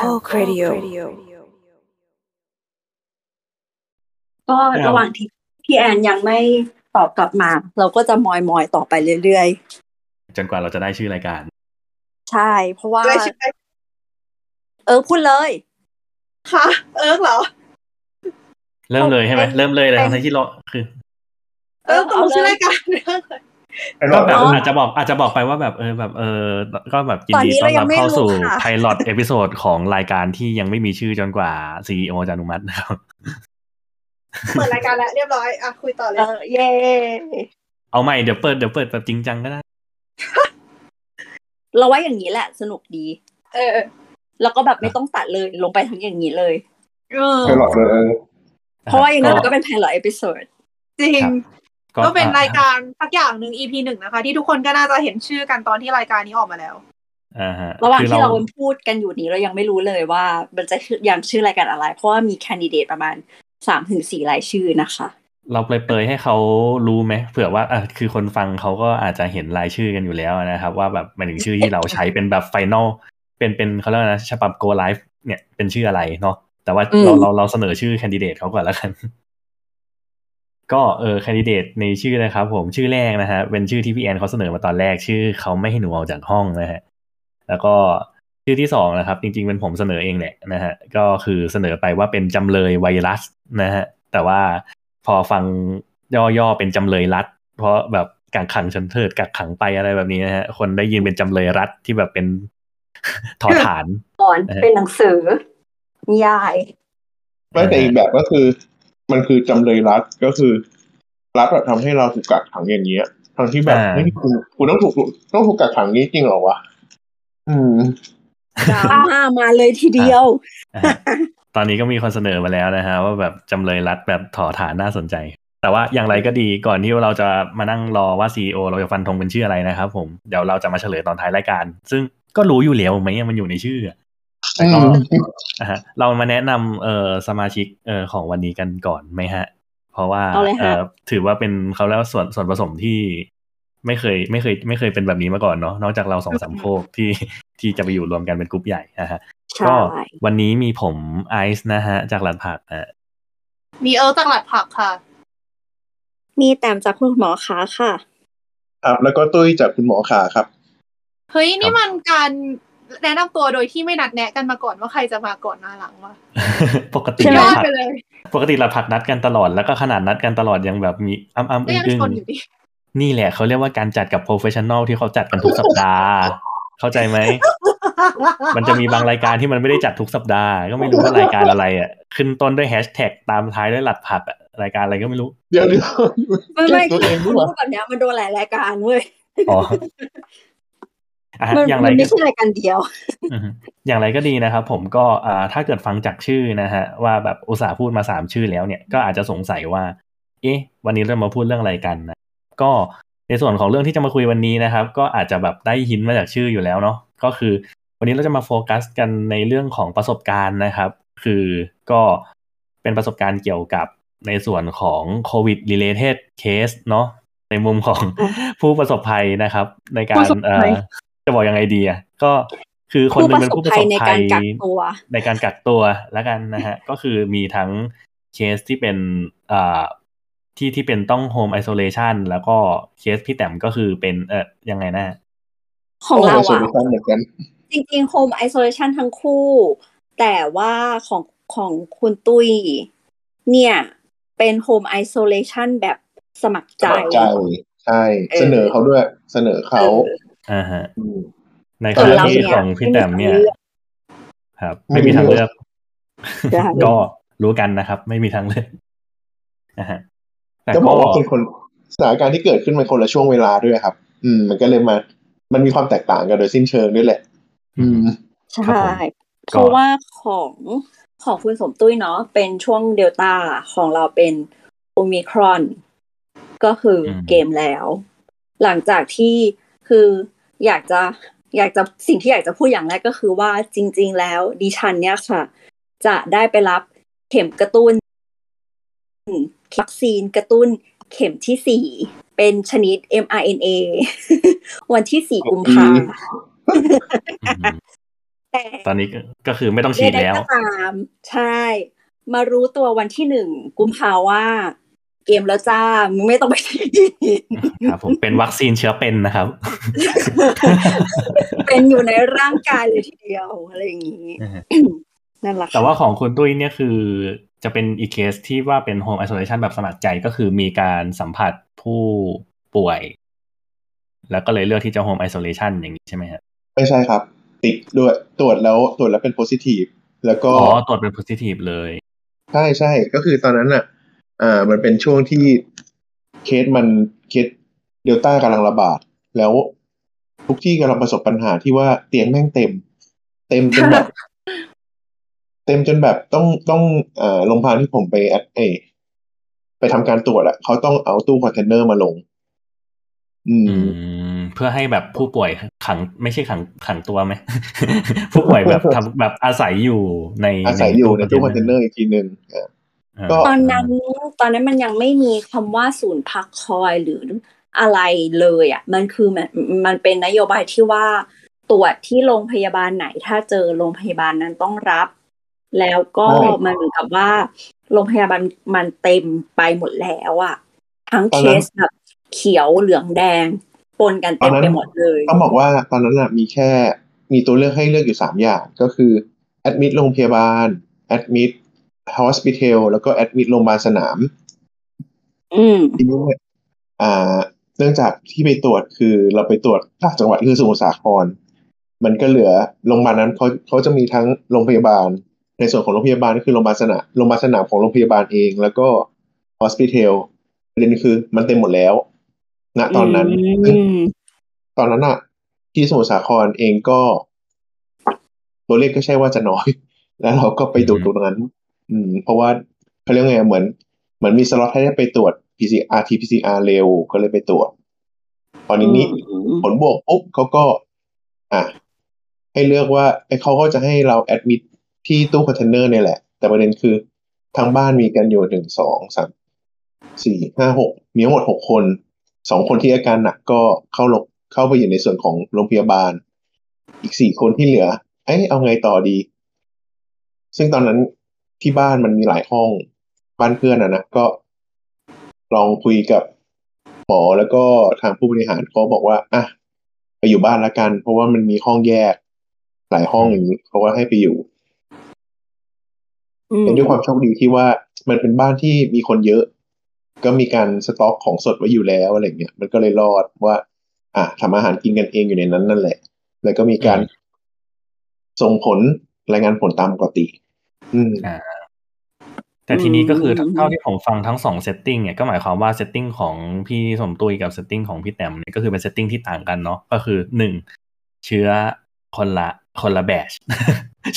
Talk Radio ก็ระหว่างที่พี่แอนยังไม่ตอบกลับมา เราก็จะมอยมอยๆต่อไปเรื่อยจนกว่าเราจะได้ชื่อรายการๆใช่ เพราะว่าได้ชื่อเออพูดเลยค่ะเอิร์กเหรอ เริ่มเลยใช่ไหมเป็นเริ่มเลยเลยเป็นทั้งที่เราคือ เอิร์กต้องรู้ชื่อรายการเอิร์กเลย ก็แบบอ๋อออาจจะบอกอาจจะบอกไปว่าแบบเออแบบเออก็แบบยินตอนดีนี้ต้อนเรายัรับงไม่เข้าสู่รู้ค่ะไพลอตเอพิโซดของรายการที่ยังไม่มีชื่อจนกว่า CEO จะอนุมัตินะครับเปิดรายการแล้วเรียบร้อยอะคุยต่อเลยเออเย่เอาใหม่เดี๋ยวเปิดเดี๋ยวเปิดแบบจริงจังก็ได้ เราว่าอย่างนี้แหละ สนุกดี เออ แล้วก็แบบไม่ต้องตัดเลยลงไปทั้งอย่างนี้เลยเออ pilot เลยเออเพราะว่าอย่างนั้นมันก็เป็น pilot episode จริงครับ ก็เป็นอะรายการสักอย่างหนึ่ง EP หนึ่งนะคะ ที่ทุกคนก็น่าจะเห็นชื่อกันตอนที่รายการนี้ออกมาแล้วอ่าฮะระหว่างคือที่เราพูดกันอยู่นี้เรายังไม่รู้เลยว่า มันจะยังชื่อรายการอะไร เพราะว่ามีแคนดิเดตประมาณสามถึงสี่รายชื่อนะคะ เราเปรยๆให้เขารู้ไหมเผื่อว่าอะคือคนฟังเขาก็อาจจะเห็นรายชื่อกันอยู่แล้วนะครับ ว่าแบบหมายถึงชื่อที่เราใช้เป็นแบบไฟนอลเป็นเป็นเขาเรียกว่านะฉบับ go live เนี่ยเป็นชื่ออะไรเนาะแต่ว่าอืมเราเราเราเสนอชื่อแคนดิเดตเขาก่อนแล้วกัน ก็เออแคนดิเดตในชื่อนะครับผมชื่อแรกนะฮะเป็นชื่อที่พี่แอนเขาเสนอมาตอนแรกชื่อเขาไม่ให้หนูออกจากห้องนะฮะแล้วก็ชื่อที่สองนะครับ จริง ๆ เป็นผมเสนอเองแหละนะฮะก็คือเสนอไปว่าเป็นจำเลยไวรัสนะฮะแต่ว่าพอฟังย่อๆเป็นจำเลยรัฐ เพราะแบบกักขังฉันเถิดกักขังไปอะไรแบบนี้นะฮะคนได้ยินเป็นจำเลยรัฐที่แบบเป็นถอฐานก่อนเออเป็นหนังสือนิยายไม่แต่อีกแบบก็คือ มันคือจำเลยรัฐก็คือ รัฐแบบทำให้เราถูกกักขังอย่างเงี้ยทั้งที่แบบอ่าไม่คุณคุณต้องถูกต้องถูกกักขังนี้จริงเหรอวะอืมดราม่ามาเลยทีเดียวนะฮะตอนนี้ก็มีคนเสนอมาแล้วนะฮะว่าแบบจำเลยรัฐแบบถอฐานน่าสนใจ แต่ว่าอย่างไรก็ดีก่อนที่เราจะมานั่งรอว่าซีอเราจะฟันธงเป็นชื่ออะไรนะครับผมเดี๋ยวเราจะมาเฉลยตอนท้ายรายการ ซึ่งก็รู้อยู่แล้วไหมมันอยู่ในชื่ออะ แต่ก็อะฮะเรามาแนะนำเอ่อสมาชิกเอ่อของวันนี้กันก่อนไหมฮะ เพราะว่าเอาเลยฮะเอ่อถือว่าเป็นเขาแล้วาส่วนส่วนผสมที่ไม่เคยไม่เคยไม่เคยเป็นแบบนี้มาก่อนเนาะนอกจากเราสองสามโคกที่ที่จะไปอยู่รวมกันเป็นกลุ่มใหญ่นะฮะใช่ก็วันนี้มีผมไอซ์นะฮะ จากหลัดผักนะมีเอิร์กจากหลัดผักค่ะ มีแต้มจากคุณหมอขาค่ะ ครับ แล้วก็ตุ้ยจากคุณหมอขาครับ เฮ้ย นี่มันการ แนะนำตัวโดยที่ไม่นัดแนะกันมาก่อนว่าใครจะมาก่อนมาหลังวะปกติใช่ยไหมอหลัดดผักไปเลยปกติหลัดผักนัดกันตลอดแล้วก็ขนาดนัดกันตลอดยังแบบมีอ้ำอ้ำก็อึ้งยังอึ้งชนอยู่ดีนี่แหละเขาเรียกว่าการจัดกับโปรเฟชชั่น a ลที่เขาจัดกันทุกสัปดาห์ เข้าใจไหมมันจะมีบางรายการที่มันไม่ได้จัดทุกสัปดาห์ ก็ไม่รู้ว่ารายการอะไรอะ ขึ้นต้นด้วยแฮชแท็กตามท้ายด้วยหลัดผักอะรายการอะไรก็ไม่รู้ เดี๋ยวเดี๋ยวไม่ไม่ตัวเองคุด้ณวยพูดแบบเนี้ยมันโดนหลายรายการเว้ยอ๋อ อะมันอย่างไรมันก็ไม่ใช่รายการเดียวอือฮึอย่างไรก็ดีนะครับ ผมก็อ่าถ้าเกิดฟังจากชื่อนะฮะว่าแบบอุตส่าห์พูดมาสามชื่อแล้วเนี่ยก็อาจจะสงสัยว่า เอ๊ะ วันนี้เรามาพูดเรื่องอะไรกันนะก็ในส่วนของเรื่องที่จะมาคุยวันนี้นะครับ ก็อาจจะแบบได้หินมาจากชื่ออยู่แล้วเนาะก็คือ วันนี้เราจะมาโฟกัสกันในเรื่องของประสบการณ์นะครับ คือก็เป็นประสบการณ์เกี่ยวกับในส่วนของโควิด related case เนาะในมุมของผู้ประสบภัยนะครับ ในการผู้รประสบภัยเอ่อ จะบอกยังไงดีอะก็คือคนหนึ่งเป็นผู้ประสบภัยในการยกักตัวในการกักตัวแล้วกันนะฮะ ก็คือมีทั้งเคสที่เป็นอ่าที่ที่เป็นต้องโฮมไอโซเลชันแล้วก็เคสพี่แต้มก็คือเป็นเออยังไงนะของเราโโหอะโซเลชันเหมือนกันจริงๆ Home Isolation ทั้งคู่ แต่ว่าของของคุณตุ้ย เนี่ย เป็น Home Isolation แบบสมัครใจใจใช่เออเสนอเขาด้วย เสนอเขา อ่าฮะอืมในขส่วนณะเราที่เนี่ยของพี่แต้มเนี่ยไม่มีทางเลือกครับไม่ไม่มีมีทางทางเลืเลืออกกใช่ก็รู้กันนะครับ ไม่มีทางเลือกนะฮะแต่จะบก็อกว่าเป็นคนสถานการณ์ที่เกิดขึ้นมันคนละช่วงเวลาด้วยครับ อืม มันก็เลยมา มันมีความแตกต่างกันโดยสิ้นเชิงด้วยแหละ อืม ใช่ครับผมเพราะว่าของของคุณสมตุ้ยเนาะเป็นช่วงเดลต้าของเราเป็นโอมิครอน ก็คืออมเกมแล้ว หลังจากที่คือ อยากจะอยากจะสิ่งที่อยากจะพูดอย่างแรกก็คือว่าจริง ๆ แล้วดิฉันเนี่ยค่ะ จะได้ไปรับเข็มกระตุ้นวัคซีนกระตุ้นเข็มที่สี่เป็นชนิด mRNA วันที่สี่กุมภาอืมแต่ตอนนี้ก็ก็คือไม่ต้องฉีดแล้วใๆก็ตาม ใช่ มารู้ตัววันที่หนึ่งกุมภาว่า เกมแล้วจ้ามึงไม่ต้องไปฉีดครับผมเป็นวัคซีนเชื้อเป็นนะครับ เป็นอยู่ในร่างกายเลยทีเดียวอะไรอย่างนี้อือฮะนั่นแหละค่ะแต่ว่าของคุณตุ้ยเนี่ยคือจะเป็นอีกเคสที่ว่าเป็นโฮมไอโซเลชันแบบสมัครใจก็คือมีการสัมผัสผู้ป่วย แล้วก็เลยเลือกที่จะโฮมไอโซเลชันอย่างนี้ใช่ไหมฮะไม่ใช่ครับ ติดด้วยตรวจแล้วตรวจแล้วเป็น positive แล้วก็อ๋อตรวจเป็น positive เลย ใช่ใช่ก็คือตอนนั้นอะ อ่ามันเป็นช่วงที่เคสมันเคสเดลต้ากำลังระบาด แล้วทุกที่กำลังประสบปัญหาที่ว่าเตียงแม่งเต็ม เต็มจนแบบเต็มจนแบบต้องต้องเอ่อโรงพยาบาลที่ผมไปแอดเอไปทำการตรวจอะเขาต้องเอาตู้คอนเทนเนอร์มาลงอืมอืม เพื่อให้แบบผู้ป่วยขัง ไม่ใช่ขังขังตัวไหม ผู้ป่วยแบบทำแบบอาศัยอยู่ในอาศัยอยู่ในตู้คอนเทนเนอร์อีกทีหนึ่งอะอ่าก็ ตอนนั้นตอนนั้นมันยังไม่มีคำว่าศูนย์พักคอยหรืออะไรเลยอะมันคือมันมันเป็นนโยบายที่ว่าตรวจที่โรงพยาบาลไหน ถ้าเจอโรงพยาบาลนั้นต้องรับ แล้วก็ใช่มันเหมือนกับว่า โรงพยาบาลมันเต็มไปหมดแล้วอะทั้งตอนเคนั้นสแบบเขียวเหลืองแดงปนกันเต็มไปหมดเลยตอนนั้นต้องบอกว่าตอนนั้นน่ะมีแค่มีตัวเลือกให้เลือกอยู่สามอย่างก็คือ admit โรงพยาบาล admit hospitel แล้วก็ admit โรงพยาบาลสนาม อืมทีนี้เนี่ยอ่า เนื่องจากที่ไปตรวจคือเราไปตรวจต่างจังหวัดคือสมุทรสาคร มันก็เหลือโรงพยาบาลนั้นเขาเขาจะมีทั้งโรงพยาบาล ในส่วนของโรงพยาบาลก็คือโรงพยาบาลสนามโรงพยาบาลสนามของโรงพยาบาลเอง แล้วก็ฮอสพิทอลประเด็นคือมันเต็มหมดแล้วณตอนนั้นซึ่งอืมตอนนั้นอะที่สมุทรสาครเองก็ ตัวเลขก็ใช่ว่าจะน้อย แล้วเราก็ไปดูตรงนั้น อืม เพราะว่าเขาเรียกไงเหมือนเหมือนมีสล็อตให้ได้ไปตรวจ PCR RT-PCR เร็วก็เลยไปตรวจตอนนี้นี้อืมผลบวกปุ๊บเขาก็ อะให้เลือกว่าไอ้เขาก็จะให้เรา admit ที่ตู้คอนเทนเนอร์เนี่ยแหละ แต่ประเด็นคือทางบ้านมีกันอยู่หนึ่งสองสามสี่ห้าหกมีทั้งหมดหกคนสองคนที่อาการหนักก็เข้าลงเข้าไปอยู่ในส่วนของโรงพยาบาล อีกสี่คนที่เหลือ เอ้ยเอาไงต่อดี ซึ่งตอนนั้น ที่บ้านมันมีหลายห้อง บ้านเพื่อนอะนะก็ลองคุยกับหมอแล้วก็ทางผู้บริหารเขาบอกว่าอะไปอยู่บ้านละกัน เพราะว่ามันมีห้องแยก หลายห้องอย่างนี้เขาก็ให้ไปอยู่อืมเป็นด้วยความโชคดีที่ว่ามันเป็นบ้านที่มีคนเยอะ ก็มีการสต็อกของสดไว้อยู่แล้วอะไรเงี้ยมันก็เลยรอดว่า อะทำอาหารกินกันเองอยู่ในนั้นนั่นแหละ แล้วก็มีการส่งผลรายงานผลตามปกติ อืมอ่า แต่ทีนี้ก็คืออืมเท่าที่ผมฟังทั้งสอง setting เนี่ยก็หมายความว่า setting ของพี่สมตุ้ยกับ setting ของพี่แต้มเนี่ยก็คือเป็น setting ที่ต่างกันเนาะก็คือหนึ่งเชื้อคนละคนละ batch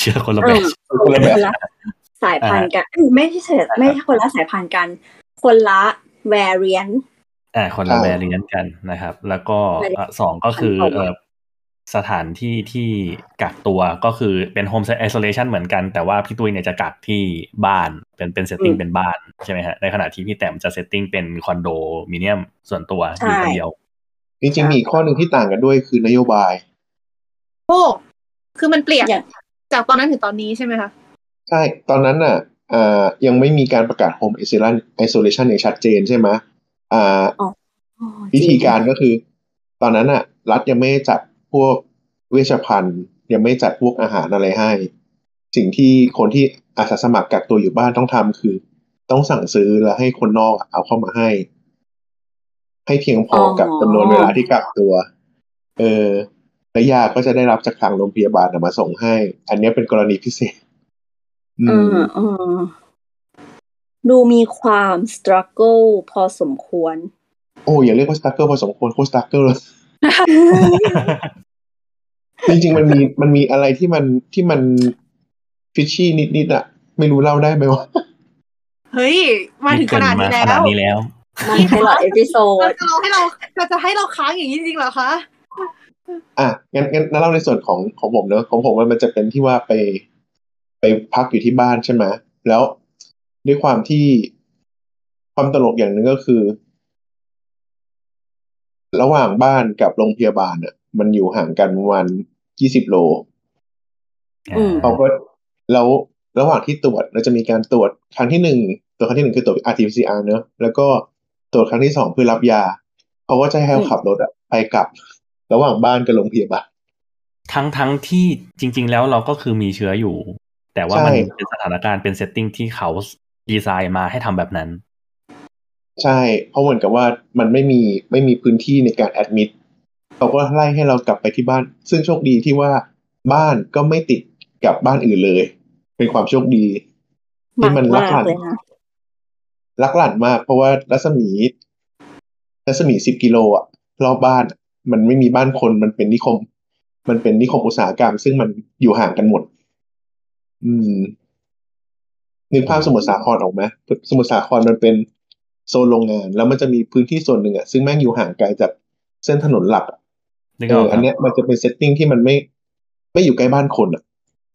เชื้อคนละ batch คนละแบบคนละสายพันธุ์กันเอ้ยไม่ใช่ไม่ใช่คนละสายพันธุ์กัน คนละ variant อ่าคนละใช่ variant กันนะครับ แล้วก็ variant อะสองก็คือพันธุ์เออ สถานที่ที่กักตัวก็คือเป็นโฮมไอโซเลชันเหมือนกัน แต่ว่าพี่ตุ้ยเนี่ยจะกักที่บ้านเป็นเป็น setting เป็นบ้านใช่ไหมฮะในขณะที่พี่แต้มจะ setting เป็นคอนโดมิเนียมส่วนตัวอยู่คนเดียว จริงๆมีอีกข้อหนึ่งที่ต่างกันด้วยคือนโยบายโอ้คือมันเปลี่ยนอย่างจากตอนนั้นถึงตอนนี้ใช่ไหมคะใช่ตอนนั้นน่ะอ่ายังไม่มีการประกาศ Home Isolation Isolation อย่างชัดเจนใช่ไหมอ่าอ๋อวิธีการก็คือ ตอนนั้นน่ะ รัฐยังไม่ได้จัด พวกเวชภัณฑ์ ยังไม่จัดพวกอาหารอะไรให้ สิ่งที่คนที่อาสาสมัครกักตัวอยู่บ้านต้องทำคือ ต้องสั่งซื้อแล้วให้คนนอกเอาเข้ามาให้ ให้เพียงพอกับจำนวนเวลาที่กักตัว เออและยาก็จะได้รับจากทางโรงพยาบาลน่ะมาส่งให้ อันเนี้ยเป็นกรณีพิเศษอืมเออเออดูมีความ struggle พอสมควร โอ้อย่าเรียกว่า struggle พอสมควรโคตร struggle เลย จริงๆมันมีมันมีอะไรที่มันที่มัน fishy นิดๆอะไม่รู้เล่าได้ไหมวะเฮ้ย มาถึงขนาดนี้มาขนาดนี้แล้วมัน pilot episodeเราดจะเราให้เราเราจะให้เราค้างอย่างนี้จริงๆเหรอคะอะงั้นงั้นงั้นเล่าในส่วนของของผมเนอะของผมมันจะเป็นที่ว่าไป ไปพักอยู่ที่บ้านใช่ไหมแล้วด้วยความที่ความตลกอย่างหนึ่งก็คือ ระหว่างบ้านกับโรงพยาบาลอะ มันอยู่ห่างกันประมาณ ยี่สิบโลอืมเขาก็แล้วระหว่างที่ตรวจเราจะมีการตรวจครั้งที่หนึ่งตรวจครั้งที่หนึ่งคือตรวจ RT-PCR เนอะแล้วก็ตรวจครั้งที่สองเพื่อรับยาเขาก็จะให้เราขับรถอะไปกลับ ระหว่างบ้านกับโรงพยาบาลทั้งทั้งที่จริง ๆ แล้วเราก็คือมีเชื้ออยู่ แต่ว่ามันใช่เป็นสถานการณ์เป็น setting ที่เขาดีไซน์มาให้ทำแบบนั้น ใช่ เพราะเหมือนกับว่ามันไม่มีไม่มีพื้นที่ในการ admit เขาก็ไล่ให้เรากลับไปที่บ้าน ซึ่งโชคดีที่ว่าบ้านก็ไม่ติดกับบ้านอื่นเลย เป็นความโชคดีที่มันลักหลั่นเลยนะลักหลั่นมาก เพราะว่ารัศมีรัศมีสิบกิโลอะรอบบ้านอะมันไม่มีบ้านคนมันเป็นนิคม มันเป็นนิคมอุตสาหกรรม ซึ่งมันอยู่ห่างกันหมด อืมนึกภาพสมุทรสาครออกไหมสมุทรสาครมันเป็นโซนโรงงาน แล้วมันจะมีพื้นที่ส่วนหนึ่งอะซึ่งแม่งอยู่ห่างไกลจากเส้นถนนหลักอะ นึกเออออกคอัรันบเนี้ยมันจะเป็น setting ที่มันไม่ไม่อยู่ใกล้บ้านคนอะ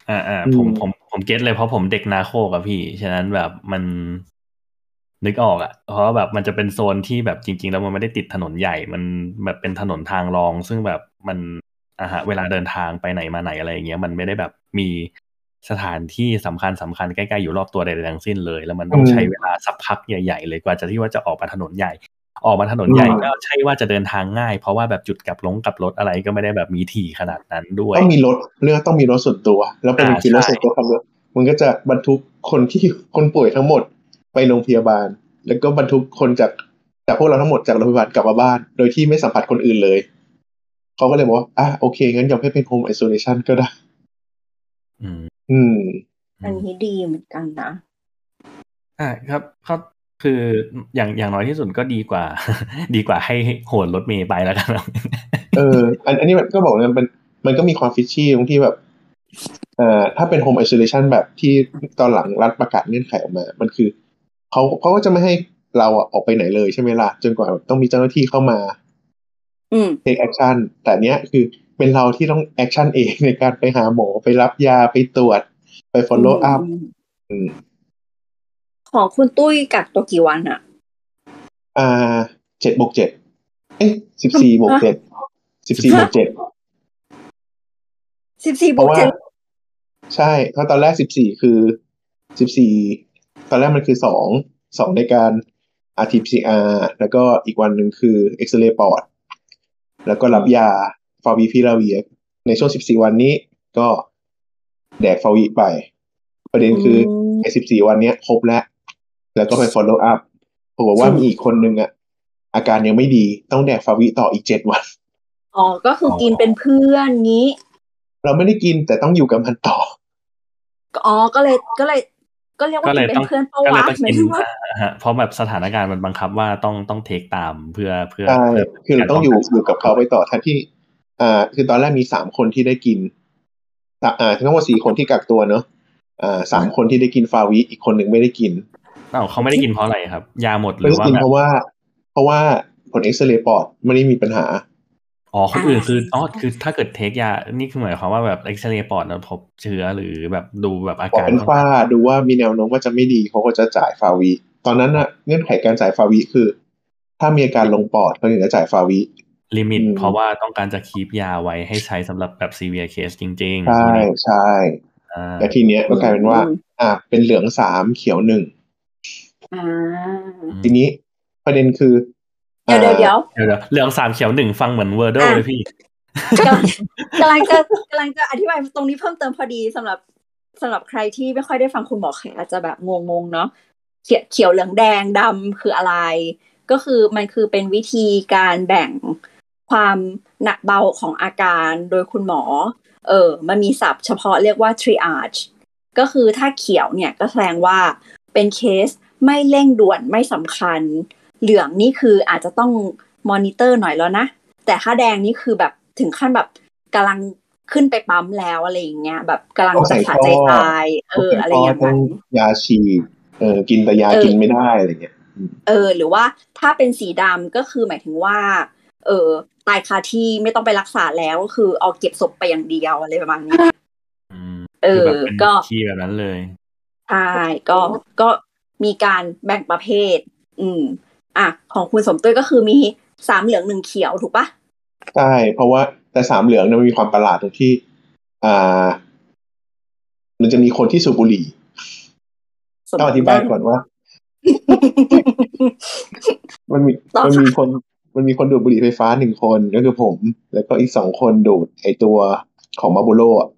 อ่าอ่าอืมผมผมผม get เลยเพราะผมเด็กนาโคกับพี่ ฉะนั้นแบบมันนึกออกอะ่ะ เพราะว่าแบบมันจะเป็นโซนที่แบบจริง ๆ แล้วมันไม่ได้ติดถนนใหญ่ มันแบบเป็นถนนทางรอง ซึ่งแบบมันอ่าฮะเวลาเดินทางไปไหนมาไหนอะไรอย่างเงี้ย มันไม่ได้แบบมีสถานที่สำคัญสำคัญใกล้ ๆ อยู่รอบตัวใดๆทั้งสิ้นเลย แล้วมันต้องใช้เวลาสักพักใหญ่ ๆ เลยกว่าจะที่ว่าจะออกมาถนนใหญ่ ออกมาถนนใหญ่ก็ใช่ว่าจะเดินทางง่าย เพราะว่าแบบจุดกลับลงกลับรถอะไรก็ไม่ได้แบบมีถี่ขนาดนั้นด้วย ต้องมีรถเรื่องต้องมีรถส่วนตัว แล้วเป็นอ่าขี่รถใช่ส่วนตัวคันเดียวมันก็จะบรรทุกคนที่คนป่วยทั้งหมดไปโรงพยาบาล แล้วก็บรรทุกคนจากจากพวกเราทั้งหมดจากโรงพยาบาลกลับมาบ้าน โดยที่ไม่สัมผัสคนอื่นเลยเขาก็เลยบอกว่าอะโอเคงั้นยอมให้เป็นโฮมไอโซเลชันก็ได้ อืม อืม อันนี้ดีเหมือนกันนะอ่าครับก็ คืออย่างอย่างน้อยที่สุดก็ดีกว่า ดีกว่าให้โหนรถเมย์ไปแล้วกันเออ อันอันนี้มันก็บอกเลยมันเป็นมันก็มีความฟิชชี่ตรงที่แบบเอ่อถ้าเป็นโฮมไอโซเลชันแบบที่ตอนหลังรัฐประกาศเงื่อนไขออกมา มันคือเขาเขาก็จะไม่ให้เราอะออกไปไหนเลยใช่ไหมล่ะ จนกว่าต้องมีเจ้าหน้าที่เข้ามา อืม take action แต่เนี้ยคือเป็นเราที่ต้อง action เองในการไปหาหมอไปรับยาไปตรวจ ไป follow up อืมอืม ของคุณตุ้ยกักตัวกี่วันอะอ่าเจ็ดบวกเจ็ดเอ้ยสิบสี่บวกเจ็ดสิบสี่บวกเจ็ดสิบสี่เพบวราะกว่าเจ็ดใช่เพราะตอนแรกสิบสี่คือสิบสี่ตอนแรกมันคือสองสองในการ RT-PCR แล้วก็อีกวันหนึ่งคือเอ็กซเรย์ปอด แล้วก็รับยาฟาวิพิลาเวียในช่วงสิบสี่วันนี้ก็แดกฟาวิไป ประเด็นคือไอ้สิบสี่วันเนี้ยครบแล้ว แล้วก็ไป follow up ผมบอกว่ามีอีกคนนึงอะอาการยังไม่ดีต้องแดกฟาวิต่ออีกเจ็ดวัน อ๋อ ก็คือกินเป็นเพื่อนงี้ เราไม่ได้กินแต่ต้องอยู่กับมันต่อ อ๋อ ก็เลยก็เลย ก็เรียกว่าก็เลกิยนเป็ต้องนเพื่อนเป้าก็เลวะยต้องหมายกินถึงว่าอ่าฮะเพราะแบบสถานการณ์มันบังคับว่าต้องต้องเทคตามเพื่อเพื่อใช่เพื่คือเราต้องอยู่อยู่กับเขาไปต่อทั้งที่ อ่า คือตอนแรกมีสามคนที่ได้กินสะอ่าทั้งหมดสี่คนที่กักตัวเนอะอ่าสามคนที่ได้กินฟาวิอีกคนหนึ่งไม่ได้กิน เอ้าเขาไม่ได้กินเพราะอะไรครับ ยาหมดหไม่รือได้ว่ากินแบบเพราะว่า เพราะว่าผลเอ็กซเรย์ปอดไม่ได้มีปัญหา อ๋อคนอื่นคืออ๋อคือถ้าเกิดเทคยา นี่คือหมายความว่าแบบเอ็กซเรย์ปอดแล้วพบเชื้อหรือแบบดูแบบอาบอกการเป็นฝ้าดูว่ามีแนวโน้มว่าจะไม่ดีเขาก็จะจ่ายฟาวิตอนนั้นน่ะเงื่อนไขการจ่ายฟาวิคือ ถ้ามีอาการลงปอดเขาถึงจะจ่ายฟาวิ limit อืมเพราะว่าต้องการจะ keep ยาไว้ให้ใช้สำหรับแบบ severe case จริง ๆ ใช่ใช่อ่าแต่ทีเนี้ยก็กลายเป็นว่า อ่าเป็นเหลืองสามเขียวหนึ่ง อ่าทีนี้ประเด็นคือเดี๋ยวเดี๋ยวเดี๋ยวเดี๋ยวเดี๋ยวเหลืองสามเขียวหนึ่งฟังเหมือนเวอร์ดอะเลยพี่กำลังกำลังจะกำลังจะอธิบายตรงนี้เพิ่มเติมพอดีสำหรับสำหรับใครที่ไม่ค่อยได้ฟังคุณหมอแขกอาจจะแบบงงๆเนาะเขียวเขียวเหลืองแดงดำคืออะไร ก็คือมันคือเป็นวิธีการแบ่งความหนักเบาของอาการโดยคุณหมอ เออมันมีศัพท์เฉพาะเรียกว่า triage ก็คือถ้าเขียวเนี่ยก็แสดงว่าเป็นเคส ไม่เร่งด่วนไม่สำคัญ เหลืองนี่คืออาจจะต้องมอนิเตอร์หน่อยแล้วนะ แต่ถ้าแดงนี่คือแบบถึงขั้นแบบกำลังขึ้นไปปั๊มแล้วอะไรอย่างเงี้ย แบบกำลังจะขาดใจตาย เออ อะไรอย่างต้นั้องนยาฉีดเออกินแต่ยาเออกินไม่ได้อะไรเงี้ยเออ หรือว่าถ้าเป็นสีดำก็คือหมายถึงว่า เออตายคาที่ไม่ต้องไปรักษาแล้วก็คือเอาเก็บศพไปอย่างเดียวอะไรประมาณนี้อืมเออคือแบบเป็นก็คีย์แบบนั้นเลยใช่ก็ก็ มีการแบ่งประเภท อืม อะ ของคุณสมตุ้ยก็คือมีสามเหลืองหนึ่งเขียวถูกปะใช่ เพราะว่าแต่สามเหลืองเนี่ยมันมีความประหลาดตรงที่ อ่า มันจะมีคนที่สูบบุหรี่สมต้องอธิบายก่อนว่า มันมีต่อมันค่ะมีคน มันมีคนดูดบุหรี่ไฟฟ้าหนึ่งคนก็คือผม แล้วก็อีกสองคนดูดไอตัวของมาบูโรอะ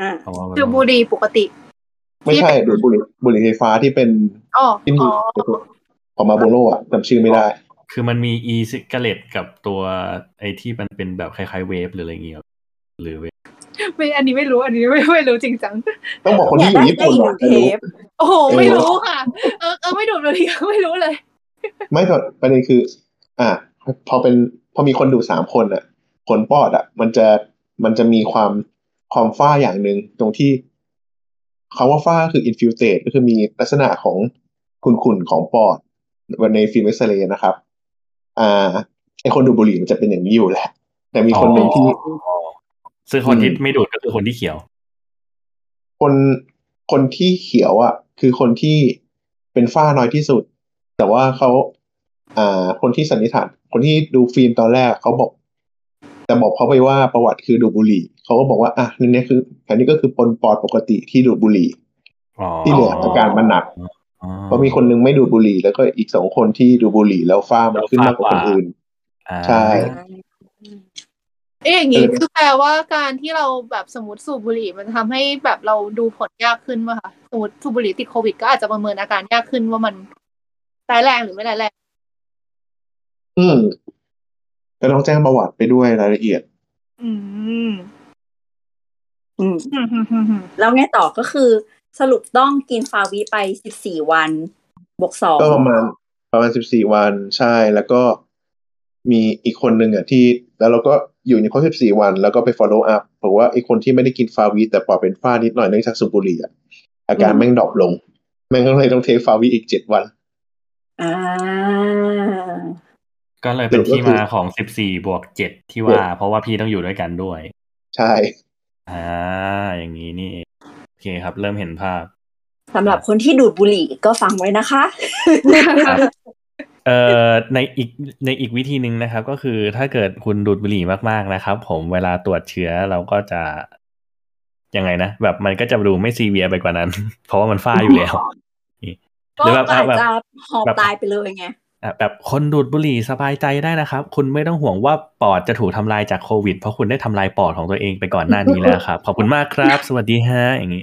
อะเพราะว่ามันคือบุหรี่ปกติ ไม่ใช่ดูดบุหรี่บุหรี่ไฟฟ้าที่เป็นอ๋อที่มีอ๋อของมาบูโรอะจำชื่อไม่ได้ คือมันมีอีซิกาเลตกับตัวไอที่มันเป็นแบบคล้ายๆเวฟหรืออะไรอย่างเงี้ยครับหรือเวฟไม่อันนี้ไม่รู้อันนี้ไม่ไม่รู้จริงจังต้องบอกคนที่อยู่ญี่ปุ่นได้อะได้จะอีรู้กเทปโอ้โหเออไม่รู้ค่ะเออเออไม่ดูดบุหรี่ก็ไม่รู้เลย ไม่แต่ประเด็นคือ อะพอเป็นพอมีคนดูดสามคนอะผลปอดอะ มันจะมันจะมีความความฝ้าอย่างหนึ่งตรงที่ คำว่าฝ้าคือ infiltrate ก็คือมีลักษณะของขุ่นๆของปอดในฟิล์มเอ็กซเรย์นะครับ อ่าไอคนดูดบุหรี่มันจะเป็นอย่างนี้อยู่แหละ แต่มีคนหนึ่งที่อ๋อซึ่งคนที่อืมไม่ดูดก็คือคนที่เขียว คนคนที่เขียวอะ คือคนที่เป็นฝ้าน้อยที่สุด แต่ว่าเขาอ่า คนที่สันนิษฐาน คนที่ดูฟิล์มตอนแรกเขาบอก แต่บอกเขาไปว่าประวัติคือดูดบุหรี่เขาก็บอกว่าอะนี่เนี่ยคืออันนี้ก็คือปนปอดปกติที่ดูดบุหรี่อ๋อที่เหลืออาการมันหนักอ๋อเพราะมีคนนึงไม่ดูดบุหรี่ แล้วก็อีกสองคนที่ดูดบุหรี่แล้วฝ้ามันขึ้นมากกว่าคนอื่นอ่าใช่เอ๊ะอย่างงี้เออคือแปลว่าการที่เราแบบสมมติสูบบุหรี่มันทำให้แบบเราดูผลยากขึ้นป่ะคะสมมติสูบบุหรี่ติดโควิดก็อาจจะประเมินอาการยากขึ้นว่ามันร้ายแรงหรือไม่ร้ายแรงอืม ก็ต้องแจ้งประวัติไปด้วยรายละเอียด อืม อืมอืมอืมอืมอืมแล้วไงต่อก็คือ สรุปต้องกินฟาวิไปสิบสี่วัน บวกสองก็ประมาณประมาณสิบสี่วันใช่แล้วก็มีอีกคนหนึ่งอะที่ แล้วเราก็อยู่ในครบสิบสี่วัน แล้วก็ไป follow up เพราะว่าไอ้คนที่ไม่ได้กินฟาวิแต่ปอดเป็นฝ้านิดหน่อยเนื่องจากสูบบุหรี่อะอาการแม่งดรอปลง แม่งก็เลยต้องเทคฟาวิอีกเจ็ดวัน อ่า ก็เลยเป็นที่มาของสิบสี่บวกเจ็ดที่ว่า เพราะว่าพี่ต้องอยู่ด้วยกันด้วย ใช่อ่าอย่างนี้นี่เองโอเคครับ เริ่มเห็นภาพสำหรับคนที่ดูดบุหรี่ก็ฟังไว้นะคะครับเอ่อในอีกในอีกวิธีหนึ่งนะครับ ก็คือถ้าเกิดคุณดูดบุหรี่มากๆนะครับ ผมเวลาตรวจเชื้อเราก็จะยังไงนะแบบมันก็จะดูไม่ซีเวียไปกว่านั้น เพราะว่ามันฝ้าอยู่แล้วก็หรือแบบอาจแบบจะหอบแบบตายไปเลยไงอะ แบบคนดูดบุหรี่สบายใจได้นะครับ คุณไม่ต้องห่วงว่าปอดจะถูกทำลายจากโควิด เพราะคุณได้ทำลายปอดของตัวเองไปก่อนหน้านี้แล้วครับ ขอบคุณมากครับ สวัสดีฮะอย่างนี้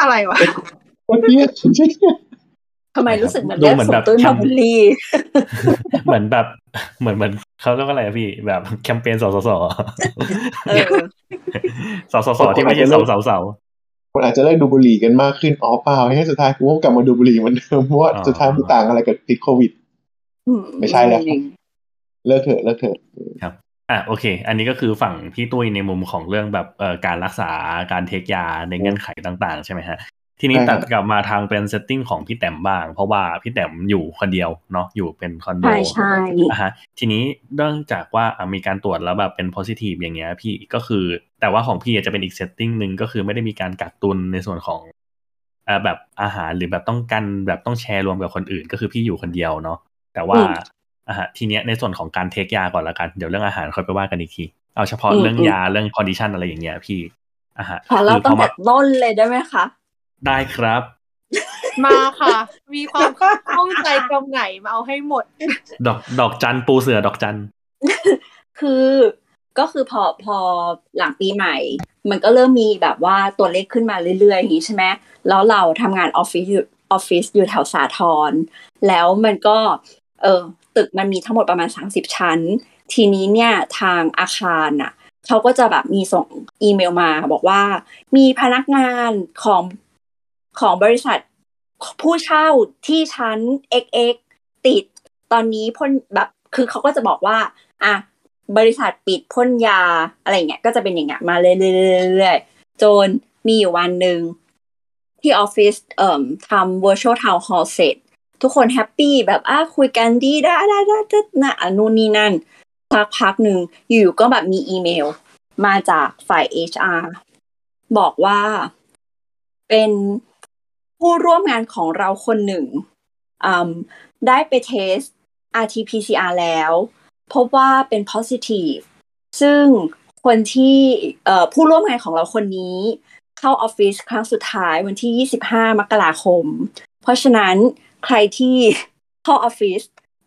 อะไรวะวันนี้จริงทำไมรู้สึกเหมือนดูเรียกเหมือนสแบมบตุ้ยแคมามบุลลี่เหมือนแบบ เหมือนเหมือนเขาเรียกว่าอะไรอะพี่ แบบแคมเปญสสสเออสสสที่ไม่ใช่เสาเสาเสา คนอาจจะเลิกดูดบุหรี่กันมากขึ้นอ๋อเปล่าให้สุดท้ายกูก็กลับมาดูดบุหรี่เหมือนเดิมเพราะว่าอ๋อสุดท้ายมันต่างอะไรกับติดโควิดอืไม่ใช่แล้วเลิกเถอะเลิกเถอะอะโอเค อันนี้ก็คือฝั่งพี่ตุ้ยในมุมของเรื่องแบบเอ่อการรักษาการ take ยาในเงื่อนไขต่าง ๆ ใช่ไหมฮะ ทีนี้ตัดกลับมาทางเป็น setting ของพี่แต้มบ้าง เพราะว่าพี่แต้มอยู่คนเดียวเนาะอยู่เป็นคอนโดใช่ใช่อะฮะทีนี้เนื่องจากว่าอะมีการตรวจแล้วแบบเป็น positive อย่างเงี้ยพี่ก็คือ แต่ว่าของพี่อาจจะเป็นอีก setting หนึ่งก็คือไม่ได้มีการกักตุนในส่วนของอ่าแบบอาหารหรือแบบต้องกันแบบต้องแชร์รวมกับคนอื่น ก็คือพี่อยู่คนเดียวเนาะแต่ว่าอะฮะทีเนี้ยในส่วนของการ take ยาก่อนละกันเดี๋ยวเรื่องอาหารค่อยไปว่ากันอีกทีเอาเฉพาะเรื่องยาเรื่อง condition อะไรอย่างเงี้ยพี่อะฮะขอเราคือตั้งพอแต่มาต้นเลยได้ไหมคะ ได้ครับ มาค่ะ มีความข้องใจตรงไหนมาเอาให้หมด ดอกดอกจันปูเสือดอกจัน คือก็คือพอพอหลังปีใหม่ มันก็เริ่มมีแบบว่าตัวเลขขึ้นมาเรื่อยๆอย่างนี้ใช่ไหมแล้วเราทำงานออฟฟิศอยู่ออฟฟิศอยู่แถวสาทรแล้วมันก็เออตึกมันมีทั้งหมดประมาณ 30 ชั้น ทีนี้เนี่ยทางอาคารน่ะเขาก็จะแบบมีส่งอีเมลมาบอกว่า มีพนักงานของ ของบริษัทผู้เช่าที่ชั้น XX ติด ตอนนี้พ่นแบบคือเขาก็จะบอกว่า อะบริษัทปิดพ่นยาอะไรเงี้ยก็จะเป็นอย่างเงี้ยมาเรื่อยๆจนมีอยู่วันหนึ่งที่ออฟฟิศเอ่มทำ virtual town hall เสร็จ ทุกคน happy แบบอะคุยกันดีได้ได้ได้ได้นะอะนู่นนี่นั่นสักพักหนึ่งอยู่ก็แบบมีอีเมล มาจากฝ่าย HR บอกว่าเป็น ผู้ร่วมงานของเราคนหนึ่งได้ไปเทส RT-PCR แล้ว พบว่าเป็น positive ซึ่งคนที่ผู้ร่วมงานของเราคนนี้เขเข้าออฟฟิศครั้งสุดท้ายวันที่ 25 มกราคม เพราะฉะนั้นใครที่เข้าออฟฟิศ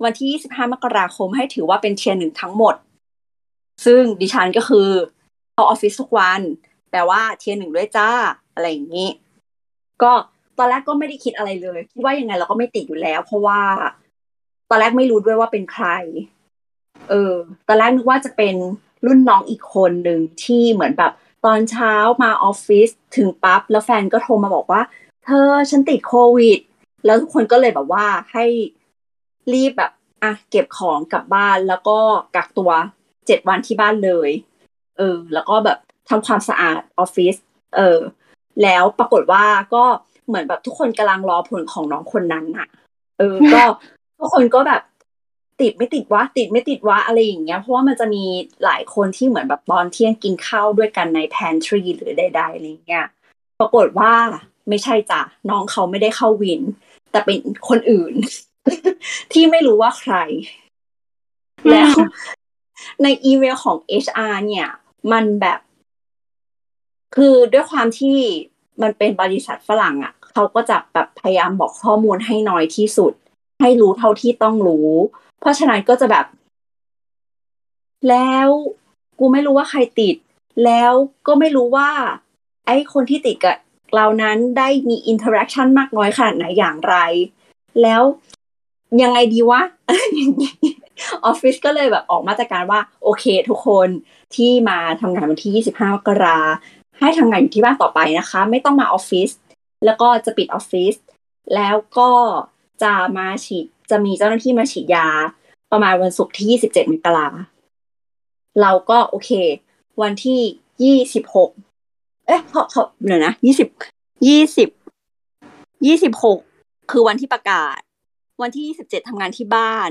วันที่ 25 มกราคมให้ถือว่าเป็น tier หนึ่งทั้งหมด ซึ่งดิฉันก็คือเข้าออฟฟิศทุกวันแปลว่า tier หนึ่งด้วยจ้าอะไรอย่างนี้ ก็ ตอนแรกก็ไม่ได้คิดอะไรเลยคิดว่ายังไงเราก็ไม่ติดอยู่แล้ว เพราะว่า ตอนแรกไม่รู้ด้วยว่าเป็นใคร เออ ตอนแรกนึกว่าจะเป็นรุ่นน้องอีกคนหนึ่งที่เหมือนแบบ ตอนเช้ามาออฟฟิศถึงปั๊บแล้วแฟนก็โทรมาบอกว่า เธอฉันติดโควิด แล้วทุกคนก็เลยแบบว่าให้รีบแบบอะเก็บของกลับบ้านแล้วก็กักตัวเจ็ดวันที่บ้านเลย เออ แล้วก็แบบทำความสะอาดออฟฟิศเออ แล้วปรากฏว่าก็ เหมือนแบบทุกคนกำลังรอผลของน้องคนนั้นอะเออ ก็ทุกคนก็แบบติดไม่ติดวะติดไม่ติดวะอะไรอย่างเงี้ยเพราะว่ามันจะมีหลายคนที่เหมือนแบบตอนเที่ยงกินข้าวด้วยกันในแพนทรีหรือใดๆอะไรเงี้ยปรากฏว่าไม่ใช่จ้ะน้องเขาไม่ได้เข้าวิน แต่เป็นคนอื่น ที่ไม่รู้ว่าใคร แล้วในอีเมลของ HR เนี่ย มันแบบ คือด้วยความที่มันเป็นบริษัทฝรั่งอะ่ะ เขาก็จะแบบพยายามบอกข้อมูลให้น้อยที่สุด ให้รู้เท่าที่ต้องรู้ เพราะฉะนั้นก็จะแบบ แล้วกูไม่รู้ว่าใครติด แล้วก็ไม่รู้ว่า ไอ้คนที่ติดกับเรานั้นได้มี interaction มากน้อยขนาดไหนอย่างไร แล้วยังไงดีวะออฟฟิศก็เลยแบบออกมาตรการว่า โอเค ทุกคนที่มาทำงานวันที่ 25มกราให้ทำงานอยู่ที่บ้านต่อไปนะคะ ไม่ต้องมาออฟฟิศ แล้วก็จะปิดออฟฟิศแล้วก็จะมาฉีดจะมีเจ้าหน้าที่มาฉีดยา ประมาณวันศุกร์ที่ 27มกราเราก็โอเค วันที่ 26 เอ๊ะเขาเขาเดี๋ยวนะ20 20 26 คือวันที่ประกาศ วันที่ 27ทำงานที่บ้าน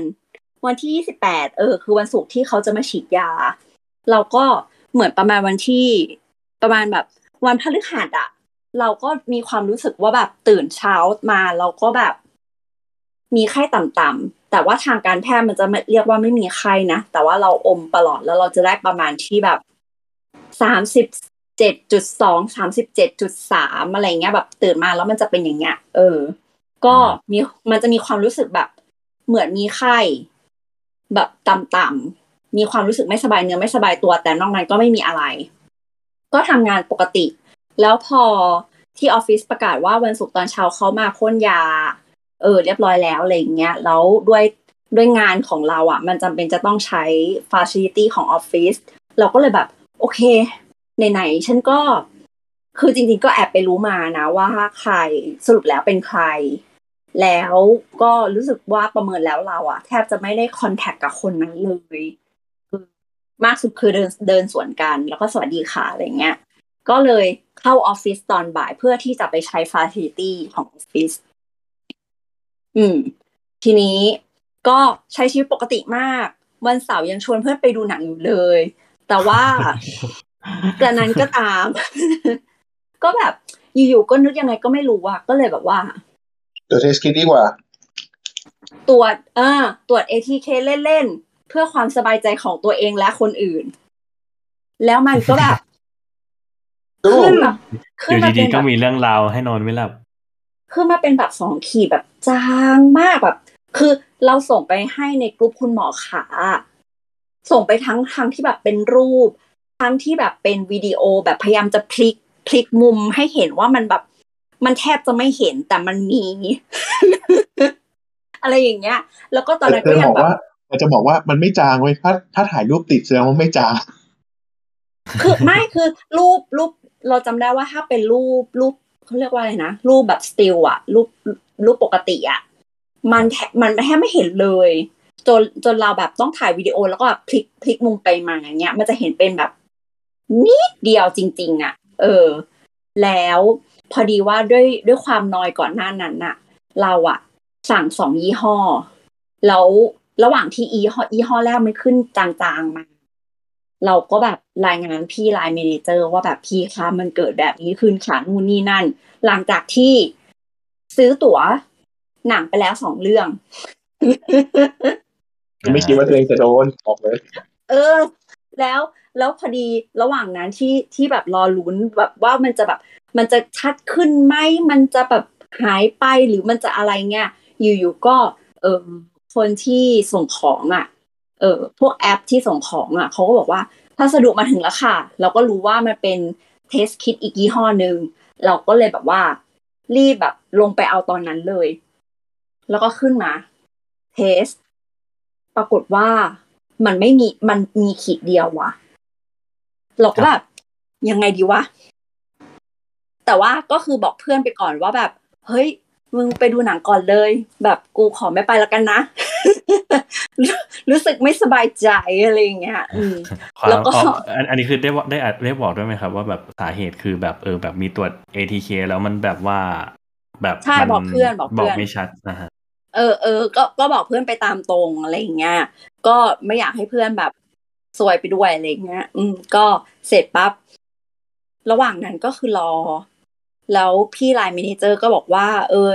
วันที่ 28 เออ คือวันศุกร์ที่เขาจะมาฉีดยา เราก็เหมือนประมาณวันที่ประมาณแบบวันพฤหัสอะ เราก็มีความรู้สึกว่าแบบตื่นเช้ามาเราก็แบบ มีไข้ต่ำๆแต่ว่าทางการแพทย์มันจะเรียกว่าไม่มีไข้นะแต่ว่าเราอมตลอดแล้วเราจะได้ประมาณที่แบบสามสิบเจ็ดจุดสองสามสิบเจ็ดจุดสามอะไรเงี้ย แบบตื่นมาแล้วมันจะเป็นอย่างเงี้ย เออ ก็มีมันจะมีความรู้สึกแบบ เหมือนมีไข้ แบบต่ำๆมีความรู้สึกไม่สบายเนื้อไม่สบายตัว แต่นอกนั้นก็ไม่มีอะไร ก็ทำงานปกติ แล้วพอที่ออฟฟิศประกาศว่าวันศุกร์ตอนเช้าเขามาพ่นยา เออ เรียบร้อยแล้วอะไรเงี้ยแล้วด้วยด้วยงานของเราอะ มันจำเป็นจะต้องใช้ facility ของออฟฟิศเราก็เลยแบบ โอเคไหนๆฉันก็ คือจริงๆก็แอบไปรู้มานะ ว่าใครสรุปแล้วเป็นใคร แล้วก็รู้สึกว่าประเมินแล้วเราอะแทบจะไม่ได้ contact กับคนนั้นเลยมากสุดคือเดินเดินสวนกัน แล้วก็สวัสดีค่ะอะไรเงี้ย ก็เลยเข้าออฟฟิศตอนบ่ายเพื่อที่จะไปใช้ facility ของออฟฟิศอืม ทีนี้ก็ใช้ชีวิตปกติมาก วันเสาร์ยังชวนเพื่อนไปดูหนังอยู่เลย แต่ว่ากระนั้นก็ตาม ก็แบบอยู่ๆก็นึกยังไงก็ไม่รู้อะก็เลยแบบว่าตรวจ test kit ดีกว่า ตรวจเออตรวจ ATK เล่นๆ เพื่อความสบายใจของตัวเองและคนอื่น แล้วมันก็แบบ ขึ้นแบบอยู่ดีๆก็มีเรื่องราวให้นอนไม่หลับคือมาเป็นแบบสองขีดแบบจางมากแบบ คือเราส่งไปให้ในกลุ่มคุณหมอขา ส่งไปทั้งทั้งที่แบบเป็นรูป ทั้งที่แบบเป็นวิดีโอแบบพยายามจะพลิกพลิกมุมให้เห็นว่ามันแบบ มันแทบจะไม่เห็นแต่มันมี อะไรอย่างเงี้ย แล้วก็ตอนนั้นก็จะยับงอกแบบว่าจะบอกว่ามันไม่จางเว้ยถ้าถ้าถ่ายรูปติดแสดงว่าไม่จางคือไม่คือรูปรูป เราจำได้ว่าถ้าเป็นรูปรูปเขาเรียกว่าอะไรนะ รูปแบบสติลอะรูปรูปปกติอะมันแทมันแทบไม่เห็นเลยจนจนเราแบบต้องถ่ายวิดีโอแล้วก็แบบพลิกพลิกมุมไปมาอย่างเงี้ย มันจะเห็นเป็นแบบนิดเดียวจริง ๆอะเออ แล้วพอดีว่าด้วยด้วยความนอยก่อนหน้านั้นน่ะ เราอะสั่งสองยี่ห้อ แล้วระหว่างที่ยี่ห้อยี่ห้อแรกมันขึ้นจางๆมา เราก็แบบรายงานพี่ line manager ว่าแบบพี่คะมันเกิดแบบนี้ขึ้นค่ะนู่นนี่นั่น หลังจากที่ซื้อตั๋วหนังไปแล้วสองเรื่อง ไม่คิดว่าตัวเองจะโดนออกเลย เออ แล้วแล้วพอดีระหว่างนั้นที่ที่แบบรอลุ้นแบบว่ามันจะแบบ มันจะชัดขึ้นไหมมันจะแบบหายไปหรือมันจะอะไรเงี้ยอยู่ๆก็ เออคนที่ส่งของอะ เออพวกแอปที่ส่งของอะเขาก็บอกว่าพัสดุมาถึงแล้วค่ะ เราก็รู้ว่ามันเป็นเทสคิดอีกยี่ห้อหนึ่งเราก็เลยแบบว่า รีบแบบลงไปเอาตอนนั้นเลย แล้วก็ขึ้นมาเทสปรากฏว่ามันไม่มีมันมีขีดเดียววะเราก็แบบยังไงดีวะแต่ว่าก็คือบอกเพื่อนไปก่อนว่าแบบ เฮ้ยมึงไปดูหนังก่อนเลย แบบกูขอไม่ไปแล้วกันนะ รู้สึกไม่สบายใจอะไรอย่างเงี้ยอืมความแล้วก็อ๋ออันอันนี้คือได้บอกได้อัดได้บอกด้วยไหมครับ ว่าแบบสาเหตุคือแบบเออแบบมีตรวจ ATK แล้วมันแบบว่า แบบใช่มับอกเพื่อนบอกเพื่อนบอกไม่ชัดนะฮะเออเออก็ก็บอกเพื่อนไปตามตรงอะไรอย่างเงี้ยก็ไม่อยากให้เพื่อนแบบซวยไปด้วยอะไรอย่างเงี้ย อืม ก็เสร็จปั๊บระหว่างนั้นก็คือรอ แล้วพี่ไลน์มินิเจอร์ก็บอกว่า เออ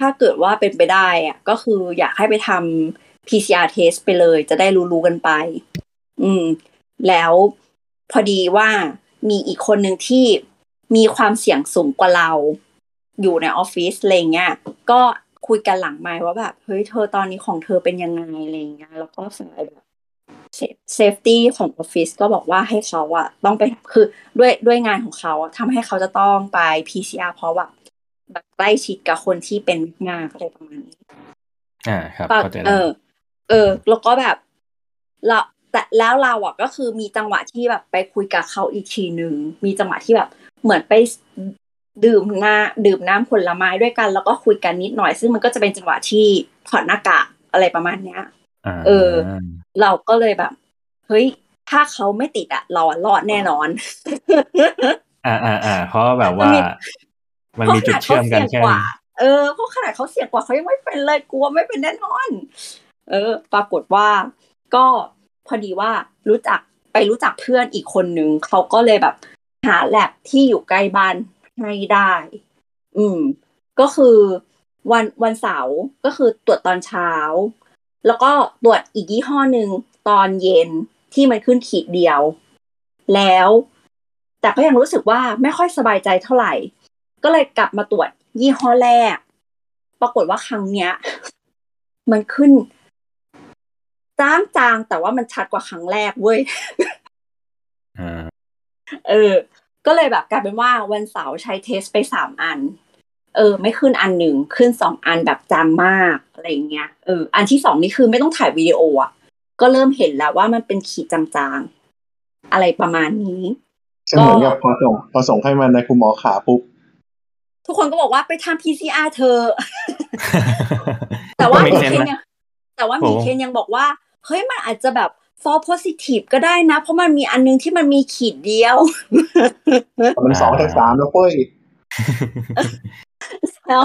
ถ้าเกิดว่าเป็นไปได้อะก็คืออยากให้ไปทำ PCR test ไปเลย จะได้รู้ๆกันไป อืม แล้วพอดีว่ามีอีกคนหนึ่งที่มีความเสี่ยงสูงกว่าเรา อยู่ในออฟฟิศอะไรเงี้ยก็คุยกันหลังไมค์ว่าแบบเฮ้ยเธอตอนนี้ของเธอเป็นยังไงอะไรเงี้ยแล้วก็สายแบบ safety ของออฟฟิศก็บอกว่าให้เขาอะต้องไปคือด้วยด้วยงานของเขาอะทำให้เขาจะต้องไป PCR เพราะว่า แบบใกล้ชิดกับคนที่เป็นงานอะไรประมาณนี้ อ่าครับปะเข้าใจเอแล้วอเออ แล้วก็แบบเราแต่แล้วเราอะก็คือมีจังหวะที่แบบไปคุยกับเขาอีกทีหนึ่งมีจังหวะที่แบบ เหมือนไปดื่มน้ำดื่มน้ำผลไม้ด้วยกัน แล้วก็คุยกันนิดหน่อย ซึ่งมันก็จะเป็นจังหวะที่ถอดหน้ากากอะไรประมาณเนี้ยอ่าเออ เราก็เลยแบบ เฮ้ย ถ้าเขาไม่ติดอะเราอะรอดแน่นอน อ่าอ่าอ่าเพราะแบบว่า มันมีจุดเชื่อมกันแค่เพราะขนาดเขาเสี่ยงกว่าเออเพราะขนาดเขาเสี่ยงกว่าเขายังไม่เป็นเลยกลัวไม่เป็นแน่นอน เออ ปรากฏว่า ก็พอดีว่ารู้จักไปรู้จักเพื่อนอีกคนนึงเขาก็เลยแบบหาแลบที่อยู่ใกล้บ้านให้ได้ อืม ก็คือวันวันเสาร์ก็คือตรวจตอนเช้า แล้วก็ตรวจอีกยี่ห้อหนึ่งตอนเย็นที่มันขึ้นขีดเดียว แล้ว แต่ก็ยังรู้สึกว่าไม่ค่อยสบายใจเท่าไหร่ ก็เลยกลับมาตรวจยี่ห้อแรก ปรากฏว่าครั้งเนี้ย มันขึ้นจางจางๆแต่ว่ามันชัดกว่าครั้งแรกเว้ยอ่าเออ ก็เลยแบบกลายเป็นว่าวันเสาร์ใช้เทสไปสามอัน เออ ไม่ขึ้นอันหนึ่งขึ้นสองอันแบบจางมากอะไรอย่างเงี้ยเอออันที่สองนี่คือไม่ต้องถ่ายวิดีโออะก็เริ่มเห็นแล้วว่ามันเป็นขีดจางๆ อะไรประมาณนี้ซึ่งเหมือนกับพอส่งพอส่งให้มันในคุณหมอขาปุ๊บ ทุกคนก็บอกว่าไปทำ PCR เธอะแต่ว่าก็มี make เคน sense ยังแต่ว่าโอ้มีเคนยังบอกว่า เฮ้ยมันอาจจะแบบ fall positive ก็ได้นะ เพราะมันมีอันนึงที่มันมีขีดเดียว มันสองจากสามแล้วเฟ้ยแล้ว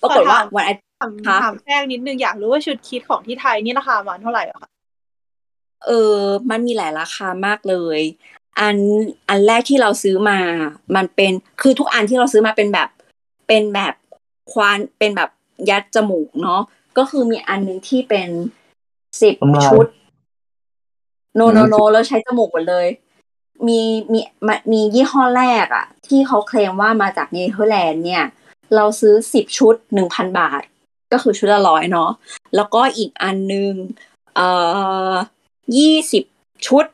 ปรากฏว่าวันอาทิตย์ถามค่ะถามแทรกนิดนึงอยากรู้ว่าชุดคิดของที่ไทยนี่ราคาประมาณเท่าไหร่อะคะเออ มันมีหลายราคามากเลย อันอันแรกที่เราซื้อมา มันเป็นคือทุกอันที่เราซื้อมาเป็นแบบ เป็นแบบควานเป็นแบบยัดจมูกเนาะก็คือมีอันนึงที่เป็นสิบทำลายชุด โนโนโนแล้วใช้จมูกหมดเลย มีมีมามียี่ห้อแรกอะที่เขาเคลมว่ามาจากเนเธอร์แลนด์เนี่ย เราซื้อสิบชุดหนึ่งพันบาท ก็คือชุดละร้อยเนาะแล้วก็อีกอันนึงเอ่อยี่สิบชุด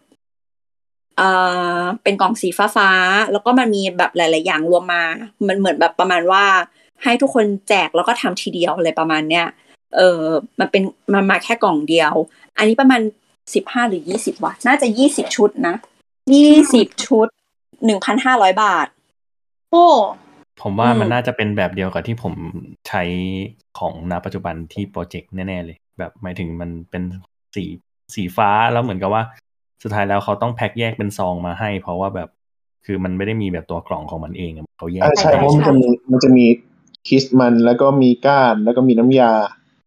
เอ่อเป็นกล่องสีฟ้าฟ้าๆแล้วก็มันมีแบบหลาย ๆ อย่างรวมมา มันเหมือนแบบประมาณว่า ให้ทุกคนแจกแล้วก็ทำทีเดียวอะไรประมาณเนี้ย เออมันเป็นมันมาแค่กล่องเดียว อันนี้ประมาณสิบห้าหรือยี่สิบวะน่าจะยี่สิบชุดนะยี่สิบชุดหนึ่งพันห้าร้อยบาท โอ้ผมว่าอืมมันน่าจะเป็นแบบเดียวกับที่ผมใช้ของณปัจจุบันที่โปรเจกต์แน่ ๆ เลย แบบหมายถึงมันเป็นสีสีฟ้าแล้วเหมือนกับว่า สุดท้ายแล้วเขาต้องแพ็คแยกเป็นซองมาให้ เพราะว่าแบบคือมันไม่ได้มีแบบตัวกล่องของมันเองอะเขาแยกอ่าใช่ใช่เพราะมันจะมีมันจะมีคิสมันแล้วก็มีก้านแล้วก็มีน้ำยา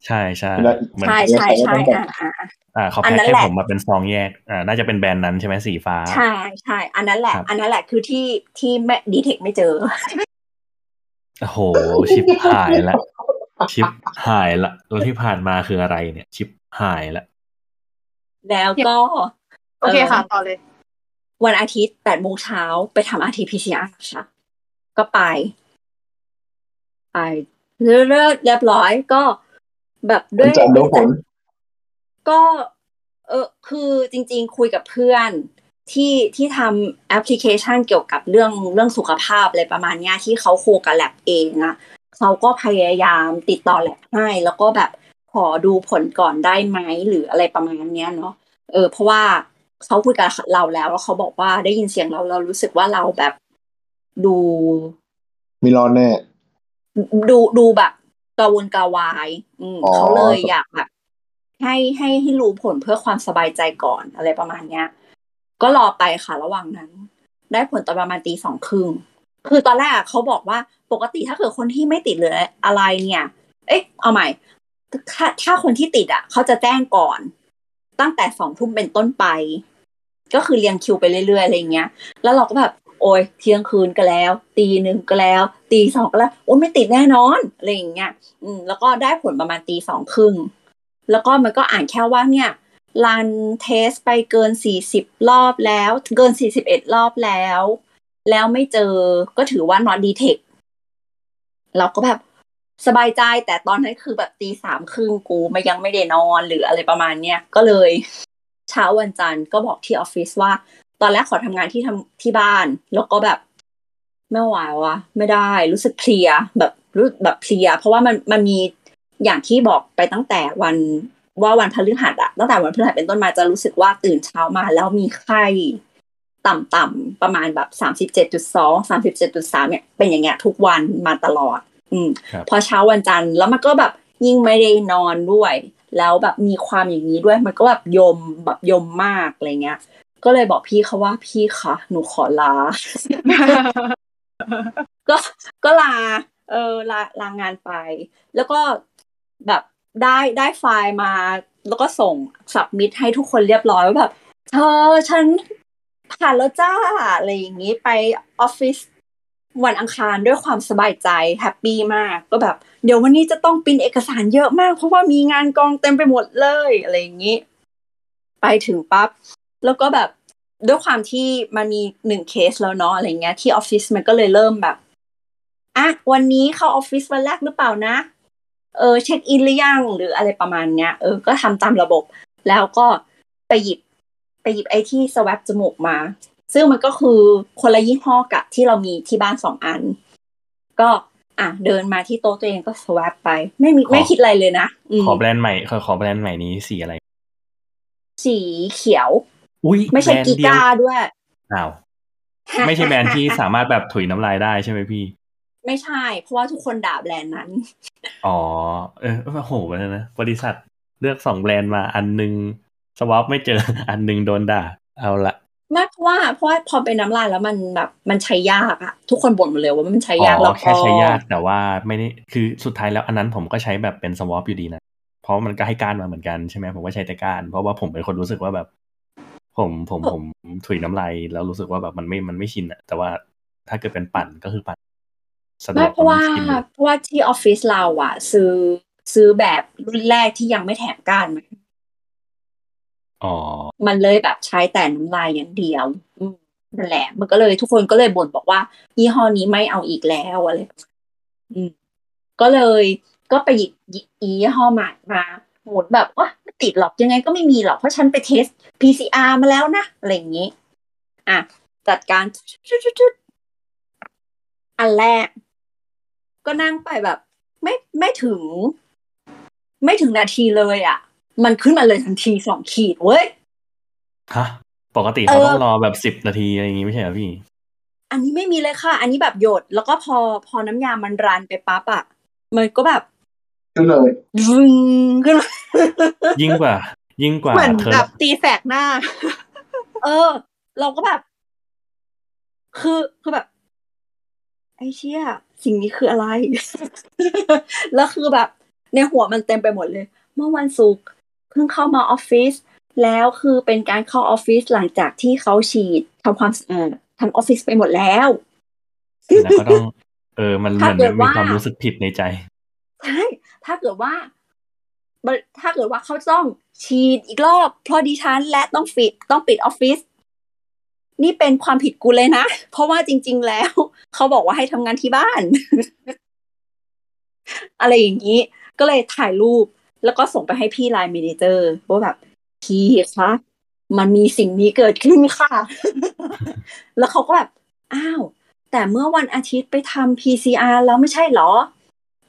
ใช่ใช่แล้วเหมือนใช่ใช่ใช่อ่าอ่าอ่าเขาอันแพ็คนั้นให้แหละผมมาเป็นซองแยกอ่าน่าจะเป็นแบรนด์นั้นใช่ไหมสีฟ้า ใช่ใช่อันนั้นแหละครับอันนั้นแหละคือที่ที่ไม่ดีเทคไม่เจอโอ้โหชิปหายละชิปหายละแล้วที่ผ่านมาคืออะไรเนี่ย ชิปหายละแล้วก็ โอเคค่ะ ต่อเลย วันอาทิตย์แปดโมงเช้าไปทำ RT-PCR ค่ะ ก็ไป ไปเรื่อยๆเรียบร้อยก็แบบด้วยจัดรู้ผลก็ เออคือจริง ๆ คุยกับเพื่อนที่ที่ทำแอปพลิเคชันเกี่ยวกับเรื่องเรื่องสุขภาพอะไรประมาณเนี้ยที่เขาโคกับแลบเองอะเขาก็พยายามติดต่อแลบให้ แล้วก็แบบขอดูผลก่อนได้ไหมหรืออะไรประมาณเนี้ยเนาะเออเพราะว่า เขาคุยกับเราแล้วแล้วเขาบอกว่าได้ยินเสียงเราเรารู้สึกว่าเราแบบดูมีรอดแน่ดูดูแบบกระวนกระวาย อืมอ๋อเขาเลยอยากแบบ ให้ให้ให้รู้ผลเพื่อความสบายใจก่อนอะไรประมาณเนี้ย ก็รอไปค่ะระหว่างนั้น ได้ผลตอนประมาณตีสองครึ่งคือตอนแรกอะเขาบอกว่าปกติถ้าเกิดคนที่ไม่ติดหรืออะไรเนี่ย เอ๊ะ เอาใหม่ ถ้าถ้าคนที่ติดอะ เขาจะแจ้งก่อน ตั้งแต่สองทุ่มเป็นต้นไป ก็คือเรียงคิวไปเรื่อยๆอะไรเงี้ย แล้วเราก็แบบโอ้ยเที่ยงคืนก็แล้ว ตีหนึ่งก็แล้ว ตีสองก็แล้วโอ้ไม่ติดแน่นอนอะไรอย่างเงี้ยอืมแล้วก็ได้ผลประมาณตีสองครึ่งแล้วก็มันก็อ่านแค่ว่าเนี่ยรันเทสไปเกินสี่สิบรอบแล้ว เกินสี่สิบเอ็ดรอบแล้ว แล้วไม่เจอก็ถือว่า not detect เราก็แบบสบายใจแต่ตอนนั้นคือแบบตีสามครึ่งกูไม่ยังไม่ได้นอนหรืออะไรประมาณเนี้ยก็เลย เช้าวันจันทร์ก็บอกที่ออฟฟิศว่า ตอนแรกขอทำงานที่ทำที่บ้าน แล้วก็แบบไม่ไหววะไม่ได้รู้สึกเพลียแบบรู้แบบเพลีย เพราะว่ามันมันมีอย่างที่บอกไปตั้งแต่วันว่าวันพฤหัสอะตั้งแต่วันพฤหัสเป็นต้นมาจะรู้สึกว่าตื่นเช้ามาแล้วมีไข้ต่ำๆประมาณแบบสามสิบเจ็ดจุดสองสามสิบเจ็ดจุดสามเนี่ยเป็นอย่างเงี้ยทุกวันมาตลอด อืมครับพอเช้าวันจันทร์แล้วมันก็แบบยิ่งไม่ได้นอนด้วย แล้วแบบมีความอย่างนี้ด้วยมันก็แบบยมแบบยมมากอะไรเงี้ย ก็เลยบอกพี่เขาว่าพี่คะหนูขอลา ก็ก็ลา เออลาลางานไป แล้วก็แบบได้ได้ไฟล์มา แล้วก็ส่ง submit ให้ทุกคนเรียบร้อยว่าแบบเธอฉันผ่านแล้วจ้าอะไรอย่างนี้ไปออฟฟิศ วันอังคารด้วยความสบายใจ happy มากก็แบบ เดี๋ยววันนี้จะต้องปริ้นเอกสารเยอะมาก เพราะว่ามีงานกองเต็มไปหมดเลยอะไรอย่างนี้ ไปถึงปั๊บแล้วก็แบบด้วยความที่มันมีหนึ่งเคสแล้วเนาะอะไรเงี้ยที่ออฟฟิศมันก็เลยเริ่มแบบอะวันนี้เข้าออฟฟิศวันแรกหรือเปล่านะ เออเช็คอินหรือยังหรืออะไรประมาณเนี้ยเออก็ทำตามระบบ แล้วก็ไปหยิบไปหยิบไอ้ที่สว a ปจมูกมา ซึ่งมันก็คือคนละยี่ห้อกับที่เรามีที่บ้านสองอัน ก็อะเดินมาที่โต๊ะตัวเองก็สว a ปไป ไม่มีขอไม่คิดอะไรเลยนะมขอแบรนด์ใหม่ขอขอแบรนด์ใหม่นี้สีอะไร สีเขียว อุ้ยไม่ใช่แบรนด์กีเดียวกาด้วยอ้าวไม่ใช่แบรนด์ที่สามารถแบบถุยน้ำลายได้ใช่ไหมพี่ ไม่ใช่ เพราะว่าทุกคนด่าแบรนด์นั้น อ๋อ เออโอ้โหวันนั้นนะบริษัทเลือกสองแบรนด์มาอันหนึงสวอปไม่เจออันหนึงโดนด่า เอาละไม่เพราะว่าเพราะว่าพอเป็นน้ำลายแล้วมันแบบมันใช้ยากอะทุกคนบ่นหมดเลยว่ามันใช้ากอ๋อยแล้วแค่ก็ใช้ยากแต่ว่าไม่ได้คือสุดท้ายแล้วอันนั้นผมก็ใช้แบบเป็นสวอปอยู่ดีนะเพราะมันก็ให้ก้านมาเหมือนกันใช่ไหมผมก็ใช้แต่ก้านเพราะว่าผมเป็นคนรู้สึกว่าแบบ ผมผมผมถุยน้ำลายแล้วรู้สึกว่าแบบมันไม่มันไม่ชินอะแต่ว่าถ้าเกิดเป็นปั่นก็คือปั่นสะดไม่วกเพราะว่าชินเลยเพราะว่าที่ออฟฟิศเราอะซื้อซื้อแบบรุ่นแรกที่ยังไม่แถมก้านมาอ๋อ มันเลยแบบใช้แต่น้ำลายอย่างเดียวนั่นแหละ มันก็เลยทุกคนก็เลยบ่นบอกว่ายี่ห้อนี้ไม่เอาอีกแล้วอะไรอืมก็เลยก็ไปหยิบอียี่ห้อใหม่มาหมดแบบว่าไม่ติดหรอกยังไงก็ไม่มีหรอกเพราะฉันไปเทส PCR มาแล้วนะอะไรอย่างนี้ อะ จัดการจุดๆอันแรก ก็นั่งไปแบบ ไม่ไม่ถึง ไม่ถึงนาทีเลยอะ มันขึ้นมาเลยทันทีสองขีดเว้ยฮะปกติเขาเออต้องรอแบบสิบนาทีอะไรอย่างงี้ไม่ใช่เหรอพี่ อันนี้ไม่มีเลยค่ะ อันนี้แบบหยด แล้วก็พอพอน้ำยามันรันไปปั๊บอะมันก็แบบขึ้นเลยวึงขึ้นมายิ่งกว่า ยิ่งกว่าเหมือนเธอแบบตีแสกหน้า เออ เราก็แบบ คือคือแบบ ไอ้เชี่ยสิ่งนี้คืออะไร แล้วคือแบบ ในหัวมันเต็มไปหมดเลย เมื่อวันศุกร์ เพิ่งเข้ามาออฟฟิศแล้วคือเป็นการเข้าออฟฟิศหลังจากที่เขาฉีดทำความสะอาดทั้งออฟฟิศไปหมดแล้วแล้วก็ต้องเออมันเหถ้ามือนเกิดมีว่าความรู้สึกผิดในใจใช่ถ้าเกิดว่าบริถ้าเกิดว่าเขาต้องฉีดอีกรอบเพราะดิฉันและต้องปิดต้องปิดออฟฟิศนี่เป็นความผิดกูเลยนะ เพราะว่าจริง ๆ แล้ว เขาบอกว่าให้ทำงานที่บ้าน อะไรอย่างนี้ ก็เลยถ่ายรูป แล้วก็ส่งไปให้พี่ไลน์เมนเจอร์ว่าแบบพี่คะมันมีสิ่งนี้เกิดขึ้นค่ะ แล้วเขาก็แบบ อ้าว แต่เมื่อวันอาทิตย์ไปทำ PCR แล้วไม่ใช่เหรอ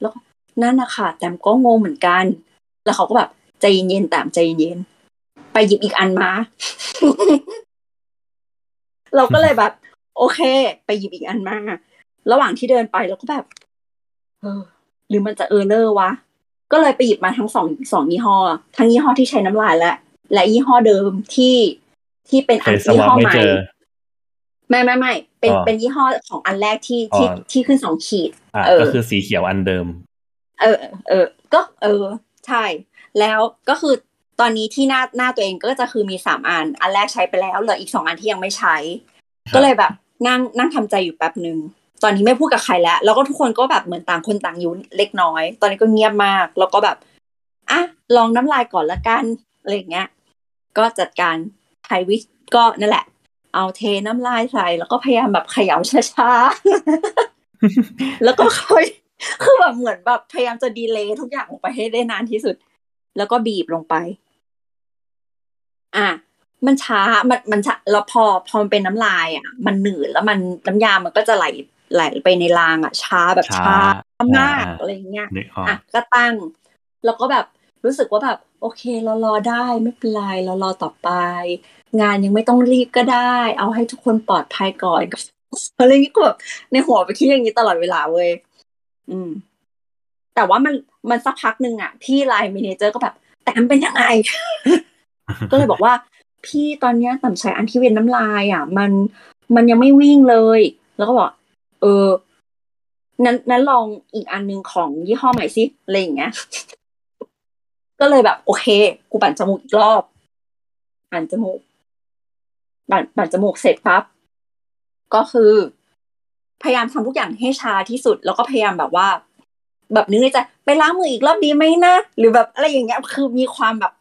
แล้วนั่นนะคะแต่ก็งงเหมือนกัน แล้วเขาก็แบบใจเย็นๆตามใจเย็น ไปหยิบอีกอันมา เราก็เลยแบบ โอเค ไปหยิบอีกอันมา ระหว่างที่เดินไปเราก็แบบ เออ หรือมันจะเออร์เลอร์วะ ก็เลยไปหยิบมาทั้งสองสองยี่ห้อ ทั้งยี่ห้อที่ใช้น้ำลายและ และยี่ห้อเดิมที่ที่เป็นเคอันยสยี่วอปห้อไม่ใหม่เจอไม่ไม่ไม่เป็นอ๋อเป็นยี่ห้อของอันแรกที่ที่อ๋อที่ขึ้นสองขีดอะเออก็คือสีเขียวอันเดิม เออ เออ ก็ เออ ใช่ แล้วก็คือตอนนี้ที่หน้าหน้าตัวเองก็จะคือมีสามอัน อันแรกใช้ไปแล้วเหลืออีกสองอันที่ยังไม่ใช้ครับก็เลยแบบนั่งนั่งทำใจอยู่แป๊บหนึ่ง ตอนนี้ไม่พูดกับใครแล้ว แล้วก็ทุกคนก็แบบเหมือนต่างคนต่างอยู่เล็กน้อย ตอนนี้ก็เงียบมาก แล้วก็แบบอะลองน้ำลายก่อนละกันอะไรอย่างเงี้ย ก็จัดการไทยวิชก็นั่นแหละ เอาเทน้ำลายใส่แล้วก็พยายามแบบเขย่าช้าๆ แล้วก็ค่อยคือแบบเหมือนแบบพยายามจะดีเลย์ทุกอย่างลงไปให้ได้นานที่สุด แล้วก็บีบลงไป อะมันช้ามันมันช้าแล้วพอพอมันเป็นน้ำลายอะ มันหนืดแล้วมันน้ำยามันก็จะไหล ไหลไปในรางอะช้าแบบช้าช้ามากอ่าอะไรอย่างเงี้ยนึกออกอะก็ตั้ง แล้วก็แบบรู้สึกว่าแบบ โอเคเรารอได้ไม่เป็นไรเรารอต่อไป งานยังไม่ต้องรีบก็ได้ เอาให้ทุกคนปลอดภัยก่อนอะไรอย่างงี้ก็แบบในหัวไปคิดอย่างนี้ตลอดเวลาเว้ยอืม แต่ว่ามันมันสักพักหนึ่งอะพี่ line manager ก็แบบแต้มเป็นยังไง ก็เลยบอกว่า พี่ตอนเนี้ยแต้มใช้อันที่เป็นน้ำลายอะ มันมันยังไม่วิ่งเลย แล้วก็บอก เออ นั้นนั้นลองอีกอันหนึ่งของยี่ห้อใหม่สิอะไรอย่างเงี้ย ก็เลยแบบ โอเค กูปั่นจมูกอีกรอบ ปั่นจมูก ปั่นปั่นจมูกเสร็จปั๊บ ก็คือ พยายามทำทุกอย่างให้ช้าที่สุด แล้วก็พยายามแบบว่า แบบนึกในใจไปล้างมืออีกรอบดีไหมนะ หรือแบบอะไรอย่างเงี้ย คือมีความแบบ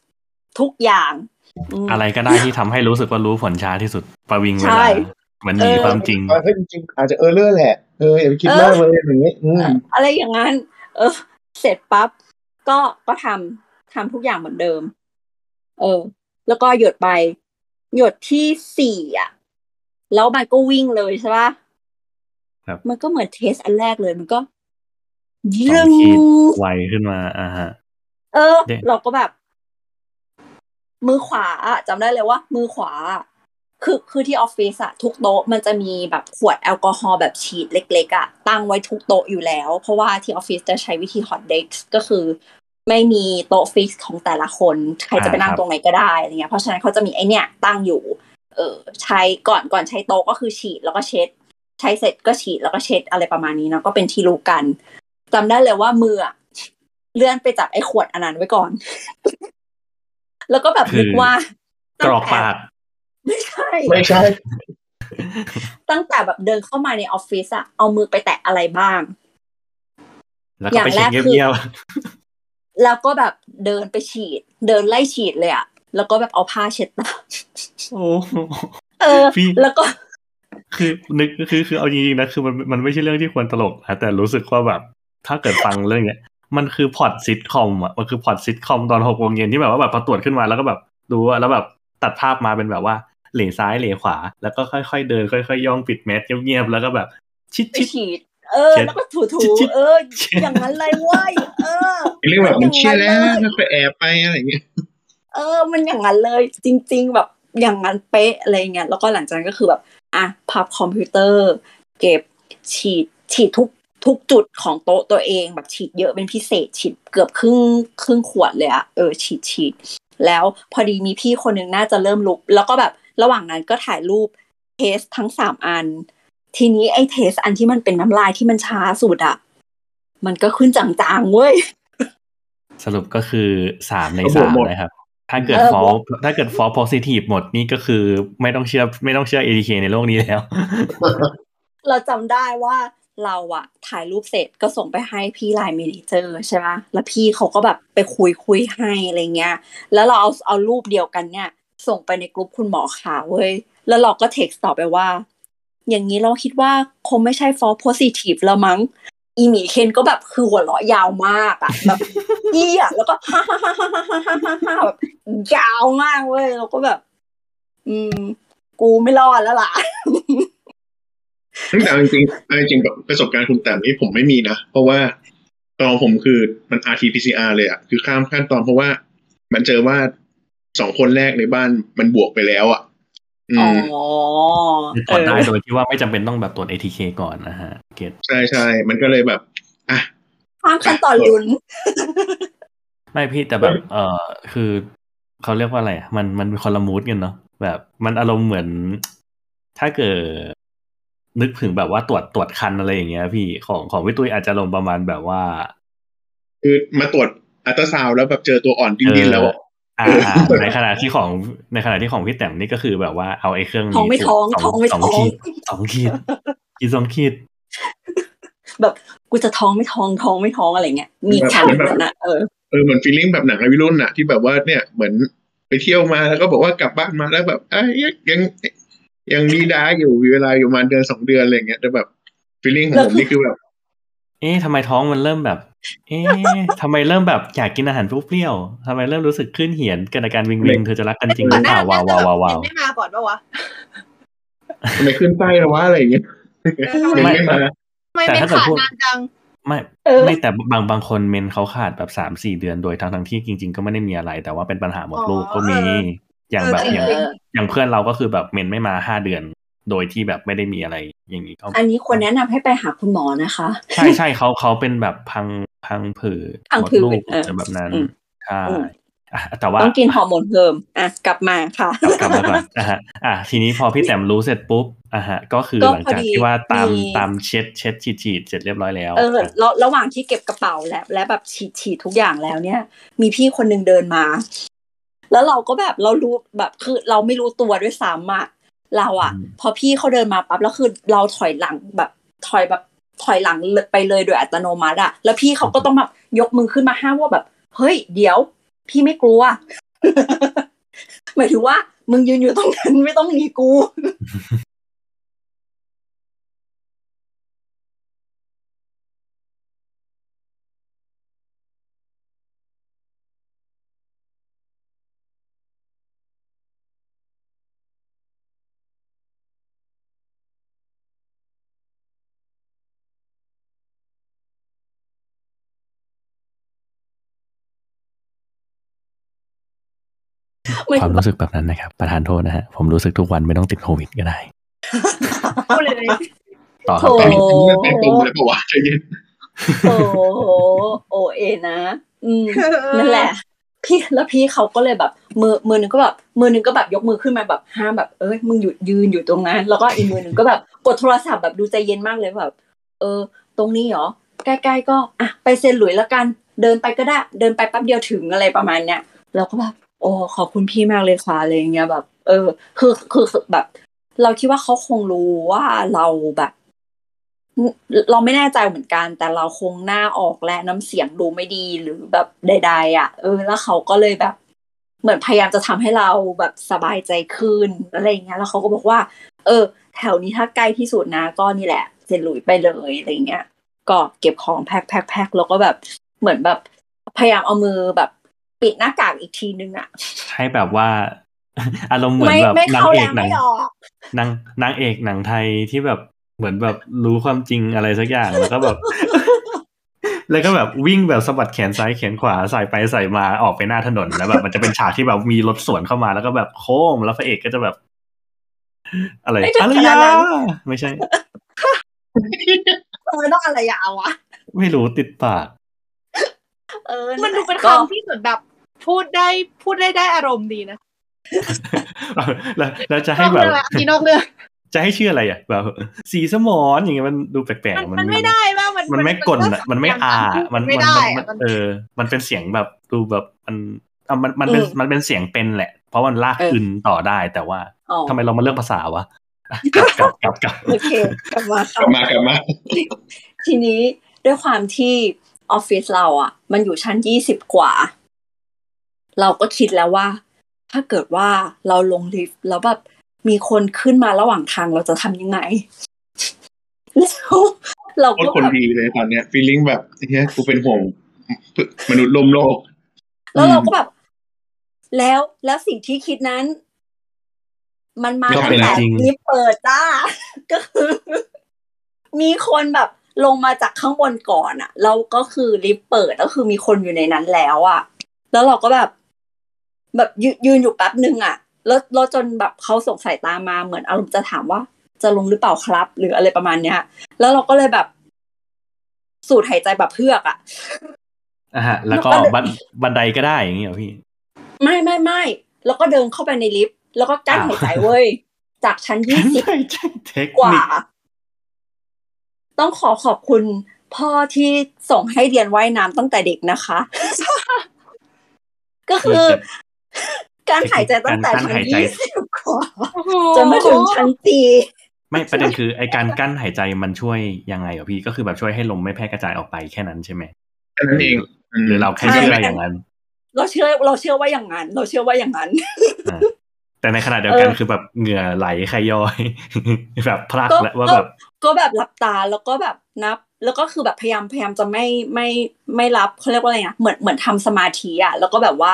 ทุกอย่างมอะไรก็ได้ที่ทำให้รู้สึกว่ารู้ผลช้าที่สุด ประวิงเวใช่ลาเห มือนหนีเออความจริงเออเฮ้ยจริงๆอาจจะเออเลอร์แหละเอออย่าไปคิดมากเลยอย่างนี้อืมอะไรอย่างนั้น เออ เสร็จปั๊บก็ก็ทำทำทุกอย่างเหมือนเดิม เออ แล้วก็หยดไป หยดที่สี่อะ แล้วมันก็วิ่งเลยใช่ปะครับ มันก็เหมือน test อันแรกเลยมันก็ขึ้นสองขีดไวขึ้นมาอ่าฮะ เออเด้เราก็แบบ มือขวาอะจำได้เลยว่า มือขวาอะ คือคือที่ออฟฟิศอะทุกโต๊ะมันจะมีแบบขวดแอลกอฮอล์แบบฉีดเล็กๆอะตั้งไว้ทุกโต๊ะอยู่แล้ว เพราะว่าที่ออฟฟิศจะใช้วิธี hot desk ก็คือ ไม่มีโต๊ะ fix ของแต่ละคน ใครจะไปนั่งตรงไหนก็ได้อะไรเงี้ยเพราะฉะนั้นเขาจะมีไอเนี้ยตั้งอยู่ เออใช้ก่อนก่อนใช้โต๊ะก็คือฉีดแล้วก็เช็ด ใช้เสร็จก็ฉีดแล้วก็เช็ดอะไรประมาณนี้เนาะก็เป็นที่รู้กันจำได้เลยว่ามืออะเลื่อนไปจับไอ้ขวดอันนั้นไว้ก่อน แล้วก็แบบคือนึกว่ากรอกปาก ไม่ใช่ ไม่ใช่ ตั้งแต่แบบเดินเข้ามาในออฟฟิศอะเอามือไปแตะอะไรบ้าง แล้วก็ไปเช็คอย่างแรกคือเงียบแล้วก็แบบเดินไปฉีด เดินไล่ฉีดเลยอะแล้วก็แบบเอาผ้าเช็ดตาๆโอ้โหเออพี่แล้วก็คือนึกคือคือเอาจริงๆนะคือมันมันไม่ใช่เรื่องที่ควรตลกนะแต่รู้สึกว่าแบบ ถ้าเกิดฟังเรื่องเนี้ย มันคือพอดซิทคอมอะมันคือพอดซิทคอมตอนหกโมงเย็นที่แบบว่าแบบพอตรวจขึ้นมาแล้วก็แบบดูอะแล้วแบบตัดภาพมาเป็นแบบว่า เหล่ซ้ายเหล่ขวา แล้วก็ค่อยๆเดิน ค่อยๆย่องปิดแมสเงียบๆแล้วก็แบบ ชิดไปชิดฉีดเออเช็ดแล้วก็ถูชิดชิดๆเออ อย่างนั้นเลยเว้ยเออเรื่องแบบมันเชื่อแล้วอย่างนั้นเลยถ้าไปแอบไปอะไรอย่างเงี้ยเออ มันอย่างนั้นเลย จริง ๆ แบบอย่างนั้นเป๊ะอะไรเงี้ยแล้วก็หลังจากนั้นก็คือแบบอะพับคอมพิวเตอร์ เก็บฉีดฉีดทุกทุกจุดของโต๊ะตัวเองแบบฉีดเยอะเป็นพิเศษ ฉีดเกือบครึ่งครึ่งขวดเลยอะเออฉีดฉีดแล้วพอดีมีพี่คนหนึ่งน่าจะเริ่มลุก แล้วก็แบบ ระหว่างนั้นก็ถ่ายรูป test ทั้งสามอัน ทีนี้ไอ้ test อันที่มันเป็นน้ำลายที่มันช้าสุดอะมันก็ขึ้นจางๆเว้ย สรุปก็คือสามในโอ้โหสามหมดนะครับ ถ้าเกิดเออ false หมดถ้าเกิด false positive หมดนี่ก็คือไม่ต้องเชื่อไม่ต้องเชื่อ ATK ในโลกนี้แล้ว เราจำได้ว่าเราอะถ่ายรูปเสร็จก็ส่งไปให้พี่ line manager ใช่ปะแล้วพี่เขาก็แบบไปคุยคุยให้อะไรเงี้ย แล้วเราเอาเอารูปเดียวกันเนี่ย ส่งไปในกลุ่มคุณหมอค่ะเว้ย แล้วเราก็เทคกซ์ตอบไปว่า อย่างนี้เราคิดว่าคงไม่ใช่ฟอร์โพสิทีฟแล้วมั้ง อีหมีเคนก็แบบคือหัวเราะยาวมากอะแบบเยี่ยแล้วก็ฮ่าฮ่าฮ่าฮ่าฮ่าฮ่าแบบยาวมากเว้ยเราก็แบบ อืม กูไม่รอดแล้วล่ะแต่จริงๆจริงแบบประสบการณ์คุณแต่นี่ผมไม่มีนะ เพราะว่าตอนผมคือมัน rt pcr เลยอะคือข้ามขั้นตอนเพราะว่า มันเจอว่า สองคนแรกในบ้านมันบวกไปแล้วอะอือ๋อมตรวจได้โดยที่ว่าไม่จำเป็นต้องแบบตรวจ ATK ก่อนนะฮะเกตใช่ใช่มันก็เลยแบบอะข้ามขั้นตอนลุ้นไม่พี่แต่แบบ เออคือเขาเรียกว่าอะไรอะมันมันเป็นคนละมูดกันเนาะแบบมันอารมณ์เหมือน ถ้าเกิด นึกถึงแบบว่าตรวจตรวจคันอะไรอย่างเงี้ย พี่ของของพี่ตุ้ยอาจจะลงประมาณแบบว่า คือมาตรวจอัลตราซาวด์แล้วแบบเจอตัวอ่อนดิ้นๆแล้ว อะอ่าอ่าในขณะที่ของในขณะที่ของพี่แต้มนี่ก็คือแบบว่าเอาไอ้เครื่องนี้ท้องไม่ท้องสท้องไม่สองท้องขีดสองขีดขีดสองขีด แบบกูจะท้องไม่ท้องท้องไม่ท้องอะไรเงี้ยมีข่าวแบบนั้นอะเออเออเหมือนฟีลลิ่งแบบหนังวัยรุ่นอะที่แบบว่าเนี่ยเหมือนไปเที่ยวมาแล้วก็บอกว่ากลับบ้านมาแล้วแบบอะยังยังยังดีดาอยู่มีเวลาอยู่ประมาณเดือนสองเดือนอะไรเงี้ยแต่แบบฟีลลิ่งของผมนี่คือแบบ เอ๊ะทำไมท้องมันเริ่มแบบ เอ๊ะทำไมเริ่มแบบอยากกินอาหารเปรี้ยวๆทำไมเริ่มรู้สึกขึ้นเหียนเกิดอาการวิงวิงเธอจะรักกันจริงหรือเปล่าว้าวว้าวว้าวว้าวไม่มาก่อนปะวะทำไมขึ้นไส้แล้ววะอะไรอย่างเงี้ยทำไมยังไม่มาทำไมแต่เป็นถ้าเกิดขาดพูดนานจังไม่เออไม่แต่บางบางคนเมนเขาขาดแบบสามสี่เดือนโดยทั้งทั้งที่จริง ๆ ก็ไม่ได้มีอะไร แต่ว่าเป็นปัญหาหมดลูกก็มีอย่างแบบเอออย่างเอออย่างเพื่อนเราก็คือแบบเมนไม่มาห้าเดือน โดยที่แบบไม่ได้มีอะไรอย่างนี้ก็อันนี้ควรแนะนำให้ไปหาคุณหมอนะคะ ใช่ใช่เขาเขาเป็นแบบพังพังผืดพังหมดผืดลูกเออแบบนั้นอืมใช่อืมอะแต่ว่าต้องกินฮอร์โมนเพิ่มอะกลับมาค่ะกลับกลับมาก่อนอะฮะอะทีนี้พอพี่แต้มรู้เสร็จปุ๊บอะฮะ ก็คือก็หลังจากพอดีที่ว่าตามมีตามเช็ดเช็ดฉีดฉีดเสร็จเรียบร้อยแล้วเออระระหว่างที่เก็บกระเป๋าและและแบบฉีดฉีดทุกอย่างแล้วเนี่ย มีพี่คนหนึ่งเดินมา แล้วเราก็แบบเรารู้แบบคือเราไม่รู้ตัวด้วยซ้ำอะ เราอะพอพี่เขาเดินมาปั๊บแล้วคือเราถอยหลังแบบถอยแบบถอยหลังไปเลยโดยอัตโนมัติอะแล้วพี่เขาก็ต้องแบบยกมือขึ้นมาห้ามว่าแบบ เฮ้ย เดี๋ยว พี่ไม่กลัว หมายถึงว่า มึงยืนอยู่ตรงนั้นไม่ต้องหนีกู ความรู้สึกแบบนั้นนะครับ ประธานโทษนะฮะ ผมรู้สึกทุกวันไม่ต้องติดโควิดก็ได้พูดเลยต่อครับโถตอนนี้ผมเลือกเป็นตรงเลยปะวะใจเย็นโอ้โหโอเอนะ อืมนั่นแหละ พี่แล้วพี่เขาก็เลยแบบ มือมือหนึ่งก็แบบมือหนึ่งก็แบบยกมือขึ้นมาแบบห้ามแบบเอ้ยมึงหยุดยืนอยู่ตรงนั้น แล้วก็อีกมือหนึ่งก็แบบกดโทรศัพท์แบบดูใจเย็นมากเลยแบบ เออ ตรงนี้เหรอใกล้ๆก็อะไปเซ็นหลุยแล้วกัน เดินไปก็ได้ เดินไปแป๊บเดียวถึงอะไรประมาณเนี้ยเราก็แบบ โอ้ขอบคุณพี่มากเลยค่ะอะไรอย่างเงี้ยแบบ เออ คือคือแบบ เราคิดว่าเขาคงรู้ว่าเราแบบ เราไม่แน่ใจเหมือนกัน แต่เราคงหน้าออกและน้ำเสียงดูไม่ดีหรือแบบใด ๆ อะ เออ แล้วเขาก็เลยแบบ เหมือนพยายามจะทำให้เราแบบสบายใจขึ้นอะไรอย่างเงี้ยแล้วเขาก็บอกว่า เออ แถวนี้ถ้าใกล้ที่สุดนะก็นี่แหละเซนหลุยไปเลยอะไรเงี้ยก็เก็บของแพ็คแพ็คแพ็คแล้วก็แบบเหมือนแบบพยายามเอามือแบบ ปิดหน้ากากอีกทีนึงอะให้แบบว่าอารมณ์เหมือนไม่แบบไม่นางเข้าเอแรกงหนังไม่ออกนางนางเอกหนังไทยที่แบบเหมือนแบบรู้ความจริงอะไรสักอย่างแล้วก็แบบ แล้วก็แบบวิ่งแบบสะบัดแขนซ้ายแขนขวาใส่ไปใส่มาออกไปหน้าถนนแล้วแบบมันจะเป็นฉากที่แบบมีรถสวนเข้ามาแล้วก็แบบโค้งแล้วพระเอกก็จะแบบ อะไรไม่ถึงอะไรขนาดยานั้นไม่ใช่ทำไมต้องอะไรยาวะไม่รู้ติดปากเออ มันดูเป็นก็คำที่เหมือนแบบ พูดได้พูดได้ได้อารมณ์ดีนะแล้วแล้วจะนให้อกแบเรื่บองละอีนอกเรื่องจะให้ชื่ออะไรอะแบบสีสมอนอย่างเงี้ยมันดูแปลกมันๆมันไม่ได้ว่ามันมันไม่กลนอะมันไม่อามันไม่มันได้มัอะนมันเออ มันเป็นเสียงแบบดูแบบมันอะมันมันเป็นมันเป็นเสียงเป็นแหละ เพราะมันลากอึนต่อได้แต่ว่าอ๋อทำไมเรามาเลือกภาษาวะอะกลับกลับกลับกลับโอเคกลับมากค่ะลับมากลับมา ทีนี้ด้วยความที่ออฟฟิศเราอะ มันอยู่ชั้นยี่สิบกว่า เราก็คิดแล้วว่า ถ้าเกิดว่าเราลงลิฟต์แล้วแบบมีคนขึ้นมาระหว่างทางเราจะทำยังไงแล้วเราโคตก็รคนแบบดีเลยตอนเนี้ยฟีลลิ่งแบบเฮ้ยกูเป็นห่วงมนุษย์ลมโลก แล้วเราก็แบบ แล้วแล้วสิ่งที่คิดนั้น มันมาก็ตั้เป็นงแต่จริงลิฟต์เปิดจ้าก็คือมีคนแบบลงมาจากข้างบนก่อนอะแล้วก็คือลิฟต์เปิดก็คือมีคนอยู่ในนั้นแล้วอะแล้วเราก็แบบ แบบยืยืนอยู่แป๊บนึงอะแล้วแล้วจนแบบเขาส่งสายตามมาเหมือนอารมณ์จะถามว่า จะลงหรือเปล่าครับ หรืออะไรประมาณเนี้ย แล้วเราก็เลยแบบ สูดหายใจแบบเพือกอะอะฮะแล้วก็แล้วก็บันบันไดก็ได้อย่างนี้เหรอพี่ ไม่ไม่ไม่แล้วก็เดินเข้าไปในลิฟต์แล้วก็กั้นอ้าวหายใจเว้ยจากชั้นยี่สิบใช่ใช่เทคกว่านิคต้องขอขอบคุณพ่อที่ส่งให้เรียนว่ายน้ำตั้งแต่เด็กนะคะ ก็คือ การหายใจตั้งแต่ชั้นยี่สิบกว่าจนมาถึงชั้นจีไม่ประเด็นคือไอการกั้นหายใจมันช่วยยังไงเหรอพี่ก็คือแบบช่วยให้ลมไม่แพร่กระจายออกไปแค่นั้นใช่ไหมแค่นั้นเองหรือเราแค่ใช่เชื่ออย่างนั้น เราเชื่อเราเชื่อว่าอย่างนั้น เราเชื่อว่าอย่างนั้นอ่าแต่ในขณะเดียวกันเออคือแบบเหงื่อไหลขย้อย แบบพลักก็แล้วว่าก็แบบ ก็แบบหลับตาแล้วก็แบบนับ แล้วก็คือแบบพยายามพยายามจะไม่ไม่ไม่รับเขาเรียกว่าอะไรนะเหมือนเหมือนทำสมาธิอะแล้วก็แบบว่า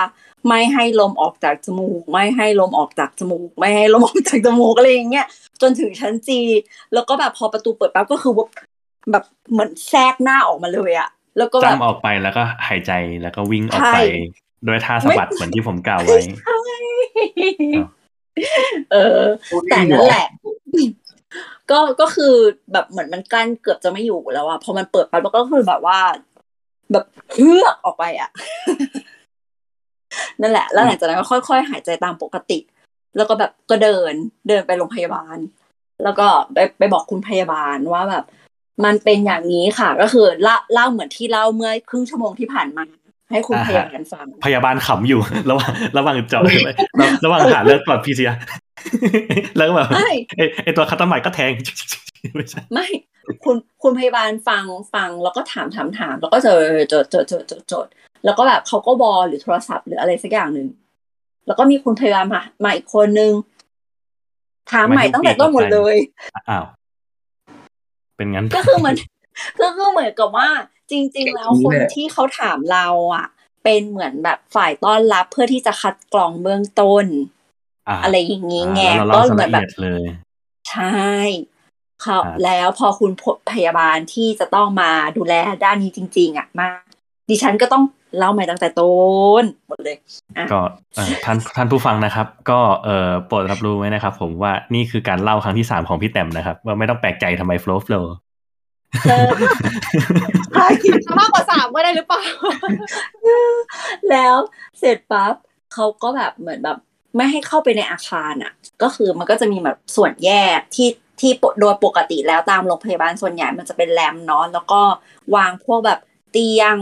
ไม่ให้ลมออกจากจมูก ไม่ให้ลมออกจากจมูก ไม่ให้ลมออกจากจมูกอะไรอย่างเงี้ยจนถึงชั้นจีแล้วก็แบบพอประตูเปิดปั๊บก็คือว่าแบบเหมือนแทรกหน้าออกมาเลยอะแล้วก็แบบจ้ำออกไปแล้วก็หายใจแล้วก็วิ่งออกไปใช่ด้วยท่าสะบัดเหมือนที่ผมกล่าวไว้เออแต่นั่นแหละ ก็ก็คือแบบเหมือนมันกลั้นเกือบจะไม่อยู่แล้วอะพอมันเปิดไปมันก็คือแบบว่า แบบเฮือกออกไปอะนั่นแหละ แล้วหลังจากนั้นก็ค่อยๆ หายใจตามปกติ แล้วก็แบบก็เดินเดินไปโรงพยาบาล แล้วก็ไปไปบอกคุณพยาบาลว่าแบบ มันเป็นอย่างนี้ค่ะ ก็คือเล่าเล่าเหมือนที่เล่าเมื่อครึ่งชั่วโมงที่ผ่านมา ให้คุณอ่าพฮะยาบาลฟัง พยาบาลขำอยู่ ระหว่างระหว่างเจาะระระหว่างหาเลือดก่อนพีซี แล้วก็แบบไม่ไอไอตัวคัตเตอร์ไมค์ก็แทงไม่ใช่ไม่คุณคุณพยาบาลฟังฟังแล้วก็ถามถามถามแล้วก็จดจดจดจดจดจดแล้วก็แบบเขาก็บอลหรือโทรศัพท์หรืออะไรสักอย่างหนึ่งแล้วก็มีคุณพยาบาลมามาอีกคนนึงถามใหม่ตั้งแต่ต้นหมดเลยอ้าวเป็นงั้นก็คือเหมือนก็คือเหมือนกับว่า จริง ๆ แล้วคนที่เขาถามเรา อะ เป็นเหมือนแบบฝ่ายต้อนรับเพื่อที่จะคัดกรองเบื้องต้น อ่าอะไรอย่างนี้ไงอ่าแล้วก็เราเล่าเหมืละอนแบเอีบยดเลยใช่เขาครับแล้วพอคุณพยาบาลที่จะต้องมาดูแลด้านนี้จริง ๆ อะมา ดิฉันก็ต้องเล่าใหม่ตั้งแต่ต้นหมดเลยก็เอ่อท่านท่านผู้ฟังนะครับ ก็เอ่อโปรดรับรู้ไว้นะครับ ผมว่านี่คือการเล่าครั้งที่สามของพี่แต้มนะครับ ว่าไม่ต้องแปลกใจทำไม flow flow เออใช่มากกว่าสามก็ได้หรือเปล่า แล้วเสร็จปั๊บเขาก็แบบเหมือนแบบ ไม่ให้เข้าไปในอาคารอะ ก็คือมันก็จะมีแบบส่วนแยกที่ที่โดยปกติแล้วตามโรงพยาบาลส่วนใหญ่มันจะเป็น ramp นะแล้วก็วางพวกแบบเตียง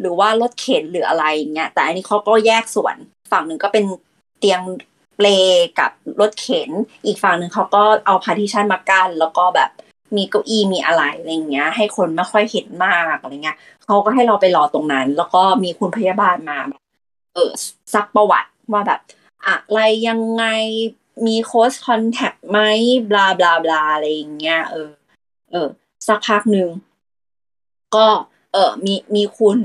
หรือว่ารถเข็นหรืออะไรอย่างเงี้ยแต่อันนี้เขาก็แยกส่วน ฝั่งหนึ่งก็เป็นเตียงเปลกับรถเข็น อีกฝั่งหนึ่งเขาก็เอา partition มากั้นแล้วก็แบบมีเก้าอี้มีอะไรอะไรเงี้ย ให้คนไม่ค่อยเห็นมากอะไรเงี้ยเขาก็ให้เราไปรอตรงนั้น แล้วก็มีคุณพยาบาลมาเออซักประวัติว่าแบบ อะไรยังไงมีโค้ชคอนแทคไหมบลาบลาบลาอะไรอย่างเงี้ยเออ เออ สักพักหนึ่งก็ เออมีมีคุณ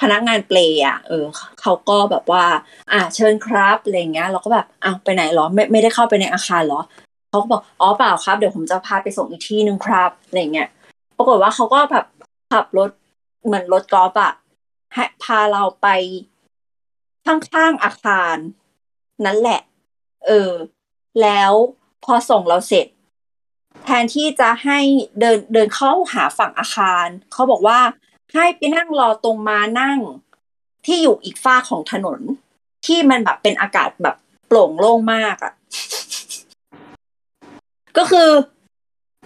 พนักงานเปลยอะ เออเขาก็แบบว่า อะเชิญครับอะไรเงี้ย เราก็แบบอ้าวไปไหนเหรอ ไม่ไม่ได้เข้าไปในอาคารเหรอเขาก็บอกอ๋อเปล่าครับ เดี๋ยวผมจะพาไปส่งอีกที่หนึ่งครับอะไรเงี้ยปรากฏว่าเขาก็แบบขับรถเหมือนรถกอล์ฟอะให้พาเราไปข้างๆอาคาร นั่นแหละ เออ แล้วพอส่งเราเสร็จ แทนที่จะให้เดินเดินเข้าหาฝั่งอาคาร เขาบอกว่าให้ไปนั่งรอตรงมานั่งที่อยู่อีกฝ้าของถนน ที่มันแบบเป็นอากาศแบบโปร่งโล่งมากอะ่ะ ก็คือ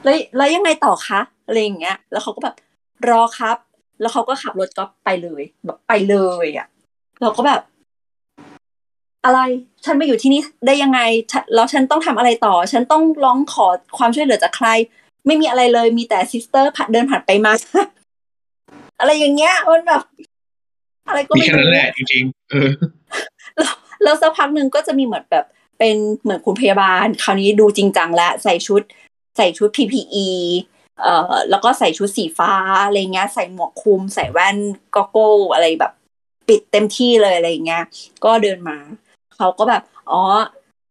แล้วแล้วยังไงต่อคะอะไรอย่างเงี้ย แล้วเขาก็แบบรอครับ แล้วเขาก็ขับรถก็ไปเลย แบบไปเลยอะ่ะ เราก็แบบ อะไรฉันมาอยู่ที่นี่ได้ยังไงฉันแล้วฉันต้องทำอะไรต่อ ฉันต้องร้องขอความช่วยเหลือจากใคร ไม่มีอะไรเลยมีแต่ซิสเตอร์ผ่านเดินผ่านไปมา อะไรอย่างเงี้ยมันแบบ อะไรก็มีไม่แค่นั้นรู้แหละจริงๆเออแล้วสักพักหนึ่งก็จะมีเหมือนแบบเป็นเหมือนคุณพยาบาล คราวนี้ดูจริงจังแล้วใส่ชุด ใส่ชุด PPE เอ่อแล้วก็ใส่ชุดสีฟ้าอะไรเงี้ย ใส่หมวกคลุม ใส่แว่นก็โก้อะไรแบบ ปิดเต็มที่เลยอะไรเงี้ย ก็เดินมา เขาก็แบบอ๋อ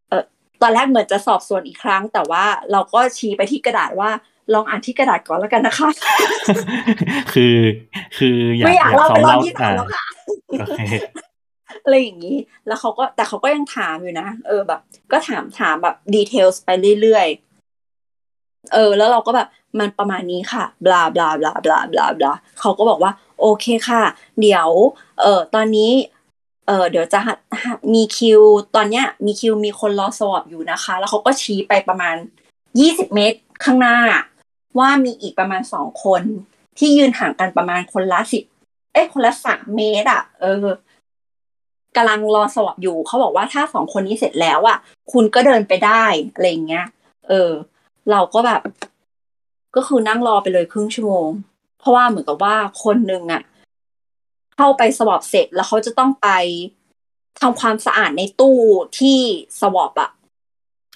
เออตอนแรกเหมือนจะสอบสวนอีกครั้ง แต่ว่าเราก็ชี้ไปที่กระดาษว่าลองอ่านที่กระดาษก่อนแล้วกันนะคะ คือ คืออยากไม่อยากเล่าซ้ไปมเล่าที่หลัอ่างแล้วค่ะโอเคอะไรอย่างนี้ แล้วเขาก็แต่เขาก็ยังถามอยู่นะ เออแบบ ก็ถามถามแบบดีเทลไปเรื่อยๆ เออ แล้วเราก็แบบมันประมาณนี้ค่ะ บลาบลาบลาบลาบลาบลาเขาก็บอกว่า โอเคค่ะ เดี๋ยว เออตอนนี้ เออเดี๋ยวจะมีคิว ตอนเนี้ยมีคิวมีคนรอสอบอยู่นะคะ แล้วเขาก็ชี้ไปประมาณยี่สิบเมตรข้างหน้า ว่ามีอีกประมาณสองคน ที่ยืนห่างกันประมาณคนละสิบเอ้คนละสามเมตรอะ เออกำลังรอสอบอยู่เขาบอกว่าถ้าสองคนนี้เสร็จแล้วอะคุณก็เดินไปได้อะไรอย่างเงี้ย เออ เราก็แบบ ก็คือนั่งรอไปเลยครึ่งชั่วโมง เพราะว่าเหมือนกับว่าคนหนึ่งอะ เข้าไปสวอปเสร็จแล้วเขาจะต้องไปทำความสะอาดในตู้ที่สวอปอะ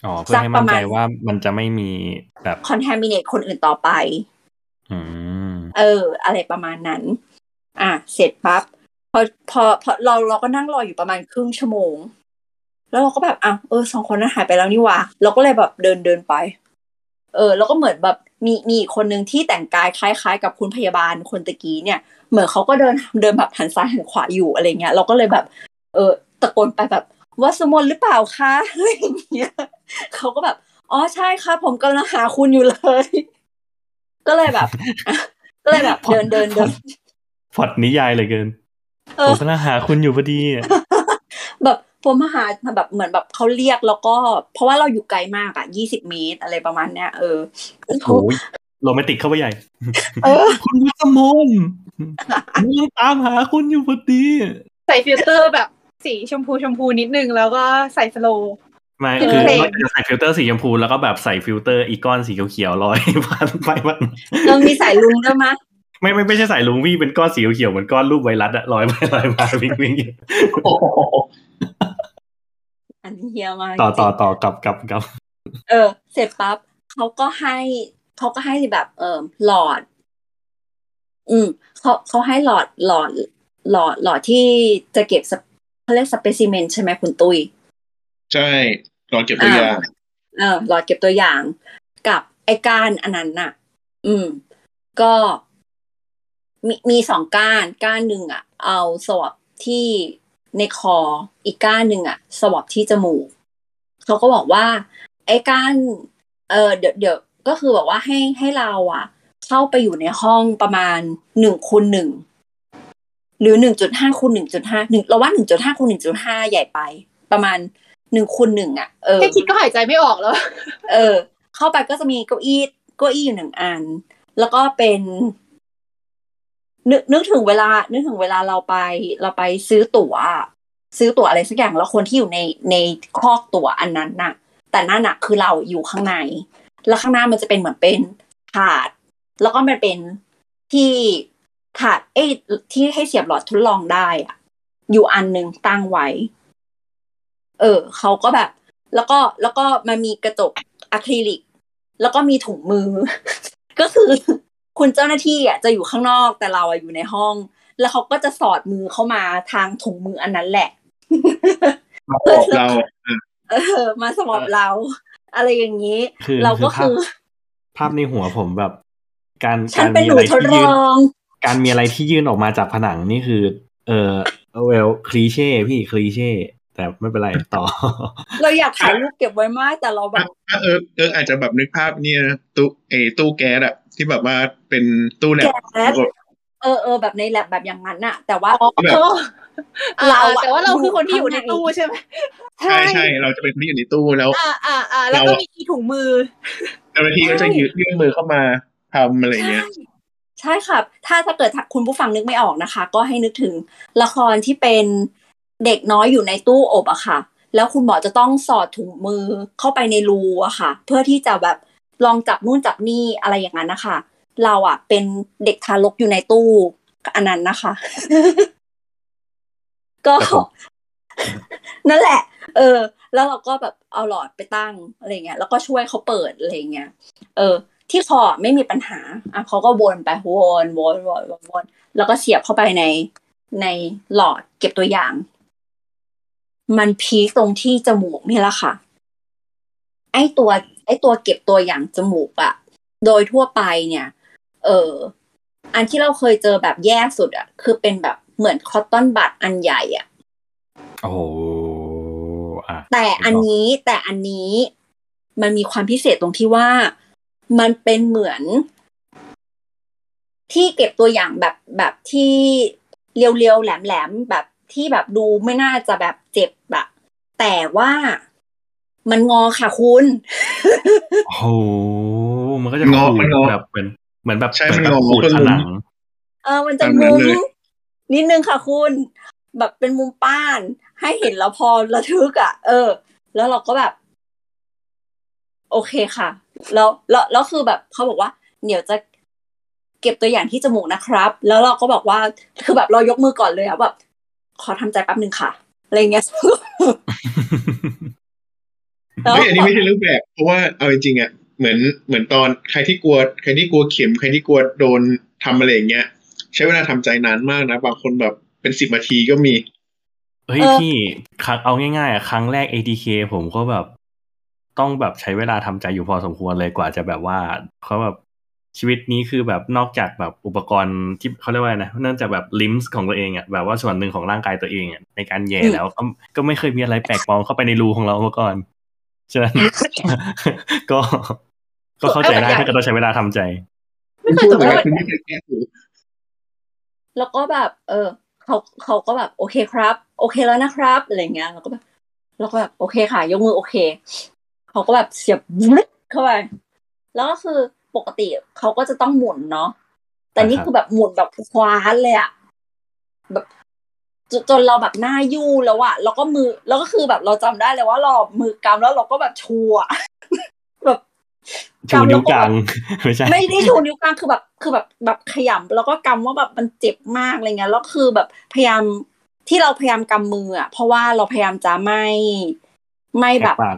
อ๋อเพื่อให้มั่นใจสักประมาณว่ามันจะไม่มีแบบคอนแทมิเนตคนอื่นต่อไปอืมเออ อะไรประมาณนั้น อะ เสร็จปั๊บพอพอพอเราเราก็นั่งรออยู่ประมาณครึ่งชั่วโมง แล้วเราก็แบบอะเออสองคนนั้นหายไปแล้วนี่หว่าเราก็เลยแบบเดินเดินไป เออ แล้วก็เหมือนแบบ มีมีอีกคนหนึ่งที่แต่งกายคล้ายๆ กับคุณพยาบาลคนตะกี้เนี่ย เหมือนเขาก็เดินเดินแบบหันซ้ายหันขวาอยู่อะไรเงี้ย เราก็เลยแบบ เออตะโกนไปแบบว่าสมนหรือเปล่าคะอะไรอย่างเงี้ยเขาก็แบบอ๋อใช่ค่ะผมกำลังหาคุณอยู่เลย ก็เลยแบบอะก็เลยแบบเดินเดินเดินพล็อดนิยายเหลยเกินเอผอมกำลังหาคุณอยู่พอดีอะแบบ ผมมาหาแบบเหมือนแบบเขาเรียกแล้วก็ เพราะว่าเราอยู่ไกลมากอะยี่สิบเมตรอะไรประมาณเนี้ยเออโอ้โหโรแมนติกเข้าไปใหญ่เออคุณวัสมนผมยังตามหาคุณอยู่พอดี ใส่ฟิลเตอร์แบบสีชมพูชมพูนิดนึงแล้วก็ใส่สโลว์ไม่คือคือเพลงจะใส่ฟิลเตอร์สีชมพูแล้วก็แบบใส่ฟิลเตอร์อีกก้อนสีเขียวๆลอยผ่านไปมันเรามีสายลุงด้วยมะไม่ไม่ไม่ใช่สายลุงวี่เป็นก้อนสีเขียวๆเหมือนก้อนรูปไวรัสอะลอยไปลอยมาวิ่งวิ่ง เฮียมากต่อต่อจริงต่อกับกับกับๆเออ เสร็จปั๊บเขาก็ให้เขาก็ให้แบบ เออหลอด อืมเขาเขาให้หลอดหลอด หลอดหลอดที่จะเก็บสเปเขาเรียกสเปซิเมนใช่ไหมคุณตุยใช่รอเก็บตัวอย่างเออหลอดเก็บตัวอย่าง กับไอ้ก้านอันนั้นน่ะ อืม ก็มีมีสองก้านก้านหนึ่งอะ เอาสวอปที่ ในคออีกก้านหนึ่งอะสวอปที่จมูกเขาก็บอกว่า ไอ้ก้านเออเดี๋ยวเดี๋ยวก็คือบอกว่าให้ให้เราอะเข้าไปอยู่ในห้องประมาณหนึ่งคูณหนึ่งหรือหนึ่งจุดห้าคูณหนึ่งจุดห้าหนึ่งเราว่าหนึ่งจุดห้าคูณหนึ่งจุดห้าใหญ่ไป ประมาณหนึ่งคูณหนึ่งอะเออแค่คิดก็หายใจไม่ออกแล้ว เออ เข้าไปก็จะมีเก้าอี้เก้าอี้อยู่หนึ่งอัน แล้วก็เป็น นึกนึกถึงเวลา นึกถึงเวลาเราไป เราไปซื้อตั๋ว ซื้อตั๋วอะไรสักอย่างแล้วคนที่อยู่ในในคอกตั๋วอันนั้นน่ะ แต่นั่นน่ะคือเราอยู่ข้างใน แล้วข้างหน้ามันจะเป็นเหมือนเป็นถาด แล้วก็มันเป็นที่ถาดเอ้ที่ให้เสียบหลอดทดลองได้อะอยู่อันหนึ่งตั้งไว้ เออเขาก็แบบ แล้วก็แล้วก็มันมีกระจกอะคริลิก แล้วก็มีถุงมือ ก็คือ คุณเจ้าหน้าที่อะจะอยู่ข้างนอกแต่เราอะอยู่ในห้อง แล้วเขาก็จะสอดมือเข้ามาทางถุงมืออันนั้นแหละมาบอกเราอะเออ มาสมอบเรา อะไรอย่างนี้คือเราก็ภาพคือ ภาพในหัวผมแบบ การฉันการเป็นมีหนูอะไรทดที่ลยื่นองการมีอะไรที่ยื่นออกมาจากผนังนี่คือ เออเวลคลีเช่พี่คลีเช่แต่ไม่เป็นไรต่อ เราอยากถ่ายรูปเก็บไว้มากแต่เราแบบถ้าเออเอออาจจะแบบนึกภาพเนี่ยนะตู้เออตู้แก๊สอะ ที่แบบว่าเป็นตู้แลบแก๊สเออเออแบบในแลบแบบอย่างนั้นน่ะแต่ว่าอ๋อแบบเราเราอะแต่ว่าเราคือคนที่อยู่ในข้างในตู้ใช่ไหมใช่ใช่เราจะเป็นคนที่อยู่ในตู้แล้ว อ่าอ่าอ่าแล้วก็มีถุงมือเจ้าหน้าที่ก็จะยืดยื่นมือเข้ามาทำอะไรเงี้ยใช่ใช่ค่ะ ถ้าถ้าเกิดคุณผู้ฟังนึกไม่ออกนะคะ ก็ให้นึกถึงละครที่เป็นเด็กน้อยอยู่ในตู้อบอะค่ะ แล้วคุณหมอจะต้องสอดถุงมือเข้าไปในรูอะค่ะ เพื่อที่จะแบบ ลองจับนู่นจับนี่อะไรอย่างนั้นนะคะ เราอะเป็นเด็กทารกอยู่ในตู้อันนั้นนะคะ ก็ครับผมนั่นแหละ เออ แล้วเราก็แบบเอาหลอดไปตั้งอะไรเงี้ย แล้วก็ช่วยเขาเปิดอะไรเงี้ย เออ ที่คอไม่มีปัญหา อะเขาก็วนไปวนวนวนวนวนแล้วก็เสียบเข้าไปในในหลอดเก็บตัวอย่าง มันพีคตรงที่จมูกนี่แหละค่ะ ไอตัวไอตัวเก็บตัวอย่างจมูกอะโดยทั่วไปเนี่ย เอออันที่เราเคยเจอแบบแย่สุดอะคือเป็นแบบเหมือนคอตตอนบัดอันใหญ่อะโอ้โหอะแต่อันนี้แต่อันนี้มันมีความพิเศษตรงที่ว่ามันเป็นเหมือน ที่เก็บตัวอย่างแบบแบบที่เรียวๆแหลมๆแบบที่แบบดูไม่น่าจะแบบเจ็บอะแต่ว่า มันงอค่ะคุณโอ้โหมันก็จะงอขูมันดงอแบบเหมือนเหมือนแบบใช่เหมือนมันแบบงอขูดมันผก็นังเออมันจะตามนั้มุนมเลยนิดนึงค่ะคุณ แบบเป็นมุมป้าน ให้เห็นแล้วพอระทึกอะ เออ แล้วเราก็แบบ โอเคค่ะ แล้วแล้วแล้วคือแบบเขาบอกว่าเดี๋ยวจะเก็บตัวอย่างที่จมูกนะครับ แล้วเราก็บอกว่าคือแบบเรายกมือก่อนเลยอะแบบขอทำใจแป๊บหนึ่งค่ะอะไรเงี้ย แล้วเฮ้ยอันนี้ไม่ใช่เรื่องแปลกเพราะว่าเอาจริงๆอะเหมือนเหมือนตอนใครที่กลัวใครที่กลัวเข็มใครที่กลัวโดนทำอะไรอย่างเงี้ย ใช้เวลาทำใจนานมากนะ บางคนแบบเป็นสิบนาทีก็มีเฮ้ยเออพี่ครั้งเอาง่ายๆอะครั้งแรก ATK ผมก็แบบต้องแบบใช้เวลาทำใจอยู่พอสมควรเลยกว่าจะแบบว่าเขาแบบชีวิตนี้คือแบบนอกจากแบบอุปกรณ์ที่เขาเรียกว่าอะไรนะเนื่องจากแบบลิมส์ของตัวเองอะแบบว่าส่วนหนึ่งของร่างกายตัวเองอะในการแย่แล้วก็ก็ไม่เคยมีอะไรแปลกปลอมเข้าไปในรูของเรามาก่อน ฉะนั้นก็ก็เข้าใจได้ถ้าเกิดต้องใช้เวลาทำใจไม่เคยพูดจบเหมือนแล้วกันคุณไม่เคยแก้หูแล้วก็แบบ เออเขาเขาก็แบบโอเคครับ โอเคแล้วนะครับอะไรเงี้ยเราก็แบบเราก็แบบโอเคค่ะ ยกมือโอเคเขาก็แบบเสียบวึดเข้าไปแล้วก็คือปกติเขาก็จะต้องหมุนเนาะแต่นี่อ่าครับคือแบบหมุนแบบคว้านเลยอะแบบ จนจนเราแบบหน้ายู่แล้วอะแล้วก็มือแล้วก็คือแบบเราจำได้เลยว่าเรามือกำแล้วเราก็แบบชัวแบบชูนิ้วกลางแบไม่ใช่บไม่ได้ชูนิ้วกลางคือแบบคือแบบแบบขยำแล้วก็กำว่าแบบมันเจ็บมากอะไรเงี้ยแล้วคือแบบพยายามที่เราพยายามกำมืออะเพราะว่าเราพยายามจะไม่ไม่แบบแหกปาก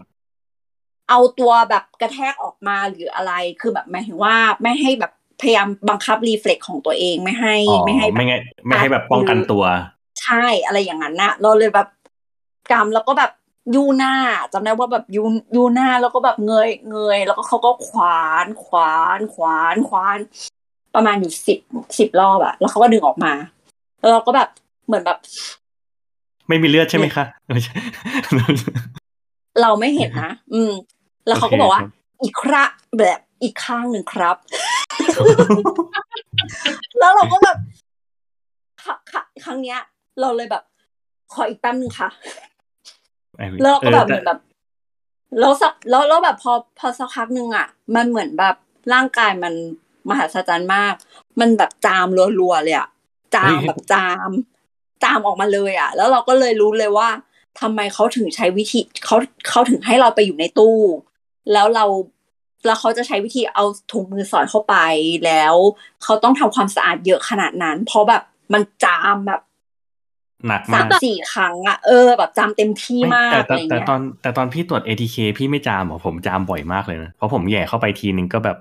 เอาตัวแบบกระแทกออกมาหรืออะไร คือแบบหมายถึงว่าไม่ให้แบบพยายามบังคับรีเฟล็กของตัวเองไม่ให้อ๋อไม่ให้แบบไม่ไงไม่ให้แบบป้องกันตัว ใช่อะไรอย่างนั้นน่ะเราเลยแบบกำแล้วก็แบบยูหน้าจำได้ว่าแบบยูยูหน้าแล้วก็แบบเงยเงยแล้วก็เขาก็ขวานขวานขวานขวาน ประมาณอยู่สิบสิบรอบอะแล้วเขาก็ดึงออกมา แล้วเราก็แบบเหมือนแบบ ไม่มีเลือดใช่ไหมคะไม่ใช่เราไม่เห็นนะอืม แล้วเขาก็โอเคบอกว่าครับอีกคระแบบอีกข้างหนึ่งครับ แล้วเราก็แบบค่ะค่ะครั้งเนี้ย เราเลยแบบ ขออีกแป๊บนึงค่ะแล้วเราก็แบบเหมือนแบบแล้วสักแล้วแล้วแบบพอพอสักพักหนึ่งอะ มันเหมือนแบบร่างกายมันมหัศจรรย์มาก มันแบบจามรัวๆเลยอะจามแบบจาม จามออกมาเลยอะ แล้วเราก็เลยรู้เลยว่าทำไมเขาถึงใช้วิธีเขาเขาถึงให้เราไปอยู่ในตู้ แล้วเราแล้วเขาจะใช้วิธีเอาถุงมือสอดเข้าไปแล้ว เขาต้องทำความสะอาดเยอะขนาดนั้น เพราะแบบมันจามแบบ หนักสามามกสี่ครั้งอะเออแบบจามเต็มที่ไม่มากแต่อะไรแต่แต่เงี้ยตอนแต่ตอนพี่ตรวจ ATK พี่ไม่จามเหรอผมจามบ่อยมากเลยนะ เพราะผมแหย่เข้าไปทีนึงก็แบบ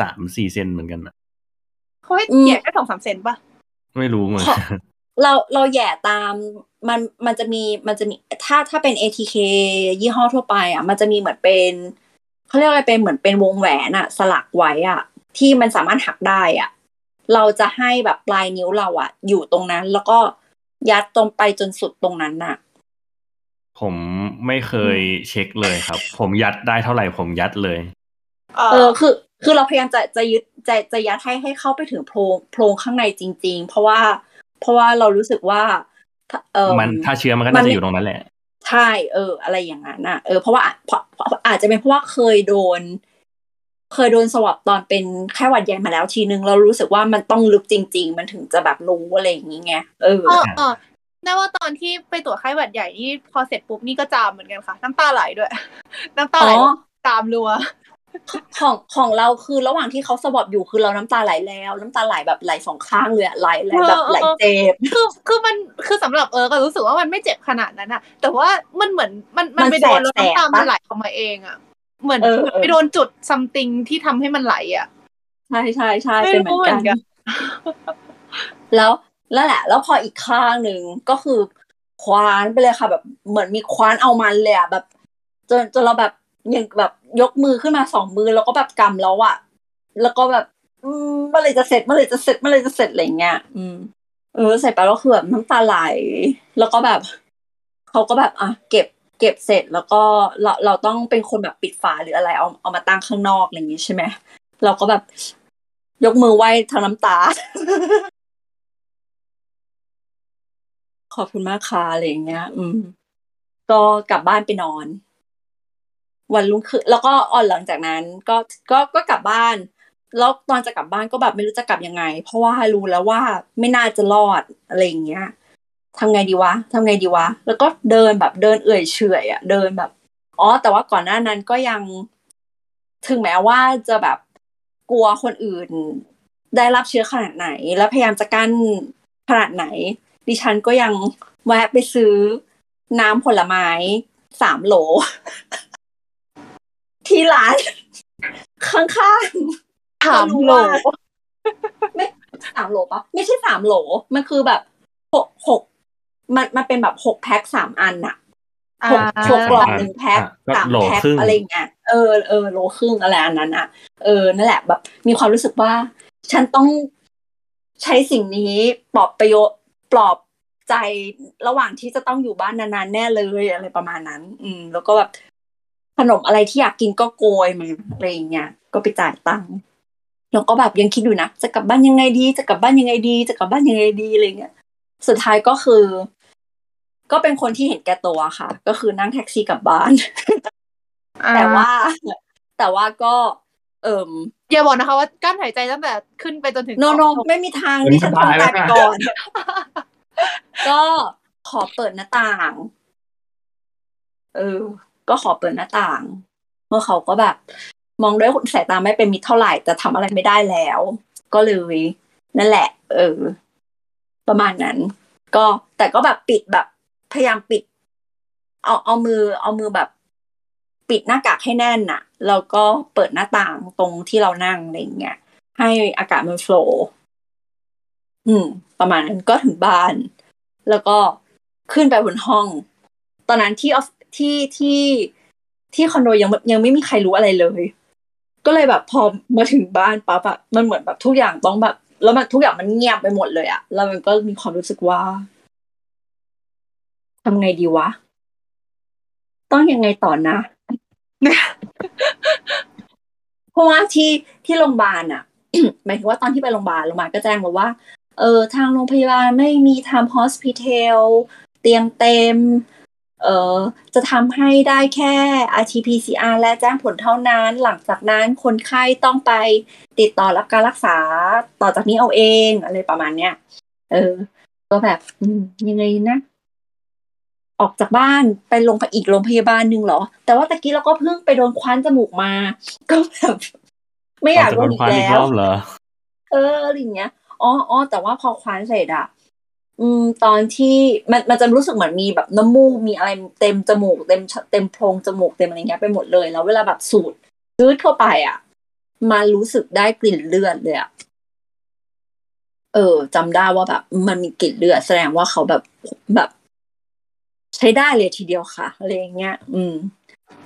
สามสี่เซนเหมือนกันนะเขาให้แยกแค่สองสามเซนป่ะไม่รู้เหมือนขอกันเราเราแหย่ตามมันมันจะมีมันจะมีถ้าถ้าเป็น ATK ยี่ห้อทั่วไปอะมันจะมีเหมือนเป็นเขาเรียกอะไรเป็นเหมือนเป็นวงแหวนอะสลักไว้อะที่มันสามารถหักได้อะเราจะให้แบบปลายนิ้วเราอะอยู่ตรงนั้นแล้วก็ ยัดตรงไปจนสุดตรงนั้นน่ะ ผมไม่เคยเช็คเลยครับ ผมยัดได้เท่าไหร่ผมยัดเลย เออคือ คือเราพยายามจะจะยึดจะจะยัดให้ให้เข้าไปถึงโพรงโพรงข้างในจริง ๆ เพราะว่า เพราะว่าเรารู้สึกว่าถ้าเออมันถ้าเชื้อมันก็มัน่านไม่จะอยู่ตรงนั้นแหละใช่เออ อะไรอย่างนั้นน่ะเออเพราะว่าเพราะเพราะอาจจะเป็นเพราะว่าเคยโดน เคยโดนสวอปตอนเป็นแค่หวัดใหญ่มาแล้วทีนึงเรารู้สึกว่ามันต้องลึกจริง ๆ มันถึงจะแบบรู้อะไรอย่างนี้ไงเออเออเออได้ว่าตอนที่ไปตรวจไข้หวัดใหญ่นี่พอเสร็จปุ๊บนี่ก็จามเหมือนกันค่ะ น้ำตาไหลด้วย น้ำตาไหลอ๋อจามรัวของของเราคือระหว่างที่เขาสวอปอยู่คือเราน้ำตาไหลแล้ว น้ำตาไหลแบบไหลสองข้างเลยอะไหลไหลแบบไหลเจ็บคือคือมันคือสำหรับเออก็รู้สึกว่ามันไม่เจ็บขนาดนั้นอะแต่ว่ามันเหมือนมันมันมันไปโดนแล้วแสบๆน้ำตามันปะไหลออกมาเองอะ เหมือนเออเหมือนไปโดนจุดซัมติงที่ทำให้มันไหลอะใช่ใช่ใช่ไม่เป็นเหมืรู้อนเหมือนกักันนแล้วแล้วแหละ แล้วพออีกข้างหนึ่งก็คือคว้านไปเลยค่ะ แบบเหมือนมีคว้านเอามันเลยอะแบบจนจนเราแบบยังแบบยกมือขึ้นมาสองมือแล้วก็แบบกำแล้วอะแล้วก็แบบอืมเมื่อไหรจะเสร็จเมื่อไหรจะเสร็จเมื่อไหรจะเสร็จอะไรเงี้ยอืมเออเสร็จไปแล้วคือแบบน้ำตาไหล แล้วก็แบบเขาก็แบบอะเก็บ เก็บเสร็จแล้วก็เราเราต้องเป็นคนแบบปิดฝาหรืออะไรเอาเอามาตั้งข้างนอกอะไรอย่างงี้ใช่ไหมเราก็แบบยกมือไหว้ทางน้ำตา ขอบคุณมากค่ะอะไรอย่างเงี้ย อืม ก็กลับบ้านไปนอน วันรุ่งขึ้นแล้วก็อ่อนหลังจากนั้น ก็ก็ก็กลับบ้านแล้วตอนจะกลับบ้านก็แบบไม่รู้จะกลับยังไง เพราะว่ารู้แล้วว่าไม่น่าจะรอดอะไรอย่างเงี้ย ทำไงดีวะทำไงดีวะ แล้วก็เดินแบบเดินเอื่อยเฉอยอะเดินแบบ อ๋อ แต่ว่าก่อนหน้านั้นก็ยัง ถึงแม้ว่าจะแบบกลัวคนอื่น ได้รับเชื้อขนาดไหน แล้วพยายามจะกั้นขนาดไหน ดิฉันก็ยังแวะไปซื้อน้ำผลไม้สามโหล ที่ร้านข้างๆถามก็รู้โหลว่าไม่สามโหลปะไม่ใช่สามโหล มันคือแบบหกหก มันมันเป็นแบบหกแพ็คสามอันอะหกอ่าหกกล่องหนึ่งแพ็คอะก็สามโหลแพ็คครึ่งอะไรเงี้ยเออเออโหลครึ่งอะไรอันนั้นอะเออนั่นแหละแบบ มีความรู้สึกว่า ฉันต้องใช้สิ่งนี้ปลอบประโยชน์ปลอบใจระหว่างที่จะต้องอยู่บ้านนานๆแน่เลยอะไรประมาณนั้น อืม แล้วก็แบบขนมอะไรที่อยากกินก็โกยมาอะไรอย่างเงี้ยก็ไปจ่ายตังค์แล้วก็แบบยังคิดอยู่นะจะกลับบ้านยังไงดี จะกลับบ้านยังไงดี จะกลับบ้านยังไงดีอะไรเงี้ย สุดท้ายก็คือ ก็เป็นคนที่เห็นแก่ตัวค่ะ ก็คือนั่งแท็กซี่กลับบ้าน แต่ว่า แต่ว่าก็ เอิ่มอย่าบอกนะคะว่ากั้นหายใจตั้งแต่ขึ้นไปจนถึงโนโนไม่มีทางที่ฉันต้องตายไปก่อน ก็ขอเปิดหน้าต่าง เออ ก็ขอเปิดหน้าต่าง เมื่อเขาก็แบบ มองด้วยสายตาไม่เป็นมิตรเท่าไหร่แต่ทำอะไรไม่ได้แล้ว ก็เลย นั่นแหละ เออ ประมาณนั้น ก็แต่ก็แบบปิดแบบ พยายามปิด เอาเอามือ เอามือแบบ ปิดหน้ากากให้แน่นน่ะแล้วก็เปิดหน้าต่างตรงที่เรานั่งอะไรเงี้ยให้อากาศมันโฟล์อืม ประมาณนั้นก็ถึงบ้าน แล้วก็ขึ้นไปบนห้อง ตอนนั้นที่ออฟที่ที่ที่คอนโดยังยังไม่มีใครรู้อะไรเลย ก็เลยแบบพอมาถึงบ้านปั๊บอะมันเหมือนแบบทุกอย่างต้องแบบ แล้วมันทุกอย่างมันเงียบไปหมดเลยอะแล้วมันก็มีความรู้สึกว่า ทำไงดีวะ ต้องยังไงต่อนะ เพราะว่าที่ที่โรงพยาบาลอะหมายถึงว่าตอนที่ไปโรงพยาบาลโรงพยาบาลก็แจ้งมาว่า เออทางโรงพยาบาลไม่มีทำ hospital เตียงเต็ม เออจะทำให้ได้แค่ RT-PCR และแจ้งผลเท่านั้น หลังจากนั้นคนไข้ต้องไปติดต่อรับการรักษาต่อจากนี้เอาเองอะไรประมาณเนี้ย เออ ก็แบบยังไงนะ ออกจากบ้านไปโรงพยาอีกโรงพยาบาลหนึ่งเหรอ แต่ว่าตะกี้เราก็เพิ่งไปโดนคว้านจมูกมา ก็แบบไม่อยากโดนอีกควานอีแล้กรวอบเหรอเอออะไรอย่างเงี้ยอ๋ออ๋อแต่ว่าพอคว้านเสร็จอะอืม ตอนที่มันมันจะรู้สึกเหมือนมีแบบน้ำมูกมีอะไรเต็มจมูกเต็มเต็มโพรงจมูกเต็มอะไรเงี้ยไปหมดเลยแล้วเวลาแบบสูดยืดเข้าไปอะมันรู้สึกได้กลิ่นเลือดเลยอะเออจำได้ว่าแบบ มันมีกลิ่นเลือดแสดงว่าเขาแบบแบบ ใช้ได้เลยทีเดียวค่ะอะไรอย่างเงี้ย อืม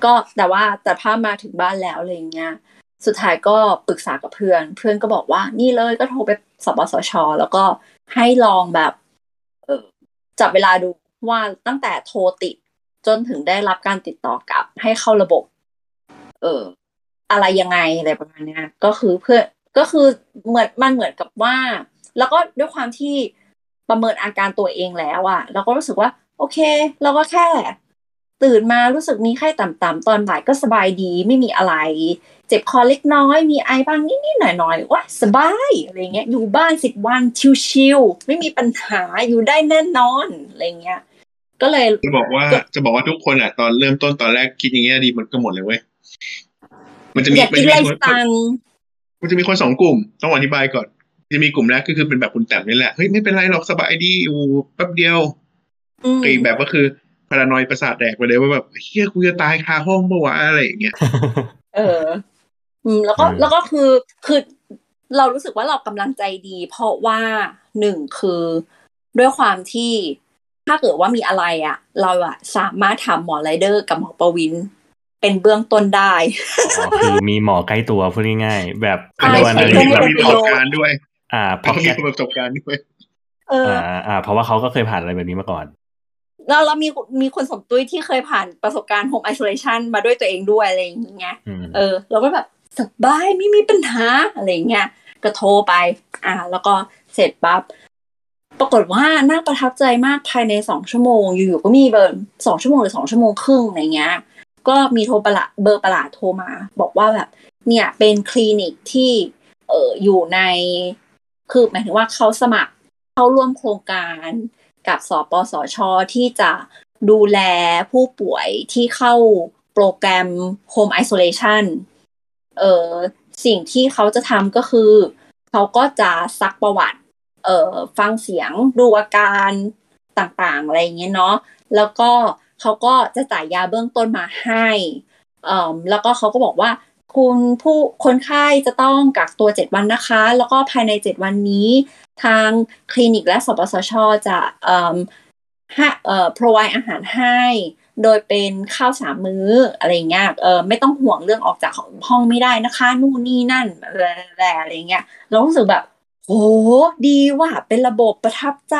ก็แต่ว่าแต่ภาพมาถึงบ้านแล้วอะไรอย่างเงี้ย สุดท้ายก็ปรึกษากับเพื่อน เพื่อนก็บอกว่า นี่เลยก็โทรไปสปสช แล้วก็ให้ลองแบบ เออจับเวลาดูว่าตั้งแต่โทรติดจนถึงได้รับการติดต่อกลับ ให้เข้าระบบ เออ อะไรยังไงอะไรประมาณนี้ก็คือเพื่อก็คือเหมือนมันเหมือนกับว่า แล้วก็ด้วยความที่ประเมินอาการตัวเองแล้วอะเราก็รู้สึกว่า โอเค เราก็แค่ ตื่นมารู้สึกมีไข้ต่ำๆตอนบ่ายก็สบายดีไม่มีอะไร เจ็บคอเล็กน้อย มีไอบ้างนิดๆหน่อยๆว่าสบายอะไรเงี้ย อยู่บ้านสิบวันชิวๆไม่มีปัญหาอยู่ได้แน่นอนอะไรเงี้ย ก็เลยจะบอกว่าจะบอกว่าทุกคนอะ ตอนเริ่มต้นตอนแรกคิดอย่างเงี้ยดีมันก็หมดเลยเว้ยมันจะมีอยากมันกินจะอะไรมีคนสั่งมันจะมีคนสองกลุ่ม ต้องอธิบายก่อน จะมีกลุ่มแรกก็คือเป็นแบบคุณแต้มนี่แหละเฮ้ยไม่เป็นไรหรอกสบายดีอยู่แป๊บเดียว อืมกับอีกแบบก็คือพารานอยประสาทแดกไปเลยว่าแบบเฮียกูจะตายคาห้องปะวะอะไรอย่างเงี้ยเออ อืมแล้วก็อืมแล้วก็คือคือเรารู้สึกว่าเรากำลังใจดี เพราะว่าหนึ่งคือด้วยความที่ถ้าเกิดว่ามีอะไรอะเราอะสามารถถามหมอไรเดอร์กับหมอประวินเป็นเบื้องต้นได้อ๋อคือมีหมอใกล้ตัวพูดง่ายๆแบบใช่เรียกว่าใช่อะไรใช่แบบมีประสบการณ์ด้วย อ่าพเขาอมีแกประสบการณ์ด้วยเอออ่าอ่า เพราะว่าเขาก็เคยผ่านอะไรแบบนี้มาก่อน แล้วเรามีมีคนสมตุ้ยที่เคยผ่านประสบการณ์ home isolation มาด้วยตัวเองด้วยอะไรอย่างเงี้ยอืมเออเราก็แบบสบายไม่มีปัญหาอะไรอย่างเงี้ยก็โทรไป อ่า แล้วก็เสร็จปั๊บปรากฏว่าน่าประทับใจมากภายในสองชั่วโมง อยู่ๆก็มีเบอร์สองชั่วโมงหรือสองชั่วโมงครึ่งอะไรเงี้ย ก็มีโทรประหลาดเบอร์ประหลาดโทรมา บอกว่าแบบ เนี่ยเป็นคลินิกที่เอออยู่ในคือหมายถึงว่าเขาสมัครเข้าร่วมโครงการ กับสปสช ที่จะดูแลผู้ป่วยที่เข้าโปรแกรม Home Isolation เออสิ่งที่เขาจะทำก็คือ เขาก็จะซักประวัติ เอ่อฟังเสียงดูอาการต่างๆ อะไรอย่างเงี้ยเนาะแล้วก็เขาก็จะจ่ายยาเบื้องต้นมาให้ เอ่อแล้วก็เขาก็บอกว่า คุณผู้คนไข้จะต้องกักตัว 7 วันนะคะ แล้วก็ภายใน 7 วันนี้ ทางคลินิกและสปสช จะเอ่อให้เอ่อ provide อาหารให้ โดยเป็นข้าวสามมื้ออะไรเงี้ยเออไม่ต้องห่วงเรื่องออกจากห้องไม่ได้นะคะ นู่นนี่นั่นอะไรอะไรเงี้ยเรารู้สึกแบบโหดีว่ะเป็นระบบประทับใจ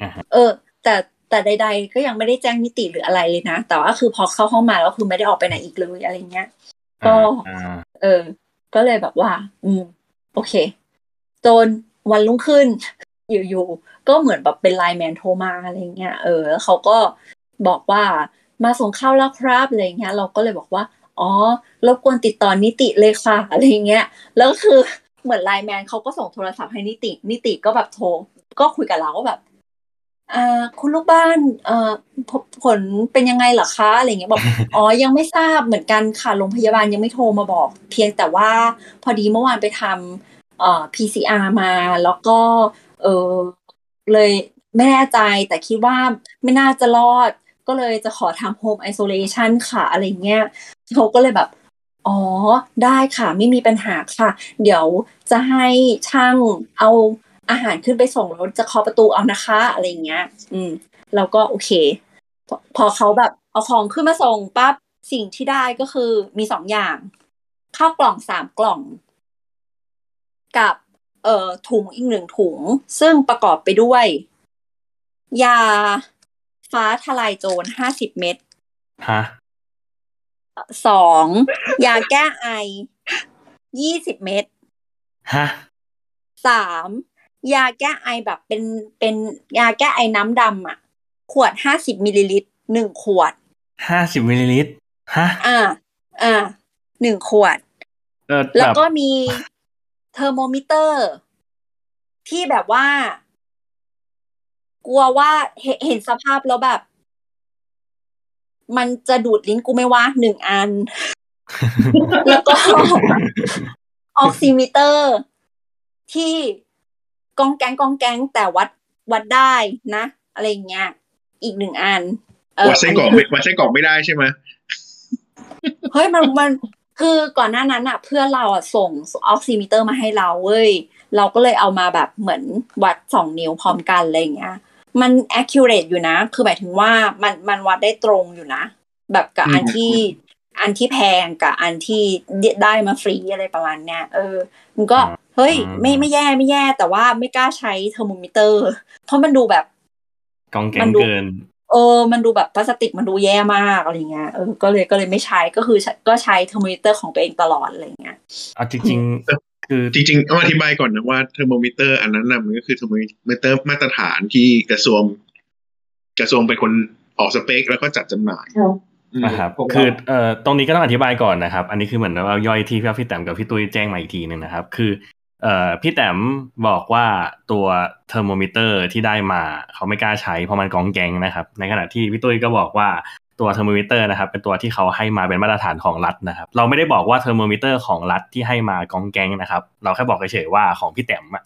อ่าฮะเออ แต่แต่ใด ๆ ก็ยังไม่ได้แจ้งนิติหรืออะไรเลยนะ แต่ว่าคือพอเข้าห้องมาแล้วคือไม่ได้ออกไปไหนอีกเลยอะไรเงี้ย ก็อ่าเออ ก็เลยแบบว่า อืม โอเค จนวันรุ่งขึ้น อยู่ๆ ก็เหมือนแบบเป็นไลน์แมนโทรมาอะไรเงี้ย เออแล้วเขาก็บอกว่ามาส่งข้าวแล้วครับอะไรเงี้ย เราก็เลยบอกว่า อ๋อ รบกวนติดต่อนิติเลยค่ะอะไรเงี้ย แล้วก็คือเหมือนไลน์แมนเขาก็ส่งโทรศัพท์ให้นิติ นิติก็แบบโทร ก็คุยกับเราว่าแบบอ่า คุณลูกบ้านเอ่อผผลเป็นยังไงเหรอคะอะไรเงี้ยบอกอ๋อยังไม่ทราบเหมือนกันค่ะโรงพยาบาลยังไม่โทรมาบอก เพียงแต่ว่าพอดีเมื่อวานไปทำเอ่อ PCR มาแล้วก็เออเลยไม่แน่ใจแต่คิดว่าไม่น่าจะรอด ก็เลยจะขอทำ home isolation ค่ะอะไรเงี้ยเขาก็เลยแบบอ๋อได้ค่ะไม่มีปัญหาค่ะ เดี๋ยวจะให้ช่างเอา อาหารขึ้นไปส่งแล้วจะเคาะประตูเอานะคะอะไรเงี้ย อืมแล้วก็โอเคพอพอเขาแบบเอาของขึ้นมาส่งปั๊บสิ่งที่ได้ก็คือมีสองอย่างข้าวกล่องสามกล่อง กับ เอ่อถุงอีกหนึ่งถุง ซึ่งประกอบไปด้วย ยาฟ้าทลายโจรห้าสิบเม็ดฮะสองยาแก้ไอยี่สิบเม็ดฮะสาม ยาแก้ไอแบบเป็นเป็นยาแก้ไอน้ำดำอะ ขวดห้าสิบมิลลิลิตรหนึ่งขวดห้าสิบมิลลิลิตรฮะอ่าอ่าหนึ่งขวดเออแล้วแบบก็มีเทอร์โมมิเตอร์ ที่แบบว่า กลัวว่าเห็นเห็นสภาพแล้วแบบ มันจะดูดลิ้นกูไหมวะหนึ่งอัน แล้วก็ออกซิมิเตอร์ ที่ ก๋องแก๋งก๋องแก๋งแต่วัดวัดได้นะ อะไรอย่างเงี้ย อีกหนึ่งอันเออวัดไส้กรอกอันไม่นี้วัดไส้กรอกไม่ได้ใช่ไหมเฮ้ยมันมันคือก่อนหน้านั้นอะเพื่อนเราอะส่งออกซิมิเตอร์มาให้เราเว้ยเราก็เลยเอามาแบบเหมือนวัดสองนิ้วพร้อมกันอะไรอย่างเงี้ย มัน accurate อยู่นะ คือหมายถึงว่ามันมันวัดได้ตรงอยู่นะ แบบกับอันที่อันที่แพงกับอันที่ได้มาฟรีอะไรประมาณเนี้ยเออ มันก็อ่า เฮ้ยอืมไม่ไม่แย่ไม่แย่ แต่ว่าไม่กล้าใช้เทอร์โมมิเตอร์ เพราะมันดูแบบก๋องแก๋งมันดูเกินเออ มันดูแบบพลาสติกมันดูแย่มากอะไรเงี้ย เออ ก็เลยก็เลยไม่ใช้ ก็คือใช้ก็ใช้เทอร์โมมิเตอร์ของตัวเองตลอดอะไรเงี้ยเอาจริงๆ คือจริงๆต้องอธิบายก่อนนะว่าเทอร์โมมิเตอร์อันนั้นนะมันก็คือเทอร์โมมิเตอร์มาตรฐานที่กระทรวง กระทรวงเป็นคนออกสเปคแล้วก็จัดจำหน่ายนะครับผมว่าคือเอ่อตรงนี้ก็ต้องอธิบายก่อนนะครับ อันนี้คือเหมือนว่าย่อยที่พี่พี่แต้มกับพี่ตุ้ยแจ้งมาอีกทีหนึ่งนะครับ คือเอ่อ พี่แต้มบอกว่าตัวเทอร์โมมิเตอร์ที่ได้มาเขาไม่กล้าใช้เพราะมันก๋องแก๋งนะครับ ในขณะที่พี่ตุ้ยก็บอกว่าตัวเทอร์โมมิเตอร์นะครับเป็นตัวที่เขาให้มาเป็นมาตรฐานของรัฐนะครับ เราไม่ได้บอกว่าเทอร์โมมิเตอร์ของรัฐที่ให้มาก๋องแก๋งนะครับ เราแค่บอกเฉยๆว่าของพี่แต้มอะ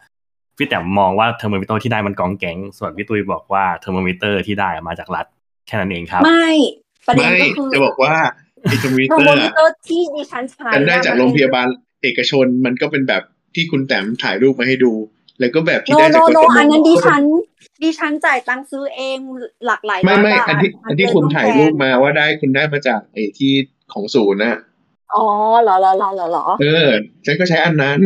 พี่แต้มมองว่าเทอร์โมมิเตอร์ที่ได้มันกองแกงส่วนพี่ตุยบอกว่าเทอร์โมมิเตอร์ที่ได้มาจากรัฐแค่นั้นเองครับ ไม่ประเด็นไม่ก็คือจะบอกว่าไอ้คอมพิวโทรเตอโมร์มิเตอร์ที่ดิฉันใช้กันได้จากอะโรงพยาบาลเอกชนมันก็เป็นแบบ ที่คุณแต้มถ่ายรูปมาให้ดู แล้วก็แบบที่โนได้โนจากกโนทมอันนั้นดิฉันดิฉันจ่ายตังค์ซื้อเองหลักหลายไม่ไม่ร้ยบาทอันที่มัอันที่เป็นคุณถ่ายรูปแพงมาว่าได้คุณได้มาจากไอ้ที่ของศูนย์นะอ๋อเหรอเหรอเหรอเหรอเหรอเออฉันก็ใช้อันนั้น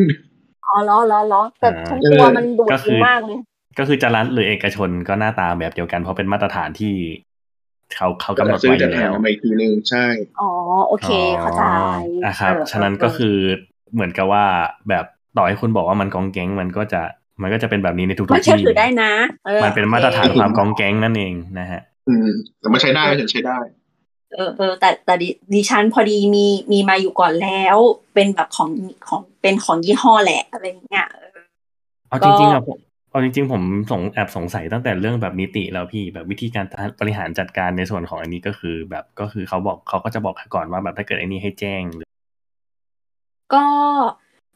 อ๋อเหรอเหรอเหรอแต่อ่าทั้งตัวเออมันดูดก็คืดีอมากเลยก็คือจะรัฐหรือเอกชนก็หน้าตาแบบเดียวกันเพราะเป็นมาตรฐานที่เขาเขากำหนดซื้อไว้อจากยู่ทางแล้วมาอีกทีนึงใช่ อ๋อโอเคเข้าใจอะครับเออฉะนั้นเออก็คือเหมือนกับว่าแบบ ต่อให้คุณบอกว่ามันกองแก๊งมันก็จะมันก็จะเป็นแบบนี้ในทุกมันๆเชื่อที่ถือได้นะออมันเป็นมาตรฐานความกองแก๊งนั่นเองนะฮะ อืมแต่มันใช้ได้ฉันใช้ได้เออเออแต่แต่ดิดิฉันพอดีมีมีมาอยู่ก่อนแล้ว เป็นแบบของของเป็นของยี่ห้อแหละอะไรอย่างเงี้ยเออเอาก็จริงๆอะผมเอาจริงๆผมสงแอบสงสัยตั้งแต่เรื่องแบบนิติแล้วพี่แบบวิธีการบริหารจัดการในส่วนของอันนี้ก็คือ แบบก็คือเขาบอกเขาก็จะบอกก่อนว่าแบบถ้าเกิดไอ้นี้ให้แจ้งหรือก็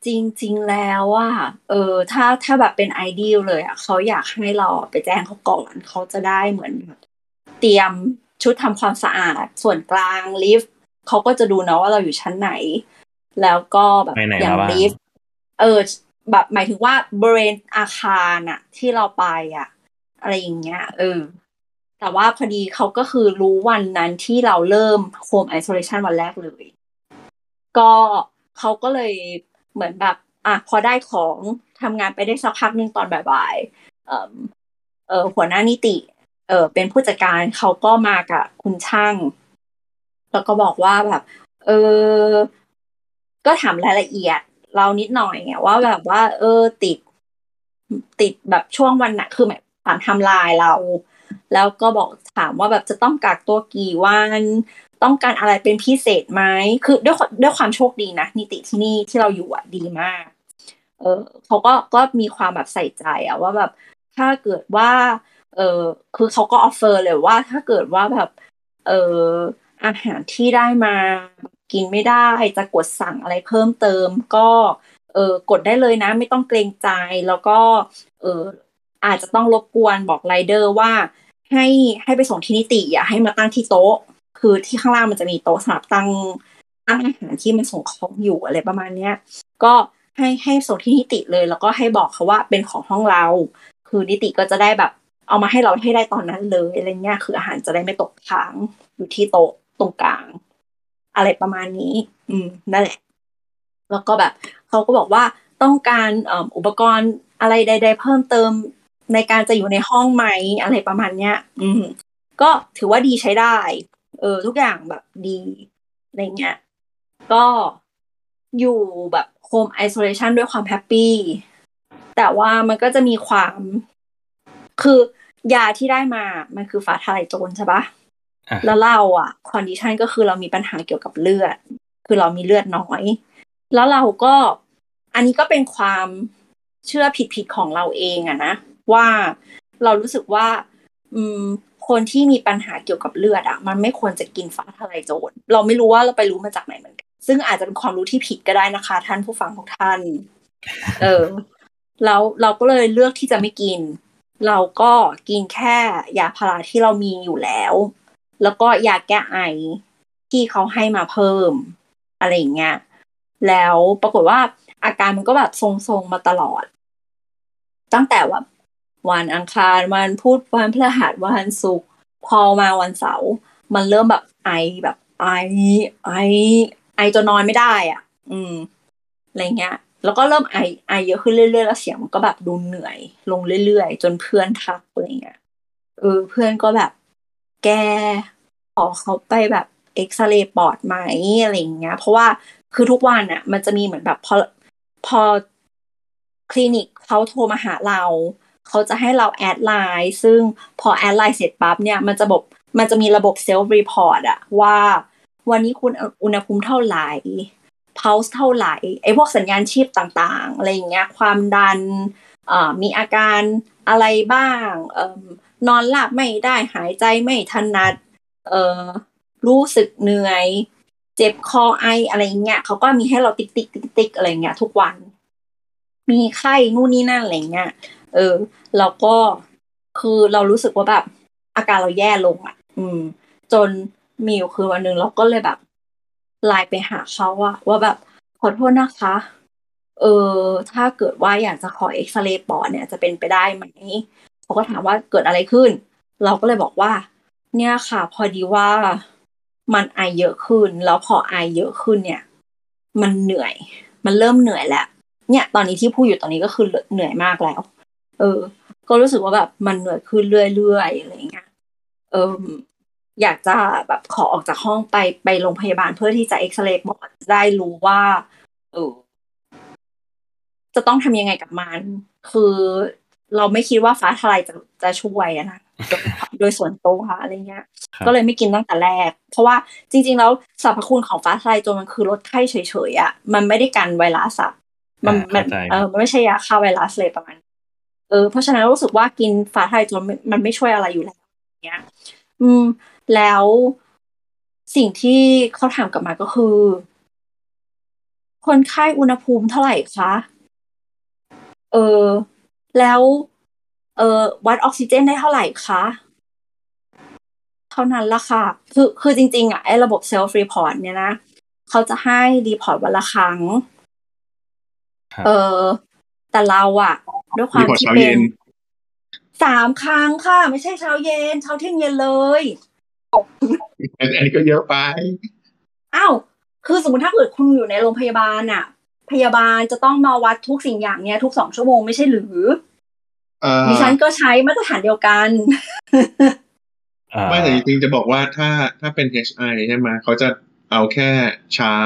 จริง ๆ แล้วอะเออ ถ้าถ้าแบบเป็นไอเดียเลยอะเขาอยากให้เราไปแจ้งเขาก่อนเขาจะได้เหมือนแบบเตรียมชุดทำความสะอาดส่วนกลางลิฟต์เขาก็จะดูนะว่าเราอยู่ชั้นไหน แล้วก็แบบไปไหนอย่างมาบ้างลิฟต์เออ แบบหมายถึงว่าบริเวณอาคารอะที่เราไปอะอะไรอย่างเงี้ย เออ แต่ว่าพอดีเขาก็คือรู้วันนั้นที่เราเริ่ม home isolation วันแรกเลย ก็เขาก็เลย เหมือนแบบอะพอได้ของทำงานไปได้สักพักหนึ่งตอนบ่ายๆเออเออหัวหน้านิติ เออเป็นผู้จัดการเขาก็มากับคุณช่าง แล้วก็บอกว่าแบบ เออ ก็ถามรายละเอียดเรานิดหน่อยไงว่าแบบว่า เออ ติด ติดแบบช่วงวันไหนคือแบบผ่านทำลายเรา แล้วก็บอกถามว่าแบบจะต้องกักตัวกี่วัน ต้องการอะไรเป็นพิเศษไหมคือด้วยด้วยความโชคดีนะนิติที่นี่ที่เราอยู่อะดีมาก เออเขาก็ก็มีความแบบใส่ใจอะว่าแบบถ้าเกิดว่า เออคือเขาก็ offer เลยว่า ถ้าเกิดว่าแบบ เอออาหารที่ได้มากินไม่ได้จะกดสั่งอะไรเพิ่มเติม ก็เออกดได้เลยนะ ไม่ต้องเกรงใจแล้วก็ เอออาจจะต้องรบกวนบอกไรเดอร์ว่า ให้ให้ไปส่งที่นิติอย่าให้มาตั้งที่โต๊ะ คือที่ข้างล่างมันจะมีโต๊ะสำหรับตั้งตั้งอาหารที่มันส่งของอยู่อะไรประมาณเนี้ย ก็ให้ให้ส่งที่นิติเลย แล้วก็ให้บอกเขาว่าเป็นของห้องเรา คือนิติก็จะได้แบบ เอามาให้เราให้ได้ตอนนั้นเลยอะไรเงี้ยคืออาหารจะได้ไม่ตกค้างอยู่ที่โต๊ะตรงกลาง อะไรประมาณนี้ อืมนั่นแหละ แล้วก็แบบเขาก็บอกว่าต้องการอุปกรณ์อะไรใด ๆ เพิ่มเติมในการจะอยู่ในห้องไหมอะไรประมาณเนี้ย อืม ก็ถือว่าดีใช้ได้ เออ ทุกอย่างแบบดีอะไรเงี้ยก็อยู่แบบ home isolation ด้วยความ happy แต่ว่ามันก็จะมีความคือยาที่ได้มามันคือฟ้าทลายโจรใช่ปะอะแล้วเราอะ condition ก็คือเรามีปัญหาเกี่ยวกับเลือด คือเรามีเลือดน้อย แล้วเราก็อันนี้ก็เป็นความเชื่อผิดๆของเราเองอะนะว่าเรารู้สึกว่า อืม คนที่มีปัญหาเกี่ยวกับเลือดอะมันไม่ควรจะกินฟ้าทลายโจรเราไม่รู้ว่าเราไปรู้มาจากไหนเหมือนกัน ซึ่งอาจจะเป็นความรู้ที่ผิดก็ได้นะคะ ท่านผู้ฟังทุกท่าน เออแล้วเราก็เลยเลือกที่จะไม่กิน เราก็กินแค่ยาพาราที่เรามีอยู่แล้ว แล้วก็ยาแก้ไอที่เขาให้มาเพิ่ม อะไรอย่างเงี้ยแล้วปรากฏว่าอาการมันก็แบบทรงๆมาตลอด ตั้งแต่แบบ วันอังคารวันพุธวันพฤหัสวันศุกร์พอมาวันเสาร์มันเริ่มแบบไอแบบไอไอไอจนนอนไม่ได้อะ อืมอะไรเงี้ย แล้วก็เริ่มไอไอเยอะขึ้นเรื่อยๆแล้วเสียงมันก็แบบดูเหนื่อย ลงเรื่อยๆ จนเพื่อนทักอะไรเงี้ยเออเพื่อนก็แบบ แกขอเขาไปแบบเอ็กซเรย์ปอดไหมอะไรเงี้ย เพราะว่าคือทุกวันอะ มันจะมีเหมือนแบบพอพอคลินิกเขาโทรมาหาเรา เขาจะให้เรา add ไลน์ซึ่งพอ add ไลน์เสร็จปั๊บเนี่ยมันจะแบบมันจะมีระบบ self report อะว่าวันนี้คุณอุณหภูมิเท่าไหร่ pulse เท่าไหร่ไอ้พวกสัญญาณชีพต่างๆอะไรอย่างเงี้ยความดันอ่อมีอาการอะไรบ้างออนอนหลับไม่ได้หายใจไม่ถนัดเออรู้สึกเหนื่อย เจ็บคอไออะไรเงี้ยเขาก็มีให้เราติ๊กติ๊กติ๊กติ๊กอะไรเงี้ยทุกวัน มีไข้นู่นนี่นั่นอะไรเงี้ย เออแล้วก็คือเรารู้สึกว่าแบบอาการเราแย่ลงอะ อืม จนมีอยู่คือวันหนึ่งเราก็เลยแบบไลน์ไปหาเขาอะว่าแบบขอโทษนะคะ เออถ้าเกิดว่าอยากจะขอเอ็กซเรย์ปอดเนี่ยจะเป็นไปได้ไหมเขาก็ถามว่าเกิดอะไรขึ้น เราก็เลยบอกว่า เนี่ยค่ะ พอดีว่ามันไอเยอะขึ้น แล้วพอไอเยอะขึ้นเนี่ย มันเหนื่อย มันเริ่มเหนื่อยแล้ว เนี่ย ตอนนี้ที่พูดอยู่ตอนนี้ก็คือเหนื่อยมากแล้ว เออ ก็รู้สึกว่าแบบมันเหนื่อยขึ้นเรื่อยๆอะไรเงี้ยเอออยากจะแบบขอออกจากห้องไปไปโรงพยาบาลเพื่อที่จะเอ็กซเรย์ปอดได้รู้ว่า เออ จะต้องทำยังไงกับมัน คือเราไม่คิดว่าฟ้าทลายจะจะช่วยนะโดยส่วนตัวอะไรเงี้ย ก็เลยไม่กินตั้งแต่แรก เพราะว่าจริง ๆ แล้วสรรพคุณของฟ้าทลายตัวมันคือลดไข้เฉยๆอะมันไม่ได้กันไวรัสอะมันมันเออมันไม่ใช่ยาฆ่าไวรัสเลยประมาณ เออเพราะฉะนั้นรู้สึกว่ากินฟ้าทลายตัวมันไม่ช่วยอะไรอยู่แล้วเงี้ย อืม แล้วสิ่งที่เขาถามกลับมาก็คือ คนไข้อุณหภูมิเท่าไหร่คะเออ แล้ว เออวัดออกซิเจนได้เท่าไหร่คะเท่านั้นละค่ะ คือคือจริง ๆ อะไอ้ระบบ self report เนี่ยนะเขาจะให้ report วันละครั้ง เออ แต่เราอะ ด้วยความที่เป็นสามครั้งค่ะ ไม่ใช่เช้าเย็นเช้าเที่ยงเย็นเลยอันนี้ก็เยอะไปอ้าวคือสมมติถ้าเกิดคุณอยู่ในโรงพยาบาลน่ะพยาบาลจะต้องมาวัดทุกสิ่งอย่างเนี้ย ทุกสองชั่วโมงไม่ใช่หรือดิฉันก็ใช้มาตรฐานเดียวกันไม่แต่จริงๆจะบอกว่าถ้าถ้าเป็น HI ใช่ไหมเขาจะเอาแค่เช้า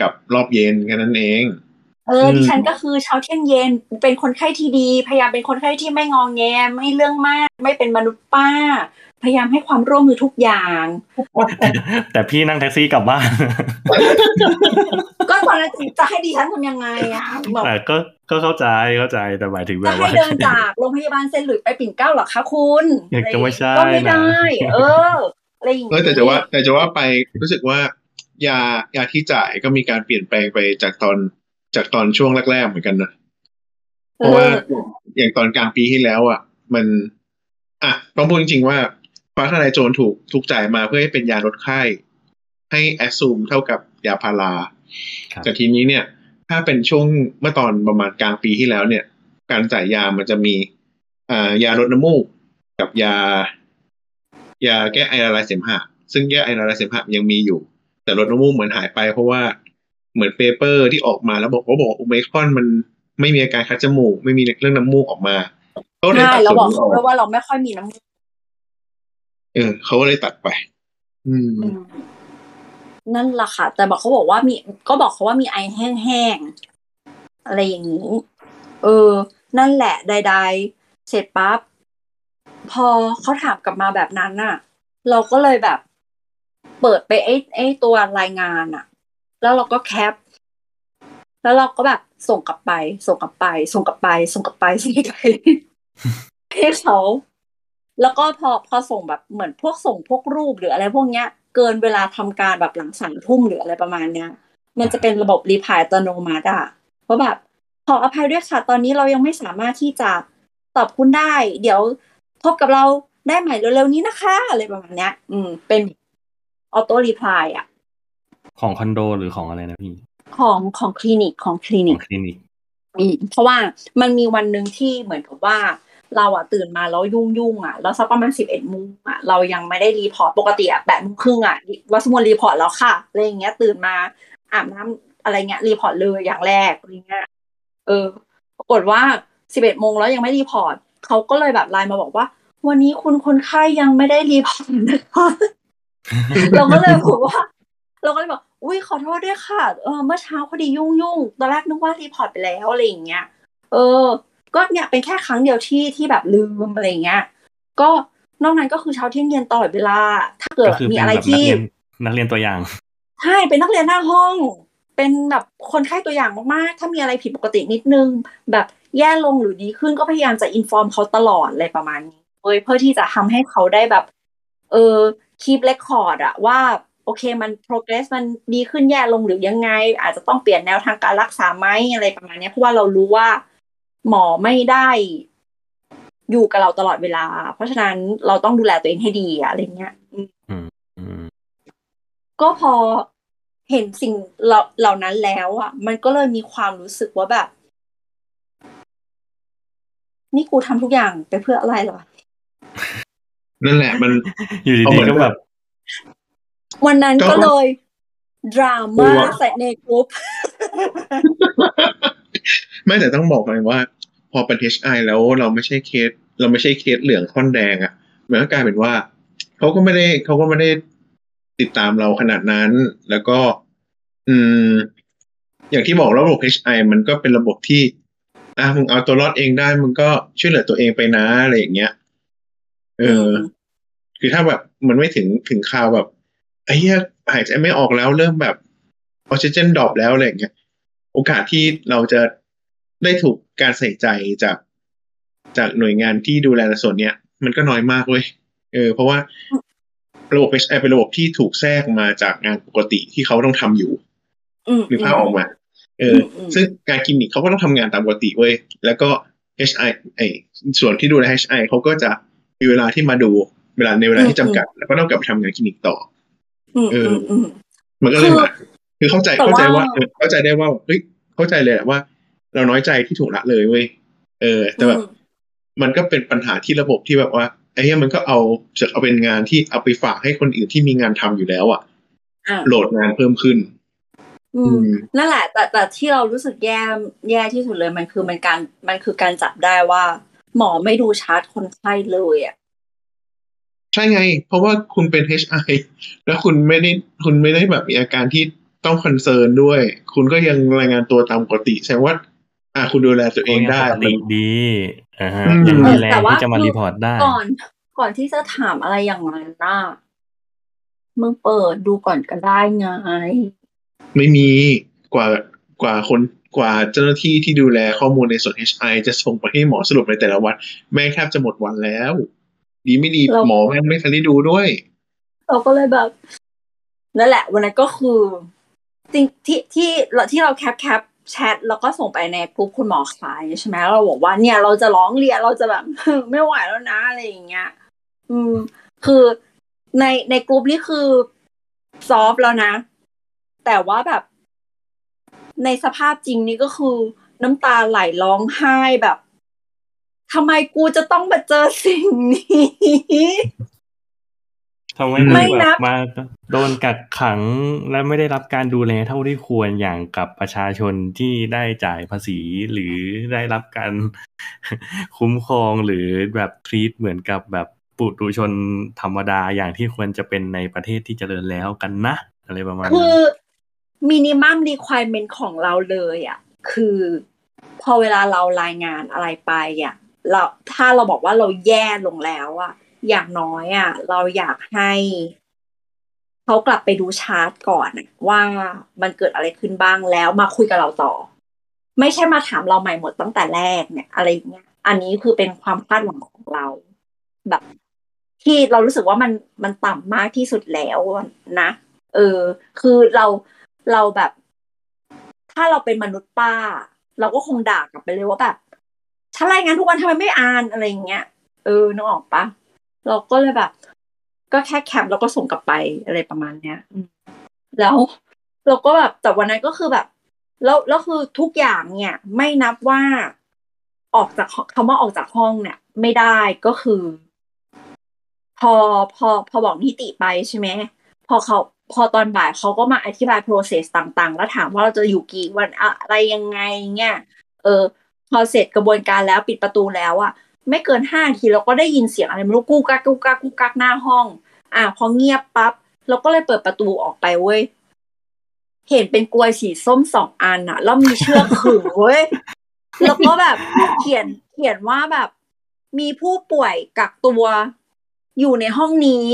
กับรอบเย็นแค่นั้นเอง เออดิฉันก็คือเช้าเที่ยงเย็นเป็นคนไข้ที่ดี พยายามเป็นคนไข้ที่ไม่งองแงไม่เรื่องมาก ไม่เป็นมนุษย์ป้า พยายามให้ความร่วมมือทุกอย่าง แต่พี่นั่งแท็กซี่กลับบ้านก็ตอนนั้นจะให้ดิฉันทำยังไงอะแต่ก็ก็เข้าใจเข้าใจแต่หมายถึงแบจะบให้ว่าเดินจากโรงพยาบาลเซนต์หลุยส์ไปปิ่นเกล้าหรอคะคุณอยากจะไม่ใช่ก็ไม่ได้นะเอออะไรอย่างเออแต่จะว่าแต่จะว่าไปรู้สึกว่ายายาที่จ่ายก็มีการเปลี่ยนแปลงไปจากตอน จากตอนช่วงแรกๆเหมือนกันนะเพราะว่าอย่างตอนกลางปีที่แล้วอะ มัน อะต้องพูดจริงๆว่าฟ้าทลายโจรถูกถูกจ่ายมาเพื่อให้เป็นยาลดไข้ ให้แอสซูมเท่ากับยาพาราครับแต่ทีนี้เนี่ย ถ้าเป็นช่วงเมื่อตอนประมาณกลางปีที่แล้วเนี่ย การจ่ายยามันจะมีอ่ายาลดน้ำมูกกับยา ยาแก้ไอละลายเสมหะ ซึ่งแก้ไอละลายเสมหะยังมีอยู่ แต่ลดน้ำมูกเหมือนหายไปเพราะว่า เหมือน paper ที่ออกมาแล้วบอกว่าบอกโอไมครอนมันไม่มีอาการคัดจมูก ไม่มีเรื่องน้ำมูกออกมาเขาเลยใช่ตัดเราส่วนบอกนี้อเขาอกด้วยว่าเราไม่ค่อยมีน้ำมูกเออเขาก็เลยตัดไป อืมอืมนั่นแหละค่ะ แต่บอกเขาบอกว่ามี ก็บอกเขาว่ามีไอแห้งๆอะไรอย่างนี้ เออ นั่นแหละใดๆเสร็จปั๊บพอเขาถามกลับมาแบบนั้นน่ะ เราก็เลยแบบ เปิดไปไอ้ไอ้ตัวรายงานอะ แล้วเราก็แคป แล้วเราก็แบบส่งกลับไป ส่งกลับไป ส่งกลับไป ส่งกลับไปส่งกลับไปให้เขาแล้วก็พอพอส่งแบบเหมือนพวกส่งพวกรูปหรืออะไรพวกเนี้ย เกินเวลาทำการแบบหลังสามทุ่มหรืออะไรประมาณเนี้ย มันจะเป็นระบบ reply อัตโนมัติอะเพราะแบบขออภัยด้วยค่ะ ตอนนี้เรายังไม่สามารถที่จะตอบคุณได้ เดี๋ยวพบกับเราได้ใหม่เร็วๆนี้นะคะ อะไรประมาณเนี้ย อืม เป็น auto reply อะ ของคอนโดหรือของอะไรนะพี่ ของของคลินิกของคลิขนิอกงคลินิกอืมเพราะว่ามันมีวันหนึ่งที่เหมือนกับว่าเราอะตื่นมาแล้วยุ่งยุ่งๆอะแล้วสักประมาณสิบเอ็ดโมงอะเรายังไม่ได้ report ปกติอะแปดโมงครึ่งอะวัสมุน report แล้วค่ะอะไรอย่างเงี้ย ตื่นมาอาบน้ำอะไรเงี้ย report เลยอย่างแรกอะไรเงี้ยเออ ปรากฏว่าสิบเอ็ดโมงแล้วยังไม่ report เขาก็เลยแบบไลน์มาบอกว่า วันนี้คุณคนไข้ยังไม่ได้ report นะคะเราก็เลยบอกว่า เราก็เลยบอกอุ้ยขอโทษด้วยค่ะ เออเมื่อเช้าพอดียุ่งยุ่งๆตอนแรกนึกว่า report ไปแล้วอะไรอย่างเงี้ย เออ ก็เนี่ยเป็นแค่ครั้งเดียวที่ที่แบบลืมอะไรอย่างเงี้ย ก็นอกนั้นก็คือเช้าเที่ยงเย็นตลอดเวลา ถ้าเกิดก็คือมีเป็นอะไรแบบนักที่เรียนนักเรียนตัวอย่างใช่เป็นนักเรียนหน้าห้อง เป็นแบบคนไข้ตัวอย่างมากๆ ถ้ามีอะไรผิดปกตินิดนึง แบบแย่ลงหรือดีขึ้นก็พยายามจะอินฟอร์มเขาตลอดอะไรประมาณนี้เว้ยเพื่อที่จะทำให้เขาได้แบบ เออคีปเรคคอร์ดอะว่า โอเคมัน progress มันดีขึ้นแย่ลงหรือยังไง อาจจะต้องเปลี่ยนแนวทางการรักษาไหมอะไรประมาณเนี้ยเพราะว่าเรารู้ว่าหมอไม่ได้อยู่กับเราตลอดเวลา เพราะฉะนั้นเราต้องดูแลตัวเองให้ดีอะอะไรเงี้ยอืมอืมก็พอเห็นสิ่งเหล่าเหล่านั้นแล้วอะ มันก็เลยมีความรู้สึกว่าแบบ นี่กูทำทุกอย่างไปเพื่ออะไรเหรอ นั่นแหละ มันอยู่เอาดีเหมือนๆก็แบบ วันนั้นก็ก็เลย ดราม่าโอ้วะใส่ในกลุ่มไม่แต่ต้องบอกเลยว่า พอเป็น HI แล้วเราไม่ใช่เคส เราไม่ใช่เคสเหลืองค่อนแดงอะ่ะมันก็กลายเป็นว่าเขาก็ไม่ได้เขาก็ไม่ได้ติดตามเราขนาดนั้น แล้วก็ อืม อย่างที่บอกระบบ HI มันก็เป็นระบบที่อะมึงเอาตัวรอดเองได้มึงก็ช่วยเหลือตัวเองไปนะอะไรอย่างเงี้ย เออ คือถ้าแบบมันไม่ถึงถึงข่าวแบบ ไอ้เหี้ยหายใจไม่ออกแล้วเริ่มแบบออกซิเจน drop แล้วอะไรอย่างเงี้ยโอกาสที่เราจะได้ถูกการใส่ใจจากจากหน่วยงานที่ดูแลในส่วนเนี้ย มันก็น้อยมากเว้ยเออเพราะว่าระบบ HI เป็นระบบที่ถูกแทรกมาจากงานปกติที่เขาต้องทำอยู่อืมนึกภาพออกมา เอออมอืมซึ่งงานคลินิกเขาก็ต้องทำงานตามปกติเว้ยแล้วก็ HI ไอ้ส่วนที่ดูแล HI เขาก็จะมีเวลาที่มาดูเวลาในเวลาที่จำกัด แล้วก็ต้องกลับไปทำงานคลินิกต่ออืม เออือมอืมมันก็เลยมาคือเข้าใจแต่เข้าใจว่าว่าเออเข้าใจได้ว่าเฮ้ยเข้าใจเลยแหละว่า เราน้อยใจที่ถูกละเลยเว้ยเออ แต่แบบมันก็เป็นปัญหาที่ระบบที่แบบว่าไอ้เนี้ยมันก็เอาจะเอาเป็นงานที่เอาไปฝากให้คนอื่นที่มีงานทำอยู่แล้วอะอะโหลดงานเพิ่มขึ้น อือืมมนั่นแหละ แต่แต่ที่เรารู้สึกแย่แย่ที่สุดเลยมันคือมันการมันคือการจับได้ว่า หมอไม่ดูชาร์ตคนไข้เลยอะ ใช่ไง เพราะว่าคุณเป็น HI แล้วคุณไม่ได้คุณไม่ได้แบบมีอาการที่ต้อง concern ด้วย คุณก็ยังรายงานตัวตามปกติแสดงว่า อ่าคุณดูแลตัวเองได้ปกติมันดีอ่าฮะอืมยังมีแรงแต่ว่าที่จะมา report ได้ ก่อน ก่อนที่จะถามอะไรอย่างนั้นน่ะมึงเปิดดูก่อนก็ได้ไง ไม่มีกว่ากว่าคนกว่าเจ้าหน้าที่ที่ดูแลข้อมูลในส่วน HI จะส่งไปให้หมอสรุปในแต่ละวัน แม่งแทบจะหมดวันแล้ว ดีไม่ดีเราหมอแม่งไม่ทันได้ดูด้วย เราก็เลยแบบนั่นแหละ วันนั้นก็คือจริงที่ที่เราที่เราแคปแคปแชทแล้วก็ส่งไปในกลุ่มคุณหมอขายใช่ไหมเราบอกว่าเนี่ยเราจะร้องเรียนเราจะแบบไม่ไหวแล้วนะอะไรอย่างเงี้ย อืม คือในในกลุ่มนี่คือซอฟต์แล้วนะ แต่ว่าแบบ ในสภาพจริงนี่ก็คือน้ำตาไหลร้องไห้แบบ ทำไมกูจะต้องมาเจอสิ่งนี้ทำไมไม่ถึงนัแบบบมาโดนกักขังและไม่ได้รับการดูแลเท่าที่ควรอย่างกับประชาชนที่ได้จ่ายภาษีหรือได้รับการคุ้มครองหรือแบบทรีตเหมือนกับแบบปุถุชนธรรมดาอย่างที่ควรจะเป็นในประเทศที่เจริญแล้วกันนะ อะไรประมาณคืนั้นอมินิมัมรีคว i เมนต์ของเราเลยอะคือพอเวลาเรารายงานอะไรไปอะ เราถ้าเราบอกว่าเราแย่ลงแล้วอะอย่างน้อยอะเราอยากให้เขากลับไปดูชาร์ตก่อนว่ามันเกิดอะไรขึ้นบ้างแล้วมาคุยกับเราต่อ ไม่ใช่มาถามเราใหม่หมดตั้งแต่แรกเนี่ย อะไรอย่างเงี้ย อันนี้คือเป็นความคาดหวังของเรา แบบ ที่เรารู้สึกว่ามันมันต่ำมากที่สุดแล้วนะเออ คือเราเราแบบ ถ้าเราเป็นมนุษย์ป้า เราก็คงด่ากลับไปเลยว่าแบบ ฉันรายงานทุกวันทำไมไม่อ่านอะไรอย่างเงี้ยเออนึกออกปะเราก็เลยแบบ ก็แค่แคปแล้วก็ส่งกลับไปอะไรประมาณเนี้ยแล้วเราก็แบบแต่วันนั้นก็คือแบบ แล้วแล้วคือทุกอย่างเนี่ย ไม่นับว่าออกจากคำว่าออกจากห้องเนี่ย ไม่ได้ก็คือ พอพอพอบอกนิติไปใช่ไหมพอเขาพอตอนบ่ายเขาก็มาอธิบาย process ต่างๆ แล้วถามว่าเราจะอยู่กี่วันอะไรยังไงเนี่ยเออ พอเสร็จกระบวนการแล้วปิดประตูแล้วอะไม่เกินห้าทีเราก็ได้ยินเสียงอะไรไม่รู้กู้กักกู้กักกู้กักหน้าห้อง อะพอเงียบปั๊บเราก็เลยเปิดประตูออกไปเว้ยเห็นเป็นกลวยสีส้มสองอันอะแล้วมีเชือกขึงเว้ยแล้วก็แบบเขียนเขียนว่าแบบ มีผู้ป่วยกักตัวอยู่ในห้องนี้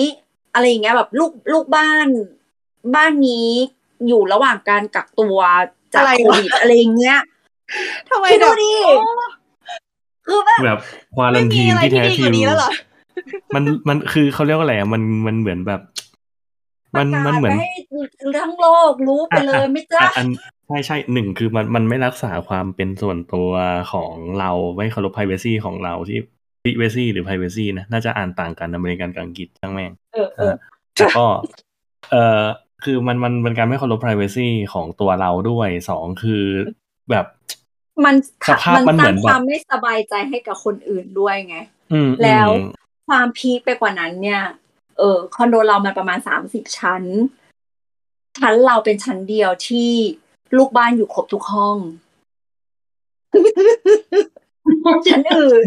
อะไรอย่างเงี้ยแบบลูกลูกบ้าน บ้านนี้อยู่ระหว่างการกักตัวจากโควิดอะไรอย่างเงี้ย ทำไมคิดดูแบบดิโอ้คือแบบแบบควาลัไม่นมีทีนอะไรที่ที่แท้ดีทกว่านี้แล้วเหรอมันมันคือเขาเรียกว่าอะไรอะมันมันเหมือนแบบ มันประกาศมันเหมือนไปให้ทั้งโลกรู้ไปเลยไหม่จ้าอะอันใช่ใช่หนึ่งคือมันมันไม่รักษาความเป็นส่วนตัวของเราไม่เคารพ privacy ของเราที่ privacy หรือ privacy นะน่าจะอ่านต่างกันอเมริกันกับอังกฤษช่างแม่งเออเออแล้วก็ เอ่อคือมันมันเป็นการไม่เคารพ privacy ของตัวเราด้วยสองคือแบบ มันสภาพมันเหมือนสร้างแบบความไม่สบายใจให้กับคนอื่นด้วยไงอืมแล้วอืมความพีคไปกว่านั้นเนี่ย เออคอนโดเรามันประมาณสามสิบชั้น ชั้นเราเป็นชั้นเดียวที่ลูกบ้านอยู่ครบทุกห้อง ชั้นอื่น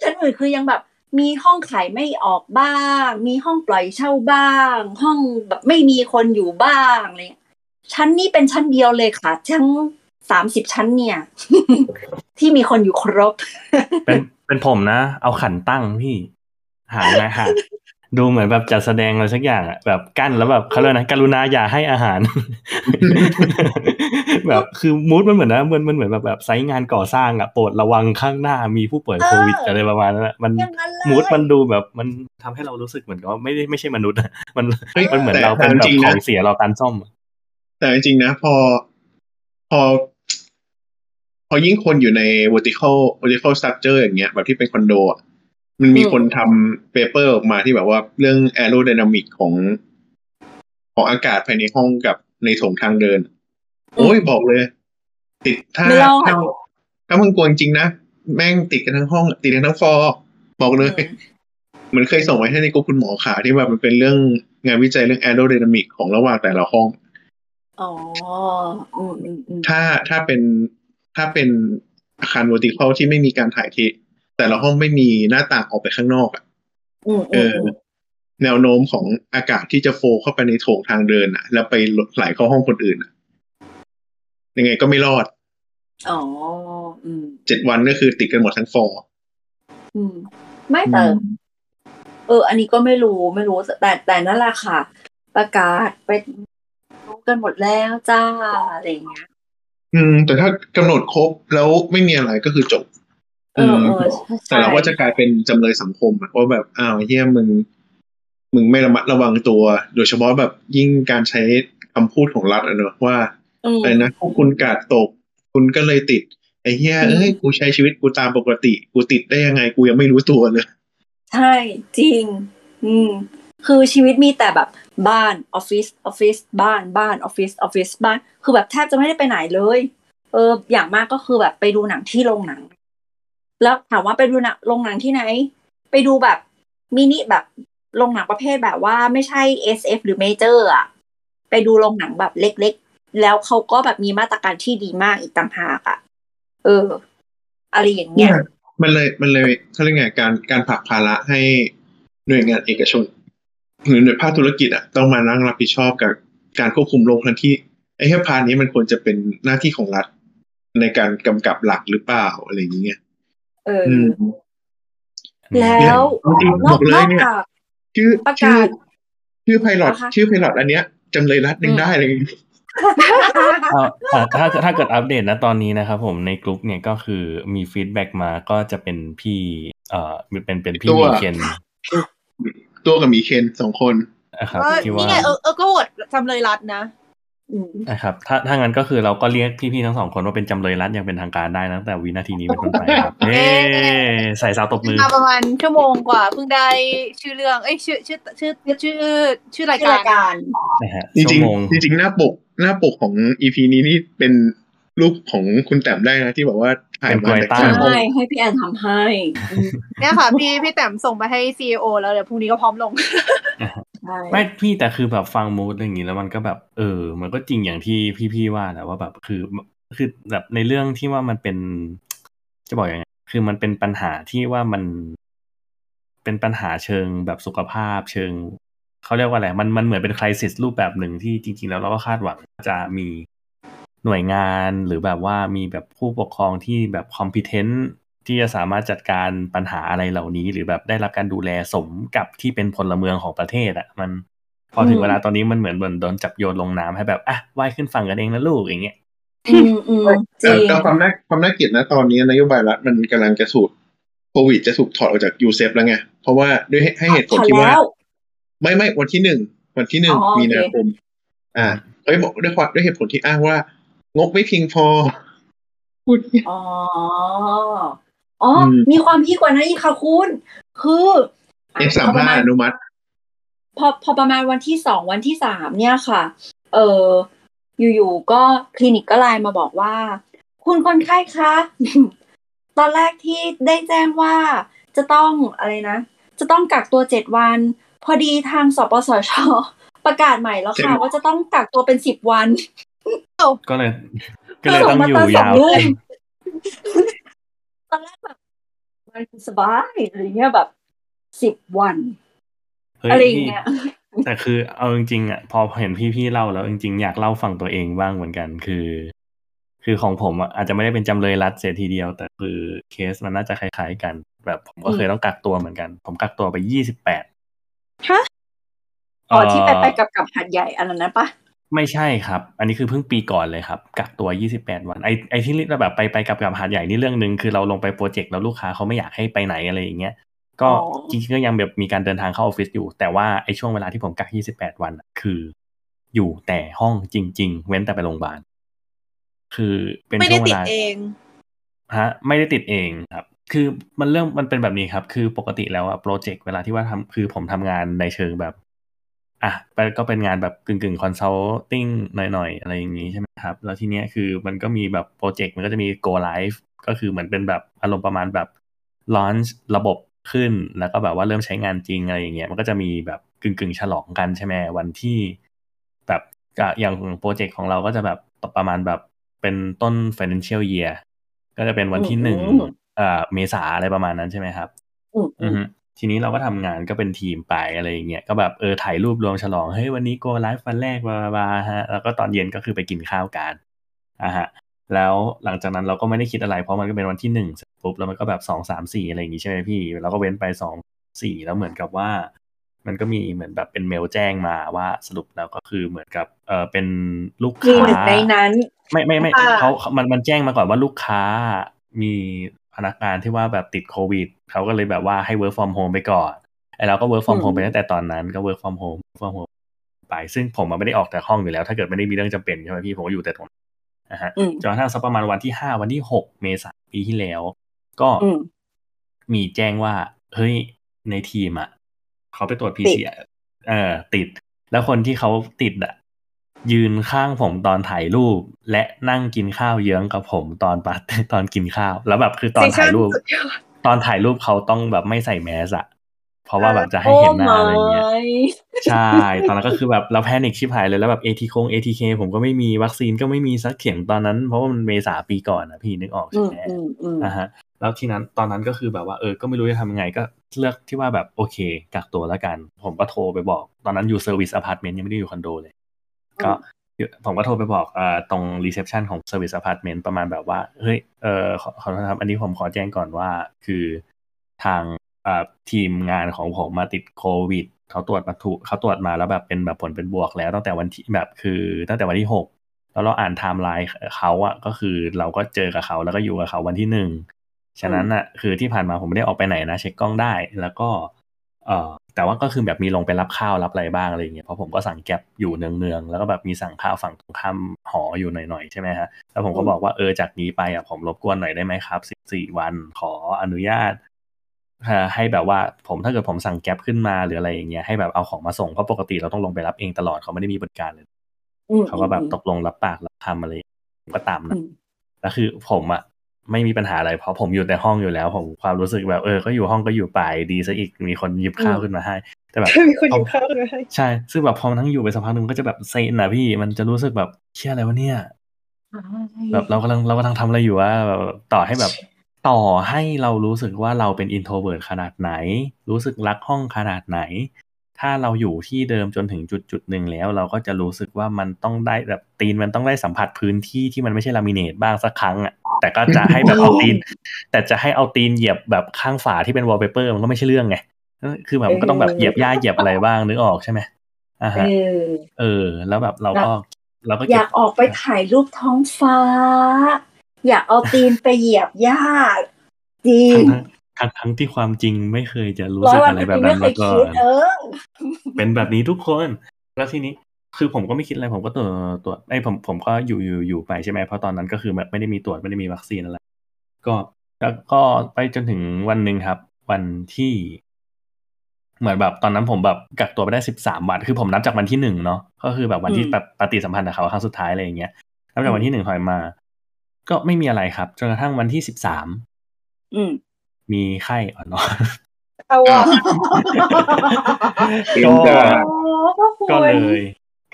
ชั้นอื่นคือยังแบบ มีห้องขายไม่ออกบ้าง มีห้องปล่อยเช่าบ้าง ห้องแบบไม่มีคนอยู่บ้างอะไรเงี้ยชั้นนี้เป็นชั้นเดียวเลยค่ะทั้ง สามสิบชั้นเนี่ย ที่มีคนอยู่ครบ เป็นเป็นผมนะ เอาขันตั้งพี่ หาไงหาดูเหมือนแบบจัดแสดงอะไรสักอย่างอะแบบกั้นแล้วแบบเขาเรียกนะกรุณาอย่าให้อาหาร แบบคือมูดมันเหมือนนะมันมันเหมือนแบบแบบไซต์งานก่อสร้างอะโปรดระวังข้างหน้ามีผู้ป่วยโควิดเออออะไรประมาณนั้นอะมันอย่างนั้นเลยมูดมันดูแบบมันทำให้เรารู้สึกเหมือนกับว่าไม่ได้ไม่ใช่มนุษย์อะมันเฮ้ยมันเหมือนแต่เราเป็นแต่แบบจริงๆขนะองเสียเราการซ่อมอะแต่จริงๆนะ พอ พอ พอยิ่งคนอยู่ใน vertical vertical structure อย่างเงี้ยแบบที่เป็นคอนโดอะมันมีอืมคนทำ paper ออกมาที่แบบว่าเรื่อง aerodynamic ของ ของอากาศภายในห้องกับในโถงทางเดิน โอ้ยบอกเลย ติดถ้าไม่รอดถ้าถ้ามึงกลัวจริงๆนะ แม่งติดกันทั้งห้อง ติดกันทั้งฟอร์บอกเลยเหมือนเคยส่งไว้ให้ในกลุ่มคุณหมอขาที่แบบมันเป็นเรื่องงานวิจัยเรื่อง aerodynamic ของระหว่างแต่ละห้องอ๋ออืมอืมอืมถ้าถ้าเป็น ถ้าเป็นอาคาร vertical ที่ไม่มีการถ่ายเท แต่ละห้องไม่มีหน้าต่างออกไปข้างนอกอะอืมเออืมอแนวโน้มของอากาศที่จะโฟลเข้าไปในโถงทางเดินอะ แล้วไปไหลเข้าห้องคนอื่นอะ ยังไงก็ไม่รอด อ๋ออืมเจ็ดวันก็คือติดกันหมดทั้งฟอร์อืมไม่แต่เออ อันนี้ก็ไม่รู้ไม่รู้แต่แต่นั่นแหละค่ะ ประกาศไปรู้กันหมดแล้วจ้าอะไรอย่างเงี้ย อืม แต่ถ้ากำหนดครบแล้วไม่มีอะไรก็คือจบเออเออใช่แต่เราก็จะกลายเป็นจำเลยสังคมอะว่าแบบอ้าวเฮียมึงมึงไม่ระมัดระวังตัว โดยเฉพาะแบบยิ่งการใช้คำพูดของรัฐอะเนอะว่าอืมอะไรนะพวกคุณกาดตก คุณก็เลยติดไอ้เฮียอืมเอ้ยกูใช้ชีวิตกูตามปกติ กูติดได้ยังไงกูยังไม่รู้ตัวเลย ใช่จริง อืม คือชีวิตมีแต่แบบบ้านออฟฟิศออฟฟิศบ้านบ้านออฟฟิศออฟฟิศบ้าน คือแบบแทบจะไม่ได้ไปไหนเลย เออ อย่างมากก็คือแบบไปดูหนังที่โรงหนัง แล้วถามว่าไปดูหนังโรงหนังที่ไหน ไปดูแบบมินิแบบโรงหนังประเภทแบบว่าไม่ใช่ SF หรือเมเจอร์อะไปดูโรงหนังแบบเล็กๆ แล้วเขาก็แบบมีมาตรการที่ดีมากอีกต่างหากอะเออ อะไรอย่างเงี้ยมันเลยมันเลยเขาเรียกไงการการผลักภาระให้หน่วยงานเอกชน หรือหน่วยภาคธุรกิจอะต้องมานั่งรับผิดชอบกับการควบคุมโรงทั้งที่ไอ้แค่พาร์ทนี้มันควรจะเป็นหน้าที่ของรัฐในการกำกับหลักหรือเปล่าอะไรอย่างเงี้ยเอออืมแล้วจริงๆนบออกกเลนอยกเนี่ยจากชื่อประชื่กาอศชื่อไพลอตนะคะชื่อไพลอตอันเนี้ยจำเลยรัฐยังอืมได้เลยอ่าอ่าถ้าถ้าเกิดอัปเดตนะตอนนี้นะครับผมในกลุ่มเนี่ยก็คือมี feedback มาก็จะเป็นพี่ เอ่อเป็นเป็นพี่ตัวมีเคน ตัวกับหมีเคนสองคนนะครับก็ที่นี่ว่าไงเออเออก็โหวตจำเลยรัฐนะอืมนะครับ ถ้าถ้างั้นก็คือเราก็เรียกพี่ๆทั้งสองคนว่าเป็นจำเลยรัฐอย่างเป็นทางการได้นะตั้งแต่วินาทีนี้เป็นต้นไปครับเย้ใส่สาวตบมือมาประมาณชั่วโมงกว่าเพิ่งได้ชื่อเรื่องเอ้ยชื่อชื่อชื่อชื่อชื่อรายที่การรายการนะฮะจริชั่งวโมงๆจริงๆหน้าปกหน้าปกของอีพีนี้นี่เป็นรูปของคุณแต้มได้นะที่บอกว่าถ่ายมาจาก เป็นกลวยใต้ข้างห้องใช่ให้พี่แอนทำให้อืมเนี่ยค่ะ พี่พี่แต้มส่งไปให้ซีอแล้วเดี๋ยวพรุ่งนี้ก็พร้อมลงใช่ไม่พี่แต่คือแบบฟังมูดอะไรอย่างนี้แล้วมันก็แบบ เออ มันก็จริงอย่างที่พี่ๆว่าแหละว่าแบบคือคือแบบในเรื่องที่ว่ามันเป็น จะบอกยังไงคือมันเป็นปัญหาที่ว่ามันเป็นปัญหาเชิงแบบสุขภาพเชิงเขาเรียกว่าอะไรมันมันเหมือนเป็นคริสิสรูปแบบหนึ่งที่จริง ๆ แล้วเราก็คาดหวังว่าจะมี หน่วยงานหรือแบบว่ามีแบบผู้ปกครองที่แบบคอมพิเทนต์ที่จะสามารถจัดการปัญหาอะไรเหล่านี้ หรือแบบได้รับการดูแลสมกับที่เป็นพลเมืองของประเทศอะมันพอถึงเวลาตอนนี้มันเหมือนเหมือนโดนจับโยนลงน้ำให้แบบอะว่ายขึ้นฝั่งกันเองนะลูกอย่างเงี้ยอืมอืมจแต่ริงแต่ความน่าความน่าเกลียดนะตอนนี้นโยบายรัฐมันกำลังจะสูตรโควิดจะถูกถอดออกจากยูเซฟแล้วไง เพราะว่าด้วยให้ให้เหตุผลพอที่ว่าแล้วไม่ไม่วันที่หนึ่งวันที่หนึ่งอ๋อโอเคมีนาคม อ่าเอ้ยบอกด้วยความด้วยเหตุผลที่อ้างว่า งบไม่เพียงพอพูดอ๋อ อ๋ออมมีความพีคกว่านั้นอีกค่ะคุณ คือเอกสามพอประห้ามาณอนุมัติ พอพอประมาณวันที่สองวันที่สามเนี่ยค่ะ เอออยู่ๆก็คลินิกก็ไลน์มาบอกว่า คุณคนไข้คะ ตอนแรกที่ได้แจ้งว่าจะต้องอะไรนะ จะต้องกักตัวเจ็ดวัน พอดีทางสปสชประกาศใหม่แล้วค่ะเจ็ดว่าจะต้องกักตัวเป็นสิบวัน ก็เลย ก็เลยต้องอยู่ส่งมาตอนสองยาวรุ่มขึ้นตอนแรกแบบมันสบายอะไรเงี้ยแบบสิบวันเฮ้ยอะไรอย่างพี่เงี้ยแต่คือเอาจริงๆอะพอเห็นพี่ๆเล่าแล้วจริงๆอยากเล่าฝั่งตัวเองบ้างเหมือนกันคือ คือของผมอะอาจจะไม่ได้เป็นจำเลยรัฐเสียทีเดียว แต่คือเคสมันน่าจะคล้ายๆกัน แบบผมก็เคยต้องกักตัวเหมือนกัน ผมกักตัวไปยี่สิบแปดฮะอ๋อที่ไปไปกับกับหัดใหญ่อันนั้นนะปะ ไม่ใช่ครับ อันนี้คือเพิ่งปีก่อนเลยครับ กักตัว 28 วัน ไอไอที่เราแบบไปไปกับกับหาดใหญ่นี่เรื่องหนึ่งคือเราลงไปโปรเจกต์แล้วลูกค้าเขาไม่อยากให้ไปไหนอะไรอย่างเงี้ย ก็จริงๆก็ยังแบบมีการเดินทางเข้าออฟฟิศอยู่ แต่ว่าไอช่วงเวลาที่ผมกัก 28 วันอะคืออยู่แต่ห้องจริง ๆ เว้นแต่ไปโรงพยาบาล คือเป็นไม่ช่ได้วงเวติดลาเองฮะไม่ได้ติดเองครับ คือมันเรื่องมันเป็นแบบนี้ครับ คือปกติแล้วอะโปรเจกต์เวลาที่ว่าทำคือผมทำงานในเชิงแบบ อะไปก็เป็นงานแบบกึ่งกึ่ง consulting หน่อยๆ อะไรอย่างนี้ใช่ไหมครับ แล้วทีเนี้ยคือมันก็มีแบบโปรเจกต์มันก็จะมี go live ก็คือเหมือนเป็นแบบอารมณ์ประมาณแบบ launch ระบบขึ้น แล้วก็แบบว่าเริ่มใช้งานจริงอะไรอย่างเงี้ย มันก็จะมีแบบกึ่งกึ่งๆฉลองกันใช่ไหมวันที่แบบก็อย่างโปรเจกต์ของเราก็จะแบบประมาณแบบเป็นต้น financial year ก็จะเป็นวันที่หนึ่งอ่าเมษาอะไรประมาณนั้นใช่ไหมครับ อืมอือือมฮึ ทีนี้เราก็ทำงานก็เป็นทีมไปอะไรอย่างเงี้ยก็แบบเออถ่ายรูปรวมฉลองเฮ้ยวันนี้โกไลฟ์วันแรกบาบาฮะแล้วก็ตอนเย็นก็คือไปกินข้าวกันอะฮะแล้วหลังจากนั้นเราก็ไม่ได้คิดอะไรเพราะมันก็เป็นวันที่หนึ่งเสร็จปุ๊บแล้วมันก็แบบสองสามสี่อะไรอย่างงี้ใช่ไหมพี่เราก็เว้นไปสองสี่แล้วเหมือนกับว่า มันก็มีเหมือนแบบเป็นเมลแจ้งมาว่าสรุปแล้วก็คือเหมือนกับเออเป็นลูกมีค้าหนึ่งในนั้น ไม่ไม่ไม่ค่ะเขามันมันแจ้งมาก่อนว่าลูกค้ามี พนักงานที่ว่าแบบติดโควิดเขาก็เลยแบบว่าให้ work from home ไปก่อนไอเราก็ work from home ไปตั้งแต่ตอนนั้นก็ work from home work from home ไป ซึ่งผมอะไม่ได้ออกจากห้องอยู่แล้ว ถ้าเกิดไม่ได้มีเรื่องจำเป็นใช่ไหมพี่ผมก็อยู่แต่ตรงนั้นนะฮะอืมจนกระทั่งสักประมาณวันที่ห้าวันที่หกเมษายนปีที่แล้ว ก็อืมมีแจ้งว่า เฮ้ยในทีมอะเขาไปตรวจติด PCR เออติด แล้วคนที่เขาติดอะ ยืนข้างผมตอนถ่ายรูป และนั่งกินข้าวเยื้องกับผมตอนปาร์ตตอนกินข้าว แล้วแบบคือตอนถ่ายรูปสุดยอดตอนถ่ายรูปเขาต้องแบบไม่ใส่แมสอะเพราะว่าแบบจะให้เห็นหน้าอะไรเงี้ยใช่ ตอนนั้นก็คือแบบเรา panic ชิบหายเลยแล้วแบบเอทีคง ATK ผมก็ไม่มีวัคซีนก็ไม่มีสักเข็มตอนนั้น เพราะว่ามันเมษาปีก่อนอะพี่นึกออกอืใช่มไหมอืมอืมอ่าฮะแล้วที่นั้นตอนนั้นก็คือแบบว่าเออก็ไม่รู้จะทำยังไงก็เลือกที่ว่าแบบโอเคกักตัวแล้วกัน ผมก็โทรไปบอก ตอนนั้นอยู่ service apartment ยังไม่ได้อยู่คอนโดเลย ก็ผมก็โทรไปบอกอตรง reception ของ service apartment ประมาณแบบว่า เฮ้ยเออขอขอโทษครับ อันนี้ผมขอแจ้งก่อนว่า คือทางทีมงานของผมมาติดโควิดเขาตรวจมาถูกเขาตรวจมาแล้วแบบเป็นแบบผลเป็นบวกแล้วตั้งแต่วันที่แบบคือตั้งแต่วันที่หกแล้วเราอ่านไทม์ไลน์เขาอะก็คือเราก็เจอกับเขาแล้วก็อยู่กับเขาวันที่หนึ่งฉะนั้นอะคือที่ผ่านมาผมไม่ได้ออกไปไหนนะ เช็คกล้องได้ แล้วก็ เอ่อแต่ว่าก็คือแบบมีลงไปรับข้าวรับอะไรบ้างอะไรอย่างเงี้ยเพราะผมก็สั่งแก๊ปอยู่เนืองๆแล้วก็แบบมีสั่งข้าวฝั่งตรงข้ามหออยู่หน่อยๆใช่ไหมฮะแล้วผมก็บอกว่าเออจากนี้ไปอะผมรบกวนหน่อยได้ไหมครับสิบสี่วันขออนุญาตเอ่อให้แบบว่าผมถ้าเกิดผมสั่งแก๊ปขึ้นมาหรืออะไรอย่างเงี้ยให้แบบเอาของมาส่งเพราะปกติเราต้องลงไปรับเองตลอดเขาไม่ได้มีบริการเลยอืมเขาก็แบบตกลงรับปากรับคำอะไรผมก็ตามอืนะมแล้วคือผมอะ ไม่มีปัญหาอะไรเพราะผมอยู่แต่ห้องอยู่แล้วผมความรู้สึกแบบเออก็อยู่ห้องก็อยู่ไปดีซะอีกมีคนหยิบข้าวขึ้นมาให้ แต่แบบมีคนอยู่ข้างเลยใช่ซึ่งแบบพอมันทั้งอยู่ไปสักพักหนึ่งมันก็จะแบบเซนนะพี่มันจะรู้สึกแบบเชี่ยอะไรวะเนี่ยแบบเรากำลังเรากำลังทำอะไรอยู่ว่าแบบต่อให้แบบต่อให้เรารู้สึกว่าเราเป็น introvert ขนาดไหน รู้สึกรักห้องขนาดไหน ถ้าเราอยู่ที่เดิมจนถึงจุดจุดหนึ่งแล้ว เราก็จะรู้สึกว่ามันต้องได้แบบตีนมันต้องได้สัมผัสพื้นที่ที่มันไม่ใช่ลามิเนตบ้างสักครั้งอะ แต่ก็จะให้แบบเอาตีน แต่จะให้เอาตีนเหยียบแบบข้างฝาที่เป็นวอลเปเปอร์มันก็ไม่ใช่เรื่องไงคือแบบมันก็ต้องแบบเหยียบหญ้าเหยียบอะไรบ้างนึกออกใช่ไหมอ่าเอฮะอเออ แล้วแบบเราก็เราก็อเก็ยาบกออกไปถ่ายรูปท้องฟ้า อยากเอาตีนไปเหยียบหญ้าจริงทั้งทั้งทั้งที่ความจริงไม่เคยจะรู้ร้อสึยกวันอะไรพันแบบปีไม่นั้นเคมายก่อคิดนเออเป็นแบบนี้ทุกคน แล้วทีนี้ คือผมก็ไม่คิดอะไรผมก็ตรวจตรวจไอ้ผมผมก็อยู่อยู่อยู่ไปใช่ไหมเพราะตอนนั้นก็คือแบบไม่ได้มีตรวจไม่ได้มีวัคซีนอะไรก็แล้วก็ไปจนถึงวันหนึ่งครับ วันที่ เหมือนแบบตอนนั้นผมแบบกักตัวไปได้สิบสามวันคือผมนับจากวันที่หนึ่งเนาะก็คือแบบวันที่อืมแบบปฏิสัมพันธ์กับเขาครั้งสุดท้ายอะไรอย่างเงี้ยนับจากวันที่หนึ่งถอยมา ก็ไม่มีอะไรครับจนกระทั่งวันที่สิบสามอืมมีไข้อ่อนนอนเอาอะเตรียมจะโอ้พ่อคุณก็เลย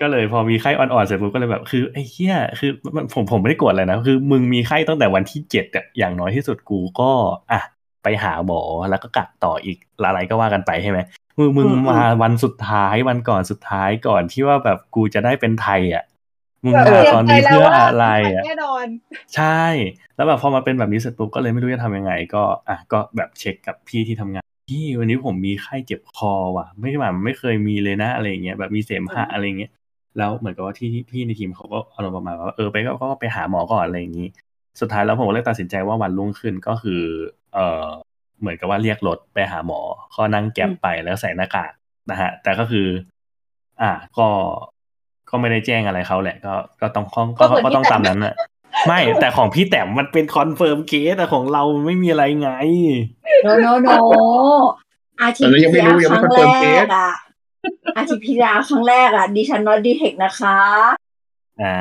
ก็เลยพอมีไข้อ่อนๆเสร็จปุ๊บก็เลยแบบคือไอ้เหี้ยคือมันผมผมไม่ได้โกรธเลยนะ คือมึงมีไข้ตั้งแต่วันที่เจ็ดอะอย่างน้อยที่สุดกูก็อะไปหาหมอแล้วก็กักต่ออีกอะไรก็ว่ากันไปใช่ไหมมึงมึงมาวันสุดท้ายวันก่อนสุดท้ายก่อนที่ว่าแบบกูจะได้เป็นไทยอะมึงแบบมาเตรียตมอนใจนี้แล้วเพื่อว่าอะไรอะแน่นอนใช่ แล้วแบบพอมาเป็นแบบนี้เสร็จปุ๊บก็เลยไม่รู้จะทำยังไง ก็อะก็แบบเช็คกับพี่ที่ทำงานพี่วันนี้ผมมีไข้เจ็บคอว่ะ ไม่ได้แบบไม่เคยมีเลยนะอะไรอย่างเงี้ยแบบมีเสมหะอะไรอย่างเงี้ย แล้วเหมือนกับว่าที่พี่ในทีมเขาก็อารมณ์ประมาณว่าเออไปก็ก็ไปหาหมอก่อนอะไรอย่างงี้ สุดท้ายแล้วผมก็เลยตัดสินใจว่าวันรุ่งขึ้นก็คือ เออเหมือนกับว่าเรียกรถไปหาหมอก็นั่งแก็บไปแล้วใส่หน้ากากนะฮะ แต่ก็คือ อ่าก็ก็ไม่ได้แจ้งอะไรเขาแหละ ก็ก็ต้องก็ก็ก็เหมือนก็ต้องพี่แต๋มตามนั้นน่ะไม่แต่ของพี่แต้มมันเป็นคอนเฟิร์มเคสแต่ของเราไม่มีอะไรไงโนโนโนอาทีตอนนั้นยังไม่รู้ยังไม่ครั้งคอนแรเฟิร์มเคสก อะอาทีพีอาครั้งแรกอะดิฉันนอตดีเทคนะคะ อ่า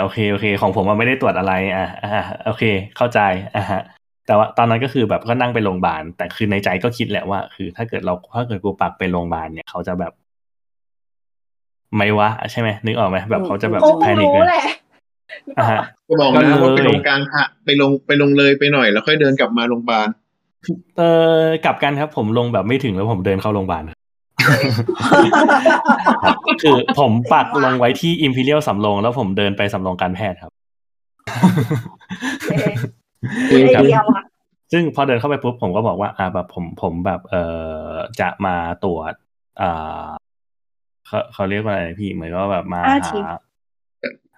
โอเคโอเค ของผมมันไม่ได้ตรวจอะไร อะอ่าโอเค เข้าใจอะฮะแต่ว่าตอนนั้นก็คือแบบก็นั่งไปโรงพยาบาล แต่คือในใจก็คิดแหละว่า คือ ถ้าเกิดเราถ้าเกิดกูปักไปโรงพยาบาลเนี่ยเขาจะแบบไม่วะใช่ไหมนึกออกไหมแบบเขาจะแบบเขาคแพงนิครู้เลยแหละอะฮะก็บอกก็นะเลยว่าไปลงกลางทะไปลงไปลงเลยไปหน่อย แล้วค่อยเดินกลับมาโรงพยาบาลเออกลับกันครับ ผมลงแบบไม่ถึงแล้วผมเดินเข้าโรงพยาบาล คือผมปักลงไว้ที่ Imperial สำโรงแล้วผมเดินไปสำโรงการแพทย์ครับไอเดียว่ะซึ่งพอเดินเข้าไปปุ๊บผมก็บอกว่าอ่าแบบผมผมแบบเออจะมาตรวจอ่าเขาเขาเรียกว่าอะไรพี่เหมือนว่าแบบมาหา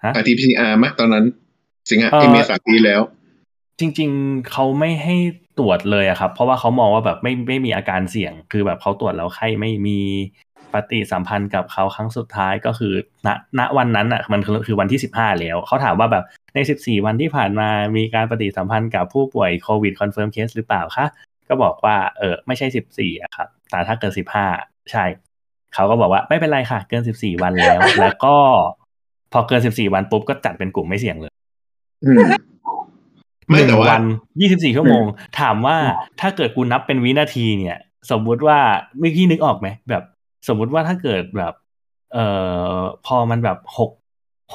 ฮะ RT-PCR มั้ยตอนนั้น สิงหาเอ่อเอเมษาปีแล้ว จริง ๆเขาไม่ให้ ตรวจเลยอะครับ เพราะว่าเขามองว่าแบบไม่ไม่มีอาการเสี่ยง คือแบบเขาตรวจแล้วไข้ไม่มีปฏิสัมพันธ์กับเขาครั้งสุดท้ายก็คือณณวันนั้นอะมันคือคือวันที่สิบห้าแล้วเขาถามว่าแบบในสิบสี่วันที่ผ่านมามีการปฏิสัมพันธ์กับผู้ป่วยโควิด confirm case หรือเปล่าคะก็บอกว่าเออไม่ใช่สิบสี่อะครับแต่ถ้าเกิดสิบห้าใช่เขาก็บอกว่าไม่เป็นไรค่ะ เกินสิบสี่วันแล้ว แล้วก็พอเกินสิบสี่วันปุ๊บก็จัดเป็นกลุ่มไม่เสี่ยงเลย หนึ่งวันยี่สิบสี่ชั่วโมง ถามว่าถ้าเกิดกูนับเป็นวินาทีเนี่ย สมมุติว่าเมื่อกี้นึกออกไหมแบบ สมมุติว่าถ้าเกิดแบบ เอ่อพอมันแบบหก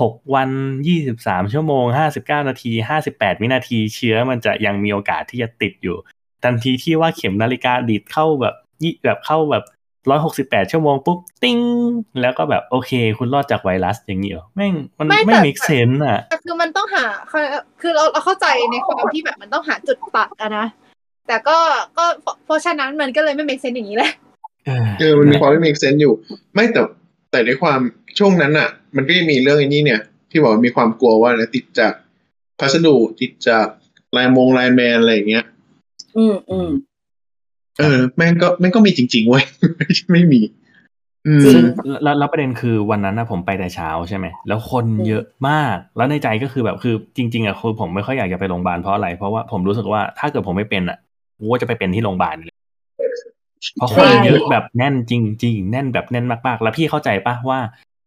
หกวันยี่สิบสามชั่วโมงห้าสิบเก้านาทีห้าสิบแปดวินาทีเชื้อมันจะยังมีโอกาสที่จะติดอยู่ ทันทีที่ว่าเข็มนาฬิกาดีดเข้าแบบยี่แบบเข้าแบบ ร้อยหกสิบแปดชั่วโมงปุ๊บติ้งแล้วก็แบบโอเค คุณรอดจากไวรัสอย่างนี้เหรอแม่งมันไม่ไม่แต่มีเซนอะแต่คือมันต้องหาคือคือเราเราเข้าใจในความที่แบบมันต้องหาจุดตัดอะนะแต่ก็ก็เพราะฉะนั้นมันก็เลยไม่ make sense อย่างนี้แหละเออมันมีความไม่ make sense อยู่ ไม่แต่แต่ในความช่วงนั้นอะ มันก็ยังมีเรื่องไอ้นี้เนี่ย ที่บอกว่ามีความกลัวว่านะติดจากพัสดุติดจากลายมงลายแมนอะไรอย่างเงี้ย อืมอืม เออแม่งก็แม่งก็มีจริงๆเว้ยไม่ไม่มีซึ่งแล้วแล้วประเด็นคือวันนั้นนะผมไปแต่เช้าใช่ไหมแล้วคนเยอะมาก แล้วในใจก็คือแบบคือจริง ๆอะคือผมไม่ค่อยอยากจะไปโรงพยาบาลเพราะอะไร เพราะว่าผมรู้สึกว่าถ้าเกิดผมไม่เป็นอะกูก็จะไปเป็นที่โรงพยาบาลเลยเพราะคนเยอะแบบแน่นจริง ๆ แน่นแบบแน่นมากๆ แล้วพี่เข้าใจปะว่า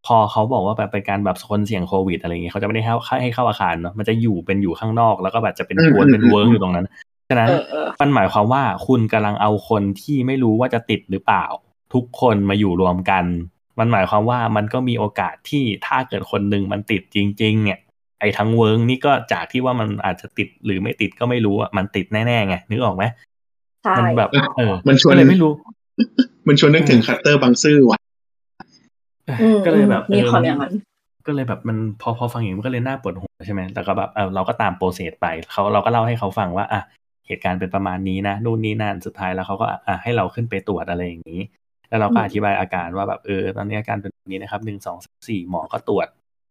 พอเขาบอกว่าแบบเป็นการแบบคนเสี่ยงโควิดอะไรเงี้ยเขาจะไม่ได้ให้เข้าให้เข้าอาคารเนาะมันจะอยู่เป็นอยู่ข้างนอกแล้วก็แบบจะเป็นกวนเป็นเวิร์กอยู่ตรงนั้น ฉะนั้นเออเออมันหมายความว่าคุณกำลังเอาคนที่ไม่รู้ว่าจะติดหรือเปล่า ทุกคนมาอยู่รวมกัน มันหมายความว่ามันก็มีโอกาสที่ถ้าเกิดคนหนึ่งมันติดจริง ๆ เนี่ยไอ้ทั้งเวิร์กนี่ก็จากที่ว่ามันอาจจะติดหรือไม่ติดก็ไม่รู้อะมันติดแน่ๆไงนึกออกไหมใช่มันแบบเออมันชวนก็เลยไม่รู้ มันชวนนึกถึงคลัสเตอร์บางซื่อว่ะอืมก็เลยแบบมีเออความอย่างนั้นก็เลยแบบมันพอพอฟังอย่างนี้มันก็เลยน่าปวดหัวใช่ไหมแต่ก็แบบเออเราก็ตาม process ไปเขาเราก็เล่าให้เขาฟังว่าอะ เหตุการณ์เป็นประมาณนี้นะนู่นนี่นั่นสุดท้ายแล้วเขาก็อะให้เราขึ้นไปตรวจอะไรอย่างนี้ แล้วเราก็อืมอธิบายอาการว่าแบบเออตอนนี้อาการเป็นแบบนี้นะครับหนึ่งสองสามสี่หมอก็ตรวจ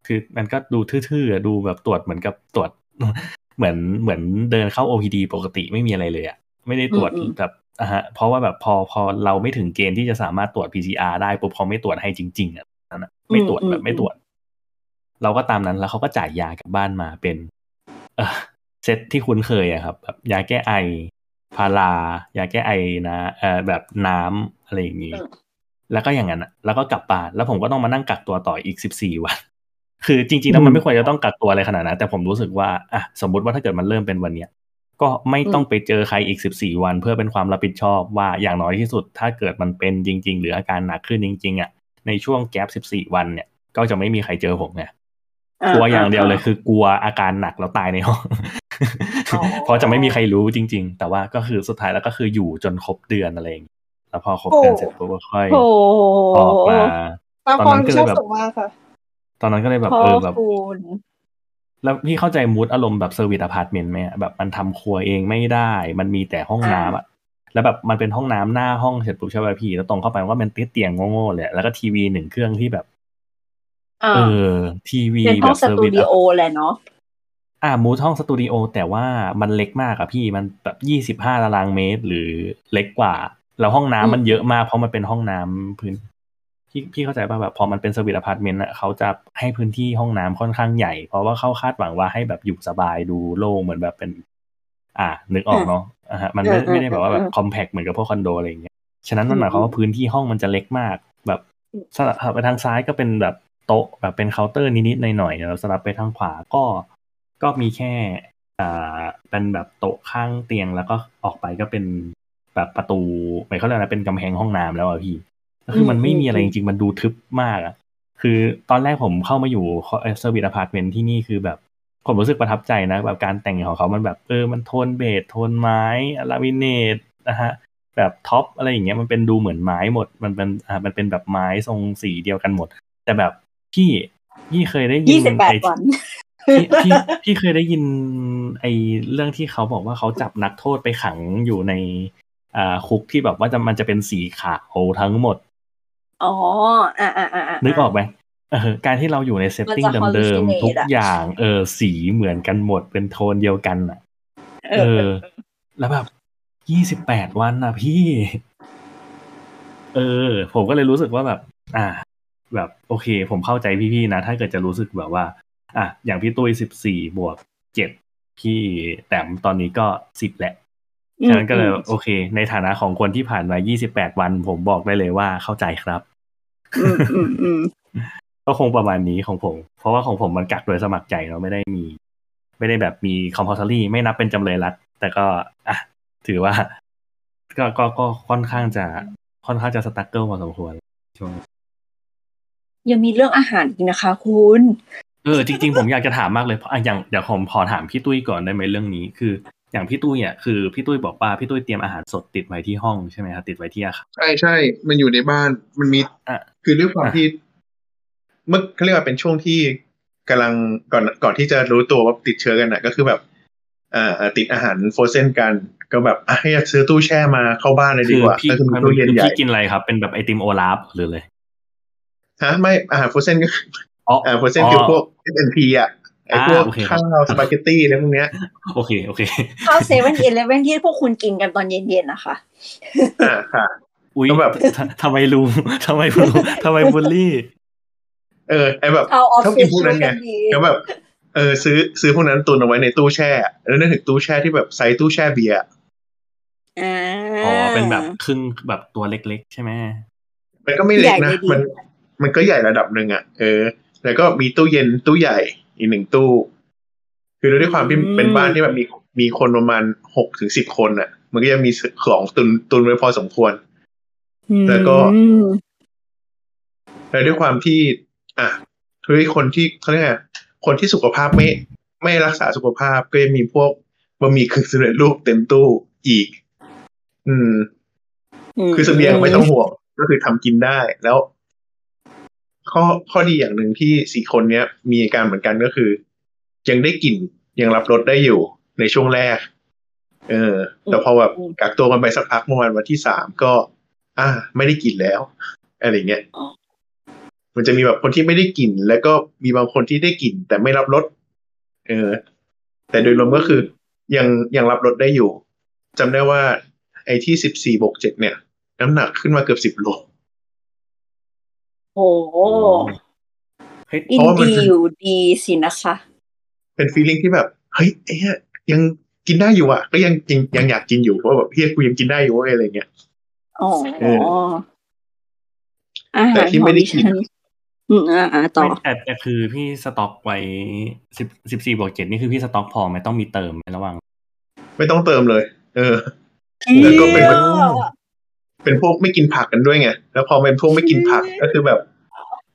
คือมันก็ดูทื่อๆอะดูแบบตรวจเหมือนกับตรวจ เหมือนเหมือนเดินเข้า OPD ปกติไม่มีอะไรเลยอะไม่ได้ตรวจอืมอืมแบบอะฮะเพราะว่าแบบพอพอเราไม่ถึงเกณฑ์ที่จะสามารถตรวจ PCR ได้ปุ๊บเขาไม่ตรวจให้จริง ๆอะนั่นอะไม่ตรวจอืมแบบไม่ตรวจ เราก็ตามนั้นแล้วเขาก็จ่ายยากลับบ้านมาเป็น เออ เซตที่คุ้นเคยอะครับแบบยาแก้ไอพารายาแก้ไอนะเออแบบน้ำอะไรอย่างนี้ แล้วก็อย่างนั้นอะแล้วก็กลับบ้านแล้วผมก็ต้องมานั่งกักตัวต่ออีกสิบสี่วัน คือจริงๆแล้วมันไม่ควรจะต้องกักตัวอะไรขนาดนั้นแต่ผมรู้สึกว่าอะสมมติว่าถ้าเกิดมันเริ่มเป็นวันเนี้ยก็ไม่ต้องไปเจอใครอีกสิบสี่วัน เพื่อเป็นความรับผิดชอบว่าอย่างน้อยที่สุด ถ้าเกิดมันเป็นจริง ๆ หรืออาการหนักขึ้นจริงๆอะในช่วงแกลบสิบสี่วันเนี่ย ก็จะไม่มีใครเจอผมไงกลัวอย่างเดียวเลยคือกลัวอาการหนักแล้วตายในห้องอ๋อ เพราะจะไม่มีใครรู้จริง ๆ แต่ว่าก็คือสุดท้ายแล้วก็คืออยู่จนครบเดือนอะไรอย่างเงี้ยแล้วพอครบเดือนเสร็จปุ๊บก็ค่อยโอ้ออกมาตามตอนความนั้นก็ชเลอยบแบบสูงมากค่ะตอนนั้นก็เลยแบบพ่อเออแบบคุณแล้วพี่เข้าใจ mood อารมณ์แบบ service apartment ไหมอะแบบมันทำครัวเองไม่ได้ มันมีแต่ห้องน้ำอะแล้วแบบมันเป็นห้องน้ำหน้าห้องเสร็จปุ๊บใช่ป่ะพี่แล้วตรงเข้าไปมันก็เป็นเตียงโง่ๆเลยอะแล้วก็ทีวีหนึ่งเครื่องที่แบบอ่าเออทีวีเป็นแบห้องสเซอร์ตูดิโอแหละเนาะ อ่า mood ห้องสตูดิโอแต่ว่ามันเล็กมากอะพี่มันแบบยี่สิบห้าตารางเมตร หรือเล็กกว่า แล้วห้องน้ำมันเยอะมากเพราะมันเป็นห้องน้ำพื้นพี่พี่เข้าใจป่ะแบบพอมันเป็น service apartment อะเขาจะให้พื้นที่ห้องน้ำค่อนข้างใหญ่ เพราะว่าเขาคาดหวังว่าให้แบบอยู่สบายดูโล่งเหมือนแบบเป็น อ่านึกออกเนาะอ่าฮะมันไม่เออเออไม่ได้แบบว่าแบบเออคอมแพคเหมือนกับพวกคอนโดอะไรอย่างเงี้ยฉะนั้นมันหมายความว่าพื้นที่ห้องมันจะเล็กมาก แบบสลับไปทางซ้ายก็เป็นแบบโต๊ะแบบเป็นเคาน์เตอร์นิดๆหน่อยๆแล้วสลับไปทางขวาก็ ก็มีแค่อ่าเป็นแบบโต๊ะข้างเตียงแล้วก็ออกไปก็เป็นแบบประตูหมายเขาเรียกอะไรเป็นกำแพงห้องน้ำแล้วอะพี่ก็คือมันไม่มีอะไรจริงๆมันดูทึบมากอะคือตอนแรกผมเข้ามาอยู่ service apartment ที่นี่คือแบบผมรู้สึกประทับใจนะแบบการแต่งของเขามันแบบเออมันโทน beige โทนไม้ laminate นะฮะแบบ top อะไรอย่างเงี้ยมันเป็นดูเหมือนไม้หมด มันเป็นอ่ามันเป็นแบบไม้ทรงสีเดียวกันหมด แต่แบบพี่พี่เคยได้ยินยี่สิบแปดไอ้วัน พี่พี่พี่เคยได้ยินไอ้เรื่องที่เขาบอกว่าเขาจับนักโทษไปขังอยู่ในอ่าคุกที่แบบว่าจะมันจะเป็นสีขาวทั้งหมด อ๋อ อ่าอ่าอ่าอ่านึกออกไหมเออการที่เราอยู่ในเซตติ้งมันจะเดิม hallucinate ๆทุกอะอย่างเออสีเหมือนกันหมดเป็นโทนเดียวกันอะ เอเอออแล้วแบบยี่สิบแปดวันน่ะพี่ เออ ผมก็เลยรู้สึกว่าแบบ อ่า แบบโอเค ผมเข้าใจพี่ๆนะ ถ้าเกิดจะรู้สึกแบบว่า อะอย่างพี่ตุ้ยสิบสี่บวกเจ็ดพี่แต้มตอนนี้ก็สิบแหละอืมฉะนั้นก็เลยอืมโอเค ในฐานะของคนที่ผ่านมายี่สิบแปดวัน ผมบอกได้เลยว่าเข้าใจครับอืมอืมอืมก็คงประมาณนี้ของผม เพราะว่าของผมมันกักโดยสมัครใจเนาะไม่ได้มี ไม่ได้แบบมี compulsory ไม่นับเป็นจำเลยรักแต่ก็ อะ ถือว่า ก็ก็ก็ค่อนข้างจะค่อนข้างจะสตั๊กเกิลพอสมควรช่วงยังมีเรื่องอาหารอีกนะคะคุณ เออจริงๆผมอยากจะถามมากเลยเพราะอะอย่างเดี๋ยวผมขอถามพี่ตุ้ยก่อนได้ไหมเรื่องนี้ คือ อย่างพี่ตุ้ยอะคือพี่ตุ้ยบอกว่าพี่ตุ้ยเตรียมอาหารสดติดไว้ที่ห้องใช่ไหมครับติดไว้ที่อาคารใช่ใช่มันอยู่ในบ้านมันมีอะคือด้วยความอะที่เมื่อเขาเรียกว่าเป็นช่วงที่กำลังก่อนก่อนที่จะรู้ตัวว่าติดเชื้อกันน่ะ ก็คือแบบอ่าติดอาหารโฟรเซนกัน ก็แบบอะให้ซื้อตู้แช่มาเข้าบ้านเลยดีคืกว่าพี่ก็คือมีมันตู้เย็นใหญ่พี่กินอะไรครับ เป็นแบบไอติมโอลาฟหรือเลยฮะไม่อาหารโฟรเซนก็ คืออ๋ออ่าโฟรเซนคือพวก S&P อะไอพวกอ่าโอเคครับข้าวสปาเกตตี้อะไรพวกเนี้ยโอเคโอเคข้าวเซเว่นอีเลฟเว่นที่พวกคุณกินกันตอนเย็นๆนะคะอ่าค่ะอุ้ยก็แบบททำไมรู้ทำไมรู้ทำไมบูลลี่ เออไอแบบเอาออฟชอบฟิกิศนพวกช่วนั้ยนไงกันดีก็แบบเออซื้อซื้อพวกนั้นตุนเอาไว้ในตู้แช่ แล้วนึกถึงตู้แช่ที่แบบไซส์ตู้แช่เบียร์อ่าอ๋อเป็นแบบครึ่งแบบตัวเล็กๆ ใช่ไหมมันก็ไม่เล็กใหญ่นะเลยดีมัน มันก็ใหญ่ระดับหนึ่งอะเออ แล้วก็มีตู้เย็นตู้ใหญ่อีกหนึ่งตู้ คือด้วยความที่เป็นบ้านที่แบบมีมีคนประมาณหกถึงสิบคนอะ มันก็จะมีของตุนตุนไว้พอสมควร แล้วก็อืมแล้วด้วยความที่ อะด้วยคนที่เขาเรียกไงคนที่สุขภาพไม่ ไม่รักษาสุขภาพก็จะมีพวกบะหมี่กึ่งสำเร็จรูปเต็มตู้อีก อืม คือเสบียงไม่ต้องห่วงก็คือทำกินได้ แล้ว ข้อข้อดีอย่างหนึ่งที่สี่คนเนี้ยมีอาการเหมือนกันก็คือ ยังได้กลิ่นยังรับรสได้อยู่ในช่วงแรก เออ แต่พอแบบกักตัวกันไปสักพักประมาณวันที่สามก็ อ่า ไม่ได้กลิ่นแล้วอะไรเงี้ยอ๋อมันจะมีแบบคนที่ไม่ได้กลิ่น แล้วก็มีบางคนที่ได้กลิ่น แต่ไม่รับรสเออ แต่โดยรวมก็คือ ยังยังรับรสได้อยู่จำได้ว่า ไอ้ที่สิบสี่บวกเจ็ดเนี่ย น้ำหนักขึ้นมาเกือบสิบโล โอ้โหเฮ้ยอินเพราะว่ามันดีอยู่ดีสินะคะ เป็นฟีลลิ่งที่แบบ เฮ้ยไอ้เหี้ยยังกินได้อยู่อะ ก็ยังยังยังอยากกินอยู่เพราะว่าแบบเฮียกูยังกินได้อยู่เว้ยอะไรเงี้ยอ๋อเอออาหารแต่ที่ไม่ได้กินของฉัอืมอ่าอ่าต่อไม่แต่แต่คือพี่สต็อกไว้สิบสิบสี่บวกเจ็ดนี่คือพี่สต็อกพอไหมต้องมีเติมไหมระหว่างไม่ต้องเติมเลย เออแล้วก็เป็น เป็นพวกไม่กินผักกันด้วยไงแล้วพอเป็นพวกไม่กินผักก็คือแบบ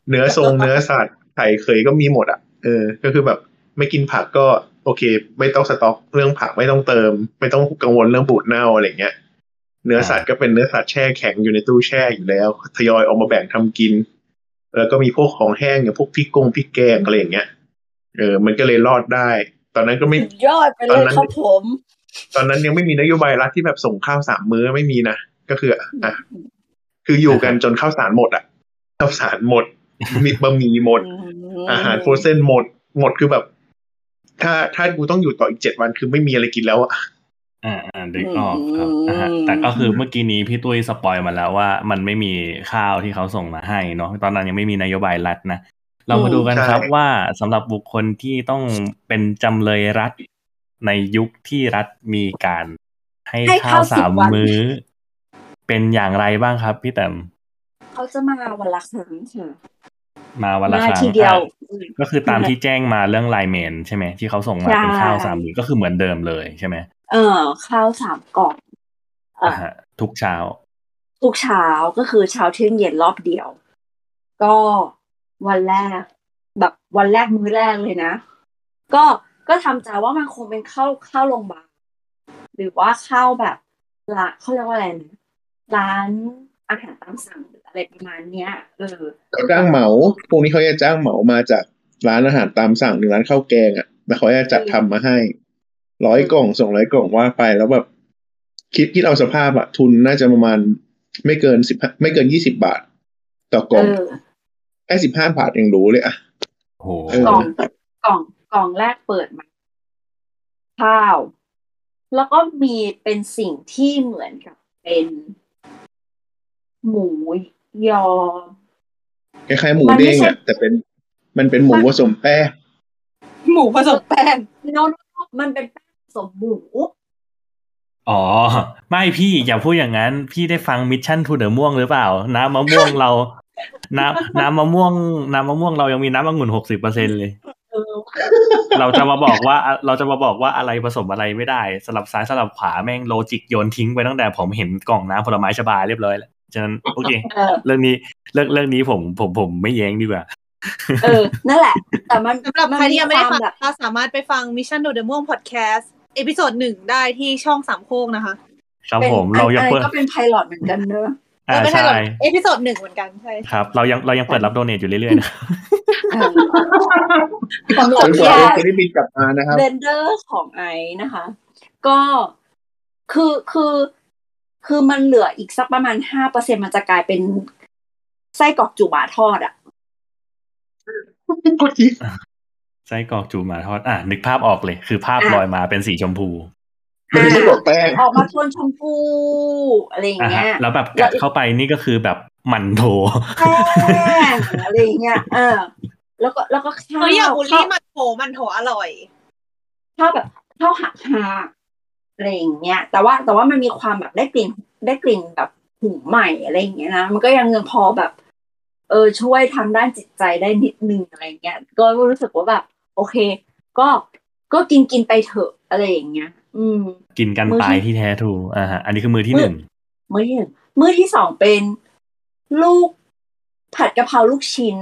เนื้อทรงเนื้อสัตว์ไข่เคยก็มีหมดอะเออ ก็คือแบบไม่กินผักก็โอเค ไม่ต้องสต็อกเรื่องผักไม่ต้องเติม ไม่ต้องกังวลเรื่องบูดเน่าอะไรเงี้ยเนื้อสัตว์ก็เป็นเนื้อสัตว์แช่แข็งอยู่ในตู้แช่อยู่แล้ว ทยอยออกมาแบ่งทำกิน แล้วก็มีพวกของแห้งอย่างพวกพริกกงพริกแกงอะไรอย่างเงี้ยเออ มันก็เลยรอดได้ ตอนนั้นก็ไม่สุดยอดไปเลยครับผม ตอนนั้นยังไม่มีนโยบายรัฐที่แบบส่งข้าวสามมื้อไม่มีนะ ก็คืออะคืออยู่กันจนข้าวสารหมดอะข้าวสารหมด มีบะหมี่หมด อาหารโฟรเซนหมด หมดคือแบบ ถ้าถ้ากูต้องอยู่ต่ออีกเจ็ดวันคือไม่มีอะไรกินแล้วอะอ่าอ่าดึกออกครับอ่าฮะแต่ก็คือเมื่อกี้นี้พี่ตุ้ยสปอยมาแล้วว่า มันไม่มีข้าวที่เขาส่งมาให้เนาะตอนนั้นยังไม่มีนโยบายรัฐนะเรามาดูกันครับใช่ว่าสำหรับบุคคลที่ต้องเป็นจำเลยรัฐในยุคที่รัฐมีการให้ให้ข้าข้าววสาม10วันมื้อ เป็นอย่างไรบ้างครับพี่แต้มเขาจะมาวันละครั้งค่ะมาวันละมาครั้งทีเดียวอะก็คือตามที่แจ้งมาเรื่องไลน์เมนใช่ไหมที่เขาส่งมาเป็นใช่ข้าวสามมื้อก็คือเหมือนเดิมเลยใช่ไหมเออข้าวสามกล่องเอ่ออ่าฮะทุกเช้า ทุกเช้าก็คือเช้าเที่ยงเย็นรอบเดียว ก็วันแรก แบบวันแรกมื้อแรกเลยนะ ก็ก็ทำใจว่ามันคงเป็นข้าวข้าวโรงพยาบาลหรือว่าข้าวแบบร้านเขาเรียกว่าอะไรนะ ร้านอาหารตามสั่งหรืออะไรประมาณเนี้ยเออเขาจ้างเหมาพวกนี้เขาจะจ้างเหมามาจากร้านอาหารตามสั่งหรือร้านข้าวแกงอะแล้วเขาจะจัดทำมาให้ร้อยกล่องส่งร้อยกล่องว่าไปแล้วแบบคิดคิดเอาสภาพอะทุนน่าจะประมาณ ไม่เกินสิบไม่เกินยี่สิบาท ต่อกล่เอองอแค่สิบห้าบาทยังรู้เลยอะโอ้โหเออกล่องกล่องกล่องแรกเปิดมาข้าว แล้วก็มีเป็นสิ่งที่เหมือนกับเป็น หมูยอ คล้ายๆหมูมันไม่เด้งใช่อะแต่เป็นมันเป็นหมูผสมแป้งหมูผสมแป้ง no no มันเป็นแป้งผสมหมู อ๋อ ไม่พี่อย่าพูดอย่างนั้น พี่ได้ฟัง Mission to the ม่วงหรือเปล่า น้ำมะม่วงเรา น้ำน้ำมะม่วง น้ำมะม่วงเรายังมีน้ำองุ่นหกสิบเปอร์เซ็นต์เลยเออเราจะมาบอกว่าเราจะมาบอกว่าอะไรผสมอะไรไม่ได้สลับซ้ายสลับขวาแม่ง logic โยนทิ้งไปตั้งแต่ผมเห็นกล่องน้ำผลไม้ชบาเรียบร้อยแล้ว ฉะนั้นโอเคเออเรื่องนี้เรื่องเรื่องนี้ผมผมผมไม่แย้งดีกว่าเออ นั่นแหละ แต่มันสำหรับใครที่ยังไม่ได้ควาฟังแบบก็สามารถไปฟัง Mission to the Moon Podcast episode หนึ่งได้ที่ช่องสามโคกนะคะ ครับเป็นผมเรายังอันเปิดนั้นก็เป็น pilot เหมือนกันเนอะอ่าไม่ใช่ใช่หรอก episode หนึ่งเหมือนกันใช่ครับ เรายังเรายังเปิดรับ donate อยู่เรื่อยๆนะเออสำหรับจนกว่าแยกจะได้บินกลับมานะครับเบนเดอร์ของไอซ์นะคะ ก็คือคือ คือมันเหลืออีกสักประมาณห้าเปอร์เซ็นมันจะกลายเป็นไส้กรอกจูบาทอดอะก็จริงไส้กรอกจูหมาทอดอะนึกภาพออกเลย คือภาพอะลอยมาเป็นสีชมพูไม่ใช่บอกแป้งออกมาโทนชมพูอะไรอย่างอะเงี้ฮะยแล้วแบบกัดเข้าไปนี่ก็คือแบบหมันโถแป้งอะไรอย่างเงี้ยเออ แล้วก็แล้วก็ข้าวเฮ้ยอย่าบูลลี่ข้าวมันโถมันโถอร่อยข้าวแบบข้าวหักหัก อะไรอย่างเงี้ย แต่ว่าแต่ว่ามันมีความแบบได้กลิ่นได้กลิ่นแบบหุงใหม่อะไรอย่างเงี้ยนะมันก็ยังยังพอแบบ เออช่วยทางด้านจิตใจได้นิดนึงอะไรเงี้ย ก็รู้สึกว่าแบบ โอเค ก็ก็กินกินไปเถอะอะไรอย่างเงี้ย อืม กินกันมือที่ตายที่แท้ทรูอ่าฮะอันนี้คือมือที่มือหนึ่งมื้อที่หนึ่งมื้อที่สองเป็นลูกผัดกะเพราลูกชิ้น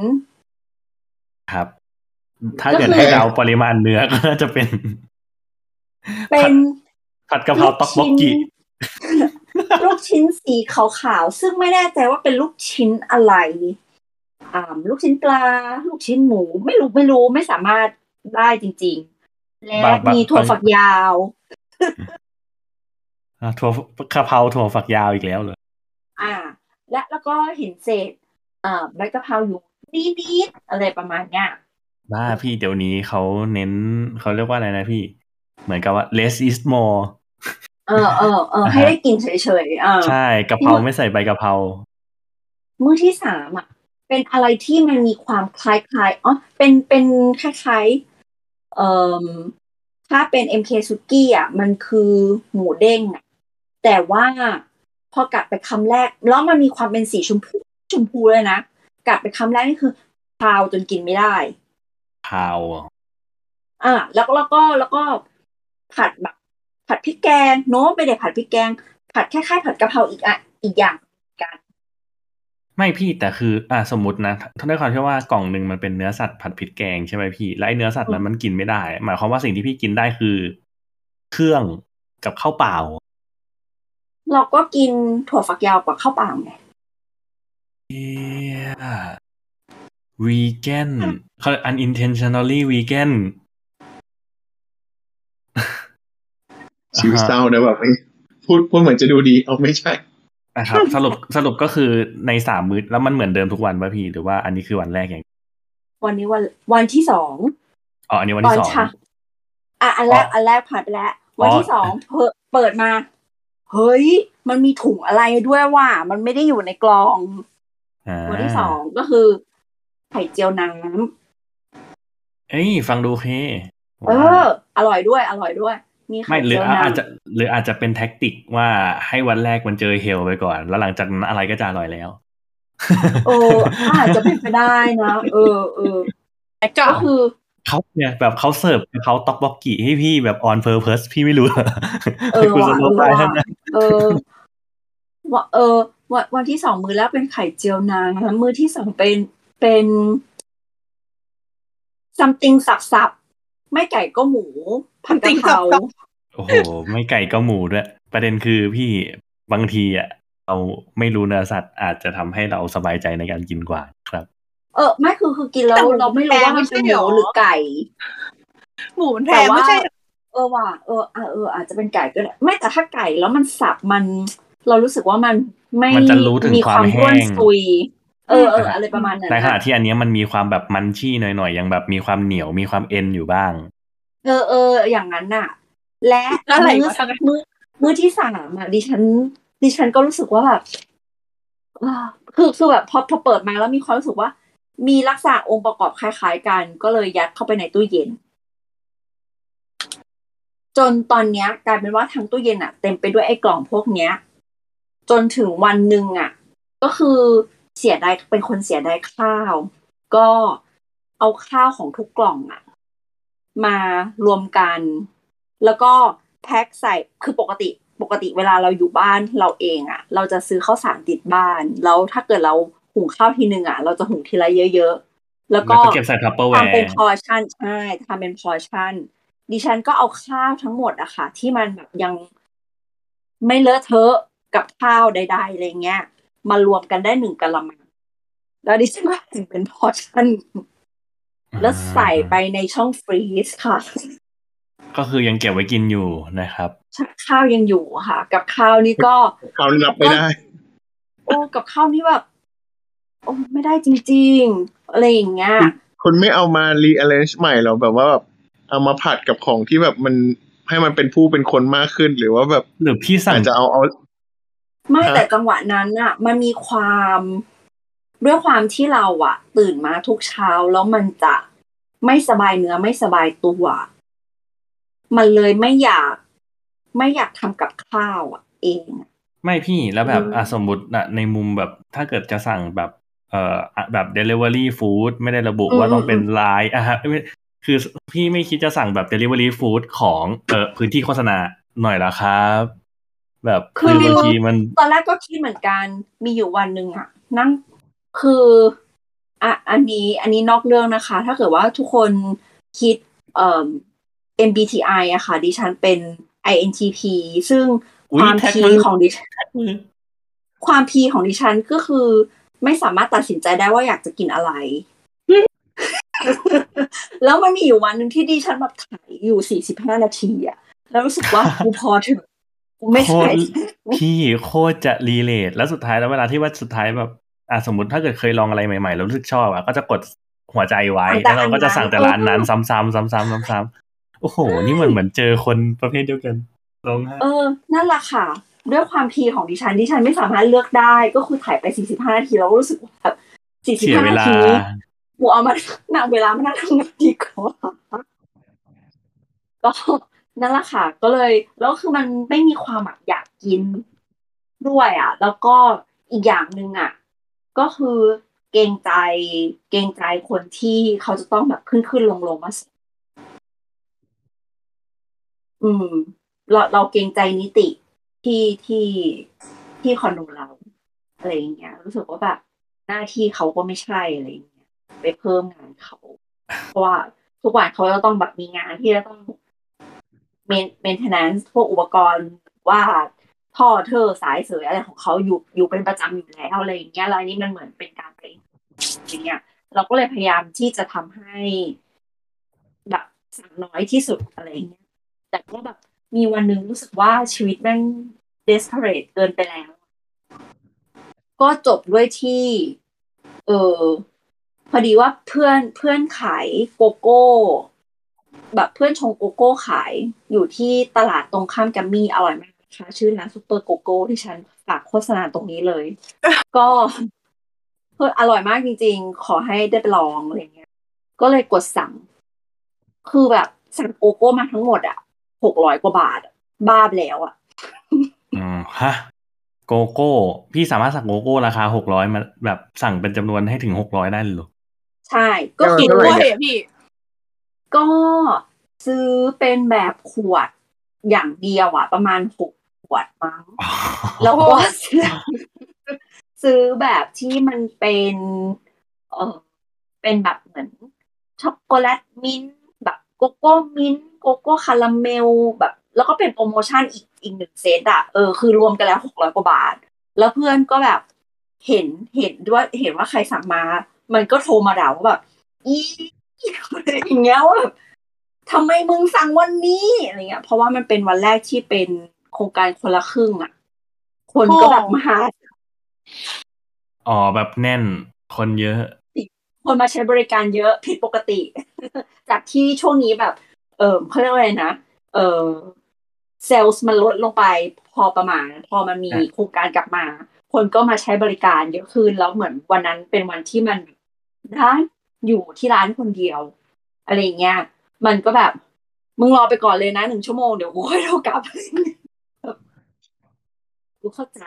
ครับ ถ้าก็เกิดคือให้เราปริมาณเนื้อก็น่าจะเป็น เป็น ผัดกะเพราต๊อกบกกิลูกชิ้นสีขาวๆ ซึ่งไม่แน่ใจว่าเป็นลูกชิ้นอะไรอ่าลูกชิ้นปลา ลูกชิ้นหมู ไม่รู้ไม่รู้ไม่สามารถได้จริง ๆ และบางบางมีถั่วฝักยาวอะถั่วกะเพราถั่วฝักยาวอีกแล้วเหรออ่า และแล้วก็เห็นเศษอ่าใบกะเพราอยู่นิดๆอะไรประมาณเนี้ยบ้าพี่เดี๋ยวนี้เขาเน้นเขาเรียกว่าอะไรนะพี่ เหมือนกับว่า less is more เออเออเออให้ได้กินเฉยๆอ่าใช่กะเพราไม่ใส่ใบกะเพรามื้อที่สามอะ เป็นอะไรที่มันมีความคล้ายๆอ๋อเป็นเป็นคล้ายๆเอ่อถ้าเป็น MK ซุกี้อะ มันคือหมูเด้งอะแต่ว่าพอกัดไปคำแรก แล้วมันมีความเป็นสีชมพูชมพูเลยนะ กัดไปคำแรกนี่คือคาวจนกินไม่ได้พาวอะอ่าแล้วก็แล้วก็แล้วก็ผัดแบบ ผัดพริกแกงโน้มไม่ได้ผัดพริกแกง ผัดคล้ายๆผัดกะเพราอีกอะอีกอย่างกัน ไม่พี่แต่คืออ่าสมมตินะถ้าด้วยความที่ว่ากล่องหนึ่งมันเป็นเนื้อสัตว์ผัดพริกแกงใช่ไหมพี่แล้วไอ้เนื้อสัตว์นั้นมันกินไม่ได้ หมายความว่าสิ่งที่พี่กินได้คือ เครื่องกับข้าวเปล่า เราก็กินถั่วฝักยาวกว่าข้าวเปล่าไงเอียวีแกนเขา unintentionally vegan ชีวิตเศร้านะแบบเอ้ยพูดพูดเหมือนจะดูดีเอาไม่ใช่นะครับสรุปสรุปก็คือในสามมื้อแล้วมันเหมือนเดิมทุกวันป่ะพี่หรือว่าอันนี้คือวันแรกอย่าง วันนี้วันวันที่สองอ๋ออันนี้วันตอที่นสองเช้าอะอันแรกอ๋ออัอันแรกผ่านไปแล้ว วันอ๋อที่สองเปิดเปิดมา เฮ้ย มันมีถุงอะไรด้วยว่า มันไม่ได้อยู่ในกล่องอ่าวันที่สองก็คือ ไข่เจียวน้ำเอ้ยฟังดูโอเคเออ อร่อยด้วย อร่อยด้วย มีไข่ไม่หรือเจียวน้ำอาจจะหรืออาจจะเป็นแท็กติกว่าให้วันแรกมันเจอเฮลไปก่อน แล้วหลังจากนั้นอะไรก็จะอร่อยแล้วเอออาจจะเป็นไปได้นะเออเออแต่ก็ก็คือเขาเนี่ยแบบเขาเสิร์ฟเขาต็อกบ็อกกี้ให้พี่แบบออนเพอร์เพสพี่ไม่รู้หรเออคุณว่ะสโลเออไปว่ะท่านนั้นเออว่าเออวันวันที่สองมือแรกเป็นไข่เจียวน้ำมือที่สองเป็นเป็น something สับๆ ไม่ไก่ก็หมู ผัดกะเพราโอ้โห ไม่ไก่ก็หมูด้วย ประเด็นคือพี่บางทีอะเราไม่รู้เนื้อสัตว์อาจจะทำให้เราสบายใจในการกินกว่าครับ เออไม่คือคือกินแล้วเราไม่รู้ว่ามันเป็นหมูหรือไก่ หมูมันแพแต่งว่าไม่ใช่เออว่ะเอออะเออ อาจจะเป็นไก่ก็ได้ไม่แต่ถ้าไก่แล้วมันสับมันเรารู้สึกว่ามันไม่มันจะรู้ถึงมีความความแห้งร่วนซุยเออเอออะไรประมาณนั้นในขณะนะที่อันเนี้ยมันมีความแบบมันชี่หน่อยๆยังแบบมีความเหนียวมีความเอ็นอยู่บ้าง เออเอออย่างนั้นน่ะ และอะไรมื้อวะทำไมมื้อมื้อที่สามอะดิฉัน ดิฉันก็รู้สึกว่าแบบอ่าคือคือแบบพอพอเปิดมาแล้วมีความรู้สึกว่า มีลักษณะองค์ประกอบคล้ายๆกัน ก็เลยยัดเข้าไปในตู้เย็น จนตอนเนี้ยกลายเป็นว่าทั้งตู้เย็นอะ เต็มไปด้วยไอ้กล่องพวกเนี้ย จนถึงวันหนึ่งอะ ก็คือเสียดายเป็นคนเสียดายข้าว ก็เอาข้าวของทุกกล่องอะ มารวมกัน แล้วก็แพ็คใส่คือปกติปกติเวลาเราอยู่บ้านเราเองอะ่ะ เราจะซื้อข้าวสารติดบ้าน แล้วถ้าเกิดเราหุงข้าวทีหนึ่งอะ่ะ เราจะหุงทีละเยอะๆ แล้วก็แล้วก็เก็บใส่ Tupperware ทำเป็นพอชั่นใช่ทำเป็นพอชั่น ดิฉันก็เอาข้าวทั้งหมดอะค่ะ ที่มันแบบยังไม่เลอะเทอะกับข้าวใดๆอะไรเงี้ย มารวมกันได้หนึ่งกะละมังแล้วดิฉันก็ถึงเป็นพอชั่น แล้วใส่ไปในช่องฟรีซค่ะ ก็คือยังเก็บไว้กินอยู่นะครับ ข้าวยังอยู่ค่ะ กับข้าวนี่ก็เขารับไม่ได้ โอ้กับข้าวนี่แบบโอ้ไม่ได้จริง ๆ อะไรอย่างเงี้ยคุณไม่เอามา rearrange ใหม่หรอแบบว่าแบบเอามาผัดกับของที่แบบมันให้มันเป็นผู้เป็นคนมากขึ้นหรือว่าแบบหรือพี่สั่งอาจจะเอาเอาไม่ฮะแต่จังหวะนั้นอะมันมีความ ด้วยความที่เราอะตื่นมาทุกเช้าแล้วมันจะไม่สบายเนื้อไม่สบายตัว มันเลยไม่อยาก ไม่อยากทำกับข้าวอะเองอะไม่พี่แล้วแบบอืมอะสมมติอะในมุมแบบถ้าเกิดจะสั่งแบบ เอ่ออะแบบ delivery food ไม่ได้ระบุว่าต้องเป็นไลน์อะฮะไม่คือพี่ไม่คิดจะสั่งแบบ delivery food ของเอ่อพื้นที่โฆษณาหน่อยละครับ แบบคือบางทีมันตอนแรกก็คิดเหมือนกันมีอยู่วันหนึ่งอะนั่ง คืออะอันนี้อันนี้นอกเรื่องนะคะ ถ้าเกิดว่าทุกคนคิดเอ่อ MBTI อะค่ะ ดิฉันเป็น INTP ซึ่งอุ๊ยความแท็กพีมือของดิฉันความพีของดิฉันก็คือไม่สามารถตัดสินใจได้ว่าอยากจะกินอะไร แล้วมันมีอยู่วันหนึ่งที่ดิฉันแบบถ่ายอยู่สี่สิบห้านาทีอะแล้วรู้สึกว่ากูพอเถอะกูไม่โคใช่ตรพี่โคตรจะรีเลทแล้วสุดท้ายแล้วเวลาที่ว่าสุดท้ายแบบ อะสมมติถ้าเกิดเคยลองอะไรใหม่ๆแล้วรู้สึกชอบอะก็จะกดหัวใจไว้สั่งแต่แล้วเราก็จะสั่งแต่ร้านนั้นเออซ้ำๆซ้ำๆซ้ำๆโอ้โห นี่เหมือนเหมือนเจอคนประเภทเดียวกันลงฮะเออ นั่นแหละค่ะ ด้วยความพีของดิฉันดิฉันไม่สามารถเลือกได้ก็คือถ่ายไปสี่สิบห้านาทีแล้วรู้สึกว่าแบบสี่สิบเสียห้าเวนาลาทีกูเอามานั่งเวลามานั่งทำงานดีกว่าก็นั่นแหละค่ะ ก็เลยแล้วคือมันไม่มีความแบบอยากกินด้วยอะ แล้วก็อีกอย่างหนึ่งอะ ก็คือเกรงใจเกรงใจคนที่เขาจะต้องแบบขึ้นขึ้นลงลงมาส่งอืม เราเราเกรงใจนิติที่ที่ที่คอนโดเราอะไรอย่างเงี้ย รู้สึกว่าแบบหน้าที่เขาก็ไม่ใช่อะไรอย่างเงี้ยไปเพิ่มงานเขา เพราะว่าทุกวันเขาจะต้องแบบมีงานที่จะต้องเมนเมนเทนแนนซ์พวกอุปกรณ์ว่า ท่อเธอสายเสยอะไรของเขาอยู่อยู่เป็นประจำอยู่แล้วอะไรอย่างเงี้ยแล้วนี้มันเหมือนเป็นการไปอย่างเงี้ย เราก็เลยพยายามที่จะทำให้แบบสั่งน้อยที่สุดอะไรอย่างเงี้ย แต่ก็แบบมีวันหนึ่งรู้สึกว่าชีวิตแม่ง desperate เกินไปแล้ว ก็จบด้วยที่ เออพอดีว่าเพื่อนเพื่อนขายโกโก้ แบบเพื่อนชงโกโก้ขายอยู่ที่ตลาดตรงข้ามแกรมมี่อร่อยมาก นะคะชื่อร้านซูเปอร์โกโก้ที่ฉันฝากโฆษณาตรงนี้เลย ก็เพื่ออร่อยมากจริง ๆ ขอให้ได้ไปลองอะไรเงี้ย ก็เลยกดสั่ง คือแบบสั่งโกโก้มาทั้งหมดอะหกร้อยกว่าบาทอะบ้าไปแล้วอะอืมฮะโกโก้ พี่สามารถสั่งโกโก้ราคาหกร้อยมาแบบสั่งเป็นจำนวนให้ถึงหกร้อยได้เลยเหรอใช่ ก็เออคิดว่ากล้ว่าวยอะพี่ ก็ซื้อเป็นแบบขวดอย่างเดียวอะ ประมาณหกข วดมั้งแล้วก็ซื้อซื้อแบบที่มันเป็นเออเป็นแบบเหมือนช็อกโกแลตมิ้นท์แบบโกโก้มิ้นท์โกโก้คาราเมลแบบ แล้วก็เป็นโปรโมชั่นอีกอีกหนึ่งเซตอะเออคือรวมกันแล้วหกร้อยกว่าบาท แล้วเพื่อนก็แบบเห็นเห็นด้วยเห็นว่าใครสั่งมา มันก็โทรมาด่าว่าแบบอีอะไรอย่างเงี้ยว่าแบบทำไมมึงสั่งวันนี้อะไรเงี้ยเพราะว่ามันเป็นวันแรกที่เป็น โครงการคนละครึ่งอะคนก็แบบมาหาอ๋อแบบแน่นคนเยอะ คนมาใช้บริการเยอะผิดปกติ จากที่ช่วงนี้แบบ เออเขาเรียกว่าอะไรนะ เออเซลล์มันลดลงไปพอประมาณ พอมันมีอะโครงการกลับมา คนก็มาใช้บริการเยอะขึ้นแล้วเหมือนวันนั้นเป็นวันที่มันร้านอยู่ที่ร้านคนเดียว อะไรอย่างเงี้ยมันก็แบบ มึงรอไปก่อนเลยนะหนึ่งชั่วโมงเดี๋ยวกูค่อยโทรกลับ กูเข้าใจ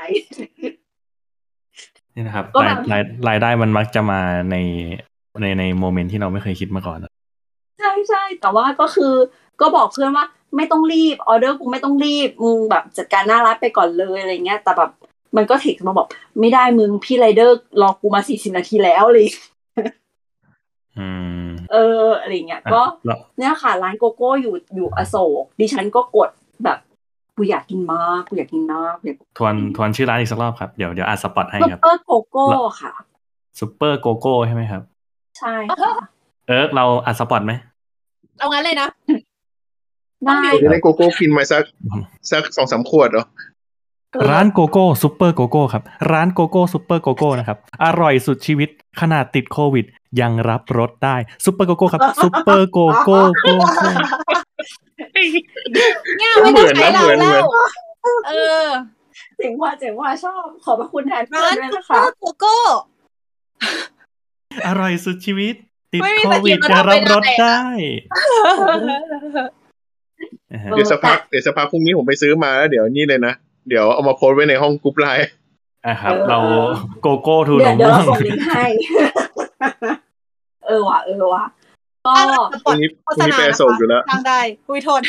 นี่นะครับก็รายแบบรายรายได้มันมักจะมาในในในโมเมนต์ที่เราไม่เคยคิดมาก่อน ใช่ใช่แต่ว่าก็คือ ก็บอกเพื่อนว่าไม่ต้องรีบออเดอร์กูไม่ต้องรีบมึงแบบจัดการหน้าร้านไปก่อนเลยอะไรเงี้ย แต่แบบมันก็เทคมาบอก ไม่ได้มึงพี่ไรเดอร์รอกูมาสี่สิบนาทีแล้วเลยอืมเอออะไรเงี้ยอะก็แล้วเนี่ยค่ะ ร้านโกโก้อยู่อยู่อโศกดิฉันก็กดแบบ กูอยากกินมากกูอยากกินมากกูอยากทวนทวนชื่อร้านอีกสักรอบครับ เดี๋ยวเดี๋ยวอ่าน spot ให้ซุปครับเปอร์โกโก้ค่ะซูเปอร์โกโก้ใช่ไหมครับ ใช่ค่ะเอิร์กเราอ่าน spot ไหมเอางั้นเลยนะได้จะได้โกโก้กินมาสักสักสองสามขวดเหรอร้านโกโก้ซูเปอร์โกโก้ครับ ร้านโกโก้ซูเปอร์โกโก้นะครับ อร่อยสุดชีวิตขนาดติดโควิด ยังรับรสได้ซูเปอร์โกโก้ครับซูเปอร์โกโก้โกโก้ เนี่ยไม่ต้องใช้เราเหมือนแล้เหมือนวเออเจ๋งว่าเจ๋งว่าชอบ ขอบพระคุณแทนเพื่อร้านนด้วยซุปนะเปอคะร์โกโก้ อร่อยสุดชีวิต ติดไม่มีโควิดสกิลยังรับรสระดับได้นะฮะเดี๋ยวสักพักเดี๋ยวสักพักพรุ่งนี้ผมไปซื้อมาแล้วเดี๋ยวนี่เลยนะ เดี๋ยวเอามาโพสต์ไว้ในห้องกรุ๊ปไลน์อะครับ เราโกโก้ทูนเดี๋ยวมเดี๋ยวม่วเรางส่งลิงก์ให้ เออว่ะ เออว่ะ ก็สพปอรุ่ตงนี้พโฆรุ่ษงนี้ณาไปอนะโศกอยู่แล้วทางได้คุยโทษ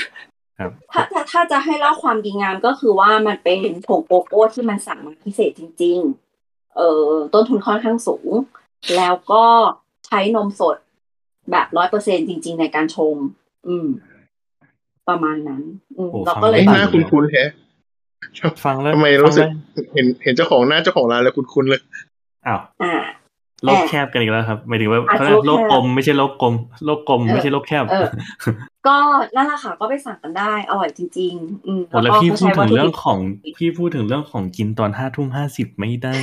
ถ้าถ้าถ้าจะให้เล่าความดีงามก็คือว่ามันเป็นผงโกโก้ที่มันสั่งมาพิเศษจริง ๆ เออต้นทุนค่อนข้างสูง แล้วก็ใช้นมสดแบบร้อยเปอร์เซ็นจริง ๆ ในการชง อืม ประมาณนั้น อืมโอ้เราฟังก็เลยไอ้ยแบหน้าบคุ้นๆแฮะฟังแล้วทำไมรู้สึกฟังแล้วเห็นเห็นเจ้าของหน้าเจ้าของร้านแล้วคุ้นๆเลยอ้าวอ่า โลกแคบกันอีกแล้วครับหมายถึงว่าอะเขาเรียกโลกโลกแคบกลมไม่ใช่โลกกลมโลกกลมเออไม่ใช่โลกแคบเออก็นั่นแหละค่ะก็ไปสั่งกันได้อร่อยจริง ๆ อืมโอ้แล้วก็พี่พูดถึงเรื่องขาใช้วัตถุดิบของพี่พูดถึงเรื่องของกินตอนห้าทุ่มห้าสิบไม่ได้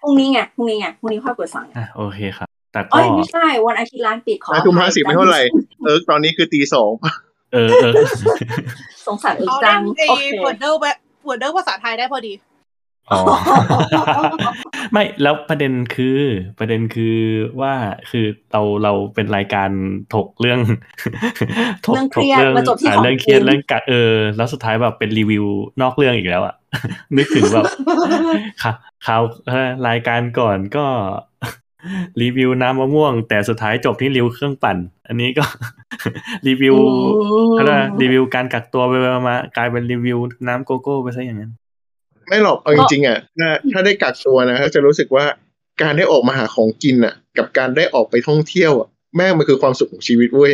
พรุ่งนี้ไงพรุ่งนี้ไงพรุ่งนี้ค่อยกดสั่งอะโอเคครับ แต่ก็เอ้ยไม่ใช่วันอาทิตย์ร้านปิดขอห้าทุ่มอภัห้ายสิบไม่เท่าไหร่เออตอนนี้คือตีสองเออเออสงสารเอิกเขาจัเล่งนไอ้โอเควอร์เดอร์แบบวอร์เดอร์ภาษาไทยได้พอดี อ๋อไม่แล้วประเด็นคือประเด็นคือว่าคือเราเราเป็นรายการถกเรื่องถกเรื่องถเครีกยดเรื่องมาจบที่อ่าของเรื่องเครียดจริงเรื่องกะเออ แล้วสุดท้ายแบบเป็นรีวิวนอกเรื่องอีกแล้วอะนึกถึงแบบค่ะข่าวเอ่อรายการก่อนก็รีวิวน้ำมะม่วง แต่สุดท้ายจบที่รีวิวเครื่องปั่น อันนี้ก็รีวิวอืมเขาเรียกว่ารีวิวการกักตัวไปๆมากลายเป็นรีวิวน้ำโกโก้ไปซะอย่างนั้น ไม่หรอกเอาจริงๆอะถ้าถ้าได้กักตัวนะก็จะรู้สึกว่าการได้ออกมาหาของกินอะ กับการได้ออกไปท่องเที่ยวอะแม่งมันคือความสุขของชีวิตเว้ย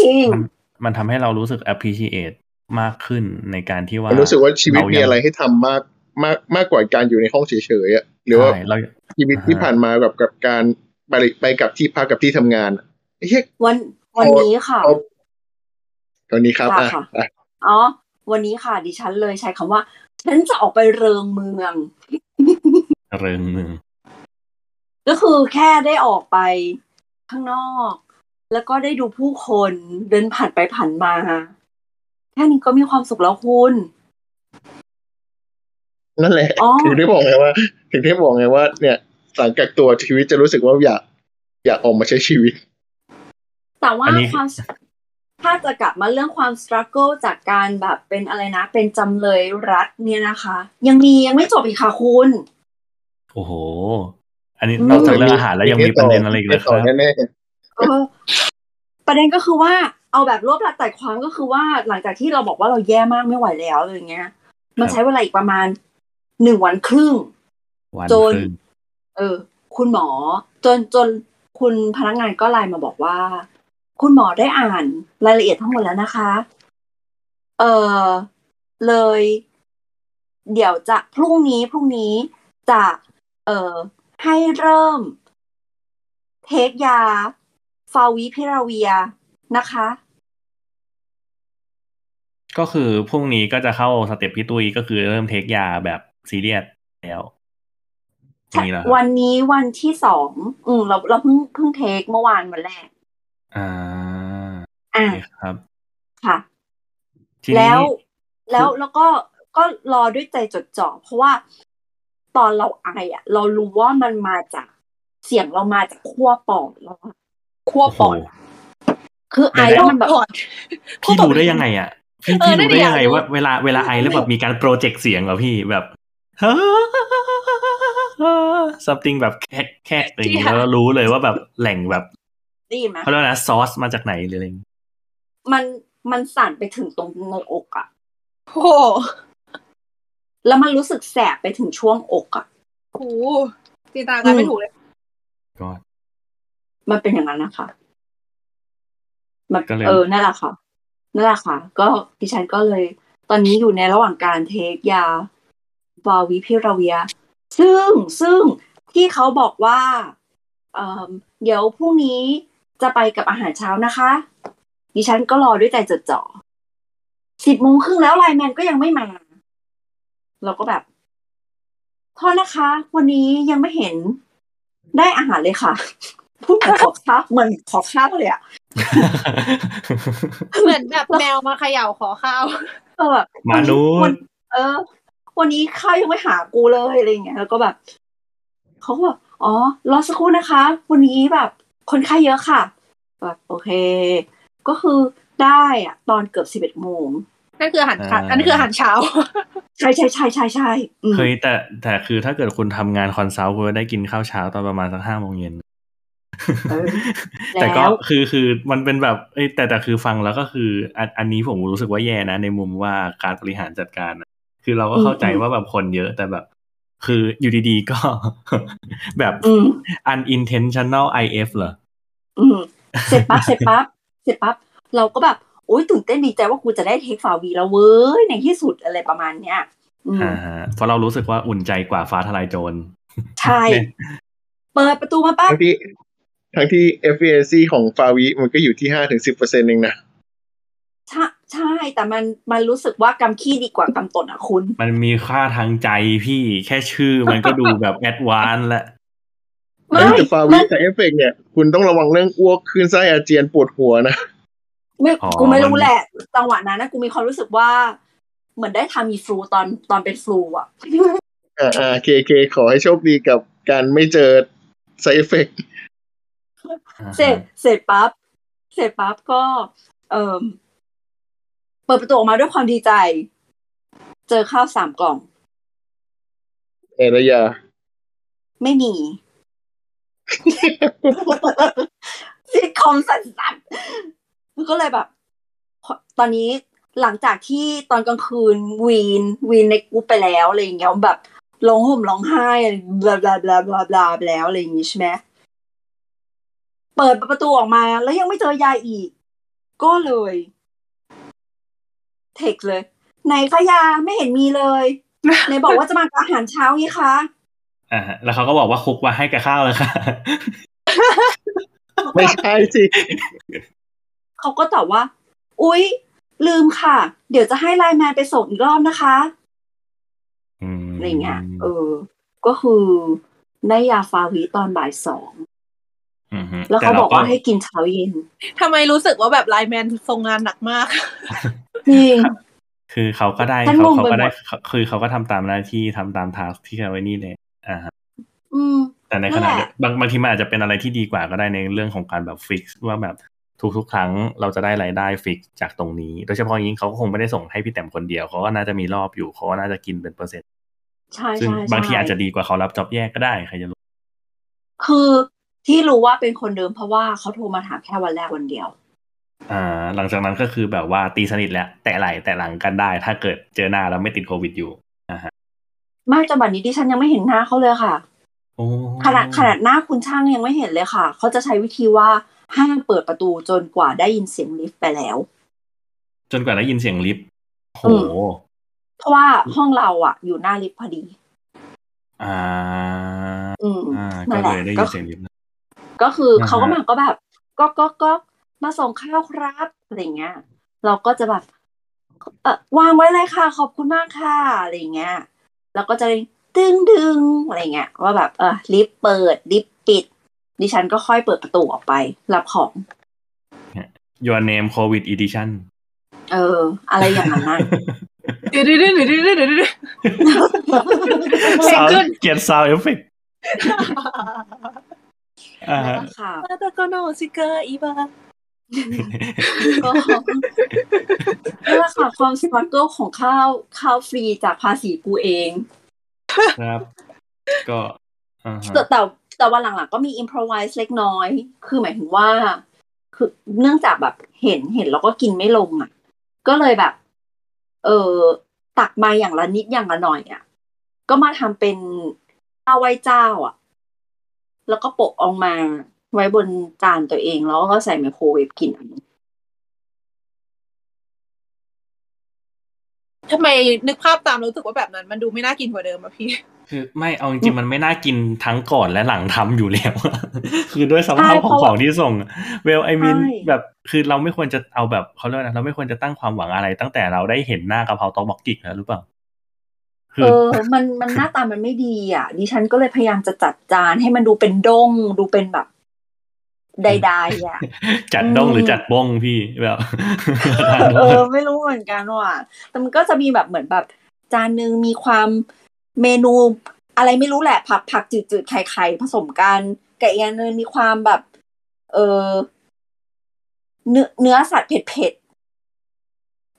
จริงมันมันทำให้เรารู้สึก appreciate มากขึ้นในการที่ว่ามันรู้สึกว่าชีวิตเามียังอะไรให้ทำมากมากมากกว่าการอยู่ในห้องเฉยๆอะหรือว่าใช่เราชีวิตที่อ่าฮะผ่านมาแบบกับการไปไปกับที่พักกับที่ทำงานอะไอ้เหี้ยวันวันนี้ค่ะเอาตอนนี้ครับค่ะอะค่ะอะอ๋อวันนี้ค่ะ ดิฉันเลยใช้คำว่า ฉันจะออกไปเริงเมือง เริงเมือง ก็คือแค่ได้ออกไปข้างนอก แล้วก็ได้ดูผู้คนเดินผ่านไปผ่านมา แค่นี้ก็มีความสุขแล้วคุณนั่นแหละอ๋อถึงได้บอกไงว่า ถึงได้บอกไงว่า เนี่ยหลังกักตัวชีวิตจะรู้สึกว่าอยาก อยากออกมาใช้ชีวิต แต่ว่าอันนี้ความ ถ้าจะกลับมาเรื่องความส t รั g เกิลจากการแบบเป็นอะไรนะ เป็นจำเลยรัฐเนี่ยนะคะ ยังมียังไม่จบอีกค่ะคุณ โอ้โห อันนี้อืมนอกจากเรื่องอาหารแล้วยังมีประเด็นอะไรอีกเหรอคต่อรับแน่เออประเด็นก็คือว่าเอาแบบรวบรัดแต่ความก็คือว่าหลังจากที่เราบอกว่าเราแย่มากไม่ไหวแล้วอะไรเงี้ย มันใช้เวลาอีกประมาณหนึ่งวันครึ่งวันจนครึ่งเออ คุณหมอ จนจนคุณพนักงานก็ไลน์มาบอกว่า คุณหมอได้อ่านรายละเอียดทั้งหมดแล้วนะคะ เออเลย เดี๋ยวจะพรุ่งนี้พรุ่งนี้จะเอ่อให้เริ่ม เทคยา ฟาวิพิราเวียนะคะ ก็คือพรุ่งนี้ก็จะเข้าสเต็ปพี่ตุ้ยก็คือเริ่มเทคยาแบบซีเรียสแล้วนี่แหละครับวันนี้วันที่สอง อืมเราเราเพิ่งเพิ่งเทคเมื่อวานวันแรก อ่าอ่าโอเคครับ ค่ะ ทีนี้แล้วแล้วแล้วก็ก็รอด้วยใจจดจ่อเพราะว่าตอนเราไออะ เรารู้ว่ามันมาจากเสียงเรามาจากขั้วปอดเราอะขั้วโอ้โหปอดคือไอแล้วมันแบบก่อนพี่ดูได้ยังไงอะพี่เออพี่นั่ดูนดิได้ยังไงอยากรู้ว่าเวลาเวลาไอแล้วแบบมีการโปรเจกต์เสียงเหรอพี่แบบ something แบบแค่แค่อะไรอย่างเงี้ยแล้วรู้เลยว่าแบบแหล่งแบบ ได้ยินไหมเขาเรียกว่านะซอสมาจากไหนหรืออะไรอย่างเงี้ยมันมันสั่นไปถึงตรงเงาอกอะโอ้โหแล้วมันรู้สึกแสบไปถึงช่วงอกอะโอ้โหจินตนาการไม่ถูกเลยก็มันเป็นอย่างนั้นนะคะมันก็เลยเออนั่นแหละค่ะนั่นแหละค่ะ ก็ดิฉันก็เลย ตอนนี้อยู่ในระหว่างการเทคยาฟาวิพิราเวีย ซึ่งซึ่งที่เขาบอกว่าเอ่อเดี๋ยวพรุ่งนี้ จะไปกับอาหารเช้านะคะ ดิฉันก็รอด้วยใจจดจ่อสิบโมงครึ่งแล้วไลน์แมนก็ยังไม่มา เราก็แบบโทษนะคะ วันนี้ยังไม่เห็นได้อาหารเลยค่ะ พูดเหมือนขอข้าวเหมือนขอข้าวเลยอะเหมือนแบบแมวมาเขย่าขอข้าวเออแบบมนุษย์วันเออ วันนี้ข้าวยังไม่หากูเลยอะไรอย่างเงี้ยแล้วก็แบบเขาก็แบบอ๋อรอสักครู่นะคะ วันนี้แบบ คนไข้เยอะค่ะแบบโอเค ก็คือได้อะตอนเกือบสิบเอ็ดโมงนั่นคืออาหารเช้าอ่าอันนี้คืออาหารเช้า ใช่ใช่ใช่ใช่ใช่อืมเคยแต่แต่คือถ้าเกิดคุณทำงาน consult คุณจะได้กินข้าวเช้าตอนประมาณสักห้าโมงเย็นเออแต่ก็แล้วคือคือมันเป็นแบบเอ้ยแต่แต่คือฟังแล้วก็คืออันอันนี้ผมรู้สึกว่าแย่นะ ในมุมว่าการบริหารจัดการอะคือเราก็เข้าใจว่าแบบคนเยอะแต่แบบ คืออยู่ดีๆ ก็แบบอืม unintentional IF เหรออืมเสร็จปั๊บเสร็จปั๊บเสร็จปั๊บเราก็แบบโอ๊ยตื่นเต้นดีใจว่ากูจะได้ take ฟาวีแล้วเว้ย ในที่สุดอะไรประมาณเนี้ยอืมอ่าฮะเพราะเรารู้สึกว่าอุ่นใจกว่าฟ้าทลายโจร ใช่ เปิดประตูมาปั๊บทั้งที่ทั้งที่ efficacy ของฟาวิมันก็อยู่ที่ห้าถึงสิบเปอร์เซ็นต์เองนะ ใช่ใช่แต่มันมันรู้สึกว่ากำขี้ดีกว่ากำตดอะคุณ มันมีค่าทางใจพี่แค่ชื่อมันก็ดูแบบ advance แล้วไม่แต่ฟาวิกับเอฟเฟกเนี่ย คุณต้องระวังเรื่องอ้วกขึ้นไส้อาเจียนปวดหัวนะไม่อ๋อกูไม่รู้แหละจังหวะนั้นนะกูมีความรู้สึกว่า เหมือนได้ทำมีฟลูตอนตอนเป็นฟลูอะอ่าอ่าเคเคขอให้โชคดีกับการไม่เจอ side effect เสร็จเสร็จปั๊บเสร็จปั๊บก็ เอ่อ เปิดประตูออกมาด้วยความดีใจ เจอข้าวสามกล่อง เอรยา ไม่มีซิทคอมสันๆแล้วก็เลยแบบ ตอนนี้หลังจากที่ตอนกลางคืนวีนวีนในกรุ๊ปไปแล้วอะไรอย่างเงี้ยแบบร้องห่มร้องไห้บลาบลาบลาบลาบลาไปแล้วอะไรอย่างงี้ใช่ไหมเปิดประตูออกมาแล้วยังไม่เจอยายอีก ก็เลย เทคเลย ไหนคะยาไม่เห็นมีเลยไหนบอกว่าจะมากับอาหารเช้าไงคะอ่าฮะแล้วเขาก็บอกว่าคุกมาให้กับข้าวเลยค่ะ ไม่ใช่สิเขาก็ตอบว่า อุ๊ย ลืมค่ะ เดี๋ยวจะให้ไลน์แมนไปส่งอีกรอบนะคะอืมอะไรเงี้ยเออ ก็คือได้ยาฟาวิตอนบ่ายสองอืมฮึ แล้วเขาต่รบอกว่าให้กินเช้าเย็นทำไมรู้สึกว่าแบบไลน์แมนทรงงานหนักมากจริงคือเขาก็ได้ฉันเขางงเขาไปก็หมได้ดคือเขาก็ทำตามหน้าที่ทำตามทาสที่เขาไว้นี่เลยอ่าฮะอืมแต่ในนั่ขนณะแหละเดียวบางบางทีมันอาจจะเป็นอะไรที่ดีกว่าก็ได้ในเรื่องของการแบบฟิกว่าแบบทุกทุกๆครั้งเราจะได้รายได้ฟิกจากตรงนี้ โดยเฉพาะอย่างนี้เขาก็คงไม่ได้ส่งให้พี่แต้มคนเดียวเขาก็น่าจะมีรอบอยู่เขาก็น่าจะกินเป็นเปอร์เซ็นต์ใช่ซึ่งใช่บางทีใช่อาจจะดีกว่าเขารับจ็อบแยกก็ได้ใครจะรู้คือ ที่รู้ว่าเป็นคนเดิมเพราะว่าเขาโทรมาถามแค่วันแรกวันเดียว อ่า หลังจากนั้นก็คือแบบว่าตีสนิทแล้ว แต่ไหลแต่หลังกันได้ ถ้าเกิดเจอหน้าแล้วไม่ติดโควิดอยู่อ่าฮะมากจนบัดนี้ดิฉันยังไม่เห็นหน้าเขาเลยค่ะโอ้ขนาดขนาดหน้าคุณช่างยังไม่เห็นเลยค่ะ เขาจะใช้วิธีว่าห้ามเปิดประตูจนกว่าได้ยินเสียงลิฟต์ไปแล้ว จนกว่าได้ยินเสียงลิฟต์โหอืมเพราะว่าห้องเราอะ อยู่หน้าลิฟต์พอดี อ่า อืมอ่านั่ก็นแหเลละยได้ก็ยินเสียงลิฟต์นะ ก็คืออ่าฮะเขาก็มาก็แบบก็ก็ก็มาส่งข้าวครับอะไรเงี้ย เราก็จะแบบเออวางไว้เลยค่ะ ขอบคุณมากค่ะอะไรเงี้ยแล้วก็จะดึงดึงอะไรเงี้ยว่าแบบเออลิฟต์เปิดลิฟต์ปิด ดิฉันก็ค่อยเปิดประตูออกไป รับของ Your name COVID edition เออ อะไรอย่างนั้นนะเดี๋ยวเดี๋ยวเดี๋ยวเดี๋ยวเดี๋ยวเดี๋ยวเดี๋ยว sound ขึ้น get sound effect อ่านั่นฮะ แหละค่ะมาตะโกโนซิเกอร์อีบาก็นั่นแหละค่ะความสตรัคเกิลของข้าวข้าวฟรีจากภาษีกูเองครับ ก็อ่าฮะแต่แต่แต่วันหลังๆก็มีอิ p พ o ไวส์เล็กน้อย คือหมายถึงว่า คือเนื่องจากแบบเห็นเห็นแล้วก็กินไม่ลงอะ ก็เลยแบบ เออตักมาอย่างละนิดอย่างละหน่อยอะ ก็มาทำเป็นข้าวไหว้เจ้า อะ แล้วก็โปะออกมาไว้บนจานตัวเอง แล้วก็ใส่ไมโครเวฟกินอันนี้ทำไมนึกภาพตามรู้สึกว่าแบบนั้น มันดูไม่น่ากินกว่าเดิมอะพี่ คือไม่เอาจริงๆมันไม่น่ากินทั้งก่อนและหลังทำอยู่แล้ว คือด้วยสภาพใช่ของเพราะของที่ส่ง เวลไอมินใช่แบบคือเราไม่ควรจะเอาแบบเขาเรียกว่าอะไรเราไม่ควรจะตั้งความหวังอะไร ตั้งแต่เราได้เห็นหน้ากะเพราตอกบอกกิกแล้วหรือเปล่าคื เออ มันมันหน้าตามันไม่ดีอะ ดิฉันก็เลยพยายามจะจัดจานให้มันดูเป็นด้งดูเป็นแบบใดๆอะ จัดด้งอืมหรือจัดบ้งพี่แบบเออไม่รู้เหมือนกันว่ะแต่มันก็จะมีแบบเหมือนแบบ จานหนึ่งมีความเมนูอะไรไม่รู้แหละผักผักจืดจืดๆไข่ไข่ผสมกันกับอีกอันหนึงมีความแบบ เออเนื้อเนื้อสัตว์เผ็ด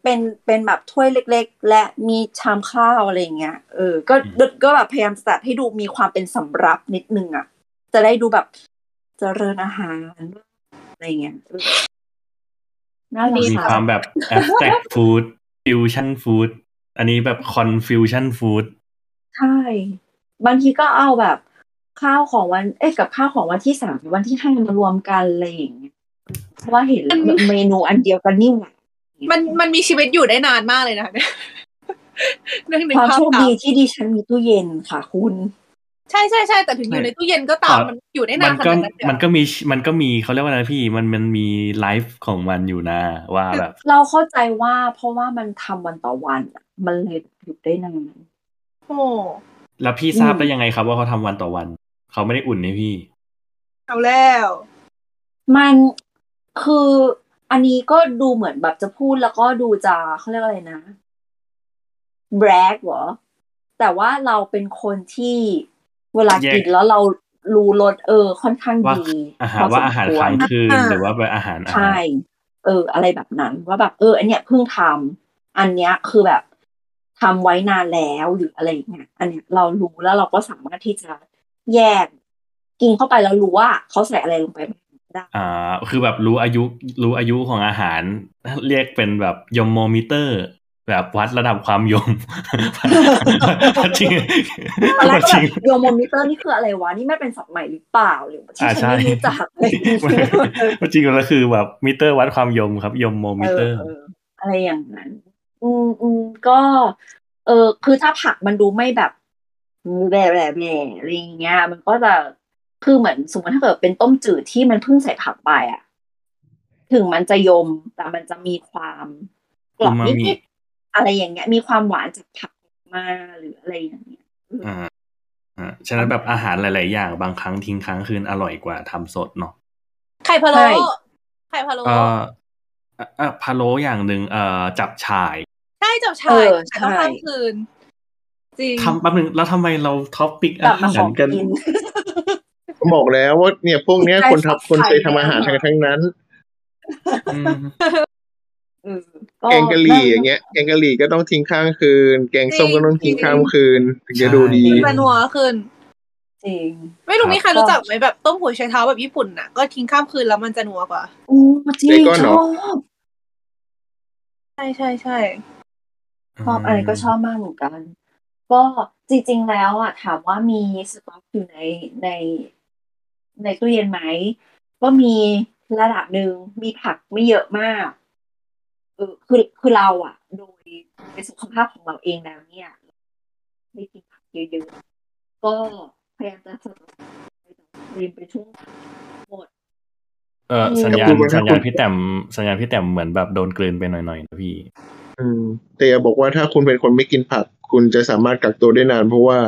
เผ็ดๆเป็นเป็นแบบถ้วยเล็ก ๆ และมีชามข้าวอะไรอย่างเงี้ยเออ ก็ก็แบบพยายามจะจัดให้ดูมีความเป็นสำรับนิดนึงอะ จะได้ดูแบบเจริญอาหารอะไรอย่างเงี้ยเออน่ารักมีค่ะความแบบ abstract food fusion food อันนี้แบบ confusion food ใช่ บางทีก็เอาแบบข้าวของวัน เอ้ยกับข้าวของวันที่สามหรือวันที่ห้ามารวมกันอะไรอย่างเงี้ยเพราะว่าเห็นแล้วเมนูอันเดียวกันนี่หว่า มันมันมีชีวิตอยู่ได้นานมากเลยนะคะเนี่ยนึกนึกความภาพโชคตามดีที่ดิฉันมีตู้เย็นค่ะคุณ ใช่ใช่ใช่แต่ถึงอยู่ในตู้เย็นก็ตามอะมันอยู่ได้มันานขก็นาดนั้นเดี๋ยวมันก็มีมันก็มีเขาเรียกว่าอะไรพี่มันมันมีไลฟ์ของมันอยู่นะ ว่าแบบ เราเข้าใจว่าเพราะว่ามันทำวันต่อวันอะมันเลยอยู่ได้นานโอ้แล้วพี่ทราบอืมได้ยังไงครับว่าเขาทำวันต่อวัน เขาไม่ได้อุ่นให้พี่ เอาแล้ว มันคือ อันนี้ก็ดูเหมือนแบบจะพูดแล้วก็ดูจะเขาเรียกอะไรนะแบรกเหรอแแต่ว่าเราเป็นคนที่เวลาแยกกินแล้วเรารู้รสเออ ค่อนข้างว่าดีอาหารพสมว่าอาหารควค้างคืนหรือว่าเป็นอาหารอาหารใช่เออ อะไรแบบนั้น ว่าแบบเออ อันเนี้ยเพิ่งทำอันเนี้ยคือแบบทำไว้นานแล้วหรืออะไรอย่างเงี้ยอันเนี้ยเรารู้แล้วเราก็สามารถที่จะแยกกินเข้าไปแล้วรู้ว่าเขาใส่อะไรลงไปบ้างได้ อ่า คือแบบรู้อายุรู้อายุของอาหาร เรียกเป็นแบบยมโมมิเตอร์ แบบวัดระดับความยมจริงตอนแรกก็จแบริงบโยโมมิเตอร์นี่คืออะไรวะ นี่ไม่เป็นศัพท์ใหม่หรือเปล่าหรือที่อ่าฉันไม่ใช่รู้จักอะไรอย่างเงี้ยจริงๆแล้วคือแบบมิเตอร์วัดความยมครับ ยมโมมิเตอร์เอออะไรอย่างนั้น อืมอืมก็ เออคือถ้าผักมันดูไม่แบบแบะแบะแบะอะไรอย่างเงี้ย มันก็จะ คือเหมือนสมมติถ้าเกิดเป็นต้มจืดที่มันเพิ่งใส่ผักไปอะถึงมันจะยมแต่มันจะมีความกรอบอูมามินิดๆอะไรอย่างเงี้ย มีความหวานจากผักมาหรืออะไรอย่างเงี้ยอ่าอ่าฉะนั้นแบบอาหารหลาย ๆ อย่างบางครั้งทิ้งค้างคืนอร่อยกว่าทำสดเนาะไข่พะโล้ใช่ไข่พะโล้เอ่ออะอะพะโล้อย่างหนึ่งเอ่อจับฉ่ายใช่จับชาเอยอแต่ต้องใช่ข้ามคืนจริงทำแป๊บนึงแล้วทำไมเราท็อปปิกกลัอาบมาหาขอรงกัน กินบอกแล้วว่าเนี่ยพวกเนี้ยใจคนฝักทำคนเคยใฝ่ทำอาหารแล้วทั้งทั้งนั้นอืมเออแกงกะหรี่อย่างเงี้ยแกงกะหรี่ก็ต้องทิ้งข้างคืน แกงส้มก็ต้องทิ้งข้ามคืนถึงจะดูดีจริงจะนัวขึ้นจริง ไม่รู้ครับมีใครรู้จักไหมแบบต้มหัวไชเท้าแบบญี่ปุ่นน่ะก็ทิ้งข้ามคืนแล้วมันจะนัวกว่าอู้จริงเบคอนชเหรออบใช่ใช่ใช่ชอบอะไรก็ชอบมากเหมือนกัน ก็จริง ๆ แล้วอะถามว่ามีสต็อกอยู่ในใน ในตู้เย็นไหม ก็มีระดับหนึ่งมีผักไม่เยอะมากเออคือคือเราอะโดยในสุขภาพของเราเองแล้วเนี่ยไม่กินผักเยอะๆก็พยายามจะสต็อกเรียนไปช่วงหมดเอออืมสัญญาณแต่พูดว่าถ้าสัญญาณคุณพี่แต้มสัญญาณพี่แต้มเหมือนแบบโดนกลืนไปหน่อยๆนะพี่ อืม แต่อย่าบอกว่าถ้าคุณเป็นคนไม่กินผัก คุณจะสามารถกักตัวได้นาน เพราะว่า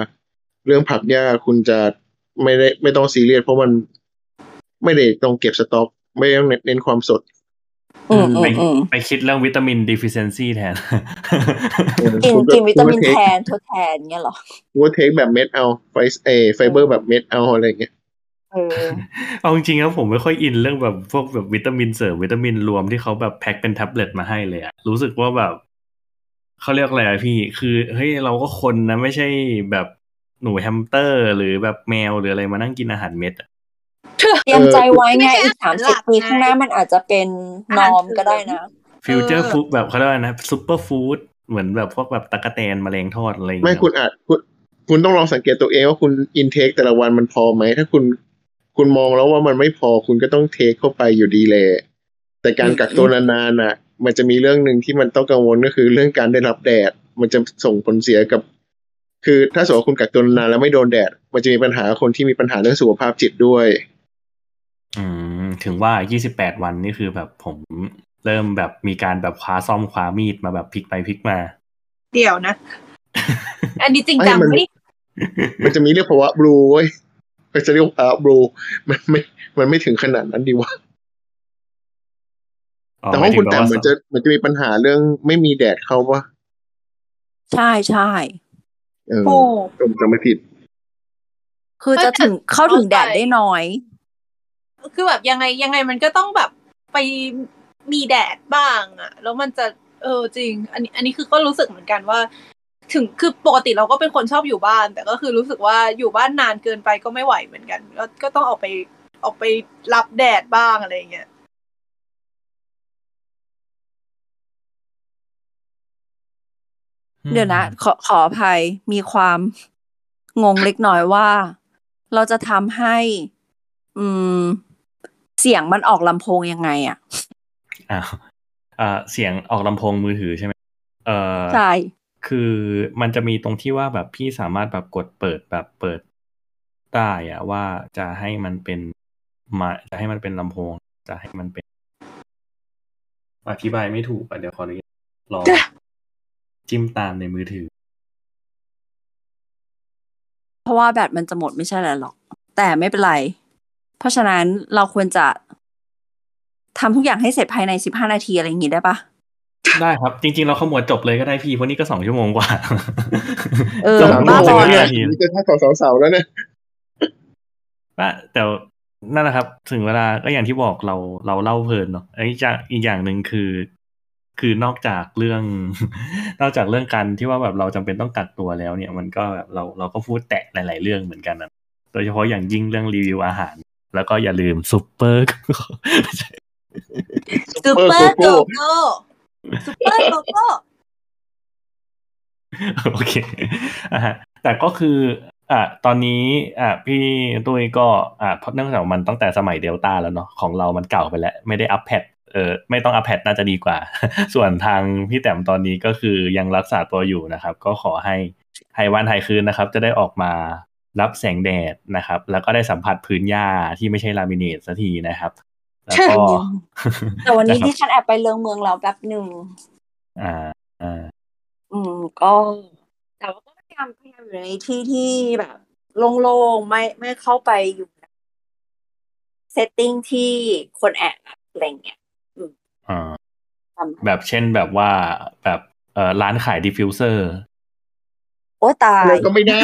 เรื่องผักหญ้าคุณจะ ไม่ได้ไม่ต้องซีเรียสเพราะมันไม่ได้ต้องเก็บสต็อก ไม่ต้องเน้นความสดอืมอืไปมอืมไปคิดเรื่องวิตามิน deficiency แทนเออกินคุณกินวิตามินคุณก็ take แทนทดแทนเงี้ยเหรอคุณก็ take แบบเม็ดเอาไฟเอไฟเบอร์แบบเม็ดเอาอะไรอย่างเงี้ยเออเอาจริงๆแล้วผมไม่ค่อยอินเรื่องแบบพวกแบบวิตามินเสริมวิตามินรวมที่เขาแบบแพ็คเป็นแท็บเล็ตมาให้เลยอะรู้สึกว่าแบบเขาเรียกอะไรอะพี่ คือเฮ้ยเราก็คนนะไม่ใช่แบบ หนูแฮมสเตอร์ หรือแบบแมวหรืออะไรมานั่งกินอาหารเม็ดอะเตรียมใจไว้ไงไม่ใช่อาหารหลักไงอีกสามสิบปีข้างหน้ามันอาจจะเป็น norm ก็ได้นะ future เออ foodแบบเขาเรียกว่านะ superfood เหมือนแบบพวกแบบตะกะแตนแมลงทอดอะไรอย่างไม่เงี้ยคุณอาจคุณคุณต้องลองสังเกตตัวเองว่าคุณ intake แต่ละวันมันพอไหม ถ้าคุณคุณมองแล้วว่ามันไม่พอคุณก็ต้อง take เข้าไปอยู่ดีแหละแต่การกักตัวนานๆน่ะ มันจะมีเรื่องหนึ่งที่มันต้องกังวลก็คือเรื่องการได้รับแดด มันจะส่งผลเสียกับ คือถ้าสมมติว่าคุณกักตัวนานๆแล้วไม่โดนแดด มันจะมีปัญหาคนที่มีปัญหาเรื่องสุขภาพจิตด้วย อืม ถึงว่า28วันนี่คือแบบผมเริ่มแบบมีการแบบคว้าซ่อมคว้ามีดมาแบบพลิกไปพลิกมา เดี๋ยวนะ อันนี้จริงจังไม่มันไม่ได้มันจะมีเรื่องภาวะบลูเว้ยมันจะเรียกว่าภาวะบลูมันไม่ มันไม่ถึงขนาดนั้นดีวะอ๋อแต่หมาว่ายถึคุณงแบบแต่ว่าเหมือนจะเหมือนจะมีปัญหาเรื่องไม่มีแดดเข้าปะใช่ใช่ เออโอ้ผมจำไม่ผิด คือจะถึงเข้าถึงแดดได้น้อย คือแบบยังไงยังไงมันก็ต้องแบบไปมีแดดบ้างอะแล้วมันจะเออจริง อันนี้อันนี้คือก็รู้สึกเหมือนกันว่า ถึงคือปกติเราก็เป็นคนชอบอยู่บ้าน แต่ก็คือรู้สึกว่าอยู่บ้านนานเกินไปก็ไม่ไหวเหมือนกัน ก็ก็ต้องออกไปออกไปรับแดดบ้างอะไรอย่างเงี้ย เดี๋ยวนะ ขอขออภัยมีความงงเล็กน้อยว่า เราจะทำให้ อืม เสียงมันออกลำโพงยังไงอะอ้าวอ่าเสียงออกลำโพงมือถือใช่ไหมเออใช่คือมันจะมีตรงที่ว่าแบบพี่สามารถแบบกดเปิดแบบเปิดได้อะว่าจะให้มันเป็นมาจะให้มันเป็นลำโพง จะให้มันเป็น อธิบายไม่ถูกอะเดี๋ยวขออนุญาตลอง จิ้มตามในมือถือ เพราะว่าแบตมันจะหมดไม่ใช่อะไรหรอก แต่ไม่เป็นไร เพราะฉะนั้นเราควรจะทำทุกอย่างให้เสร็จภายในสิบห้านาทีอะไรอย่างงี้ได้ปะได้ครับ จริง ๆ เราขมวดจบเลยก็ได้พี่เพราะนี่ก็สองชั่วโมงกว่าเออสองสามชั่วโมชั่วงโมงสิบเนี่ห้ายนาทีนี่จะถ้าสองสาวๆแล้วเนี่ยว่าแต่นั่นแหละครับ ถึงเวลาก็อย่างที่บอกเราเราเล่าเพลินเนาะไอ้จากอีกอย่างหนึ่งคือ คือนอกจากเรื่อง นอกจากเรื่องการที่ว่าแบบเราจำเป็นต้องกักตัวแล้วเนี่ย มันก็แบบเราเราก็พูดแตะหลาย ๆ เรื่องเหมือนกันนะโดยเฉพาะอย่างยิ่งเรื่องรีวิวอาหาร แล้วก็อย่าลืมซุปเปอร์ซูเปอร์โกโก้ซูเปอร์โกโก้โอเคอะฮะแต่ก็คือ อะตอนนี้อะพี่ตุ้ยก็อะเพราะเนื่องจากมันตั้งแต่สมัยเดลต้าแล้วเนาะของเรามันเก่าไปแล้ว ไม่ได้อัปเดต เออไม่ต้องอัปเดตน่าจะดีกว่า ส่วนทางพี่แต้มตอนนี้ก็คือยังรักษาตัวอยู่นะครับ ก็ขอให้ไฮวันไฮคืนนะครับ จะได้ออกมารับแสงแดดนะครับ แล้วก็ได้สัมผัสพื้นหญ้าที่ไม่ใช่ลามิเนตสักทีนะครับแล้วก็แต่วันนี้ะครับที่ฉันแอบไปเลืองเมืองแล้วแป๊บหนึ่งอ่าอ่าอืมก็แต่ว่าก็พยายามพยายามอยู่ในที่ที่แบบโล่งๆไม่ไม่เข้าไปอยู่เซตติ้งที่คนแอบอะไรเงี้ยอ่าประมาณ แบบเช่นแบบว่าแบบเอ่อร้านขาย diffuser โอ้ตายเลยก็ไม่ได้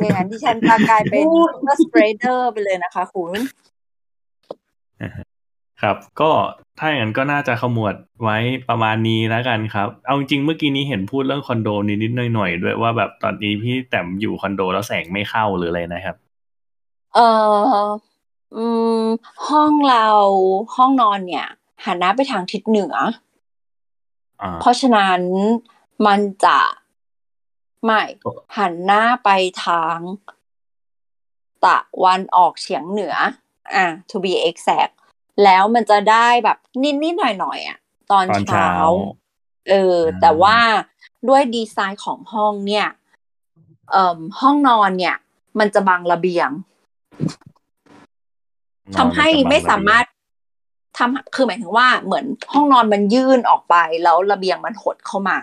อย่างนั้นดิฉันจะกลายเป็นก็ spreader ไปเลยนะคะคุณครับ ก็ถ้าอย่างนั้นก็น่าจะขมวดไว้ประมาณนี้แล้วกันครับ เอาจริงๆเมื่อกี้นี้เห็นพูดเรื่องคอนโดนิดๆหน่อยๆด้วยว่าแบบตอนนี้พี่แต้มอยู่คอนโดแล้วแสงไม่เข้าหรืออะไรนะครับ เอ่อ อืม ห้องเราห้องนอนเนี่ย หันหน้าไปทางทิศเหนือ อ่า เพราะฉะนั้นมันจะไม่โอ้หันหน้าไปทางตะวันออกเฉียงเหนือ อะ to be exact แล้วมันจะได้แบบนิดๆหน่อยๆอะ ตอนตอนเช้าเช้า เอออ่าแต่ว่าด้วยดีไซน์ของห้องเนี่ย เอ่อห้องนอนเนี่ย มันจะบังระเบียง ทำให้ไม่สามารถทำคือหมายถึงว่าเหมือนห้องนอนมันยื่นออกไปแล้วระเบียงมันหดเข้ามา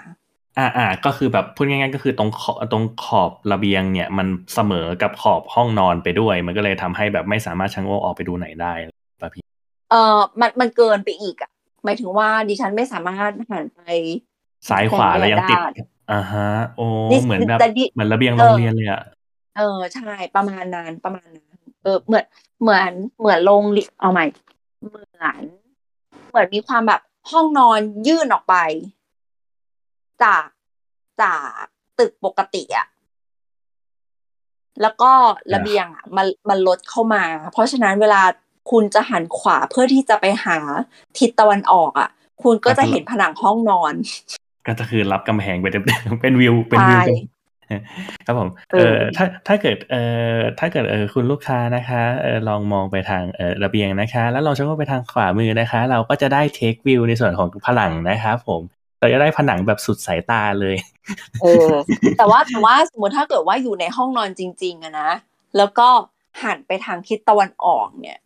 อ่าอ่าก็คือแบบพูดง่ายๆ ก็คือตรงขอบตรงขอบระเบียงเนี่ยมันเสมอกับขอบห้องนอนไปด้วย มันก็เลยทำให้แบบไม่สามารถชะโงกออกไปดูไหนได้ป่ะพี่เออมันมันเกินไปอีกอะหมายถึงว่าดิฉันไม่สามารถหันไปซ้ายขวาแล้วยังติดได้อ่าฮะโอ้นี่เหมือนแบบแต่ดิเหมือนระเบียงเอโรองเรียนเลยอะเออใช่ประมาณนั้นประมาณนั้นเออเหมือน เหมือนเหมือนโรงเรียนเอาใหม่ เหมือนเหมือนมีความแบบห้องนอนยื่นออกไป จากจากตึกปกติอะแล้วก็ระเบียงอะมันมันลดเข้ามา เพราะฉะนั้นเวลาคุณจะหันขวาเพื่อที่จะไปหาทิศตะวันออกอะคุณก็จะเห็นผนังห้องนอน ก็จะคือรับกำแพงไปเต็มๆเป็นวิวเป็นวิวใช่ ครับผมเอเอออถ้าถ้าเกิดเอ่อถ้าเกิดเออคุณลูกค้านะคะเออลองมองไปทางเออระเบียงนะคะ แล้วลองชะโงกไปทางขวามือนะคะ เราก็จะได้เทควิวในส่วนของผนังนะครับผมเราจะได้ผนังแบบสุดสายตาเลย เออ แต่ว่าแต่ว่าสมมติถ้าเกิดว่าอยู่ในห้องนอนจริง ๆอะนะ แล้วก็หันไปทางทิศตะวันออกเนี่ย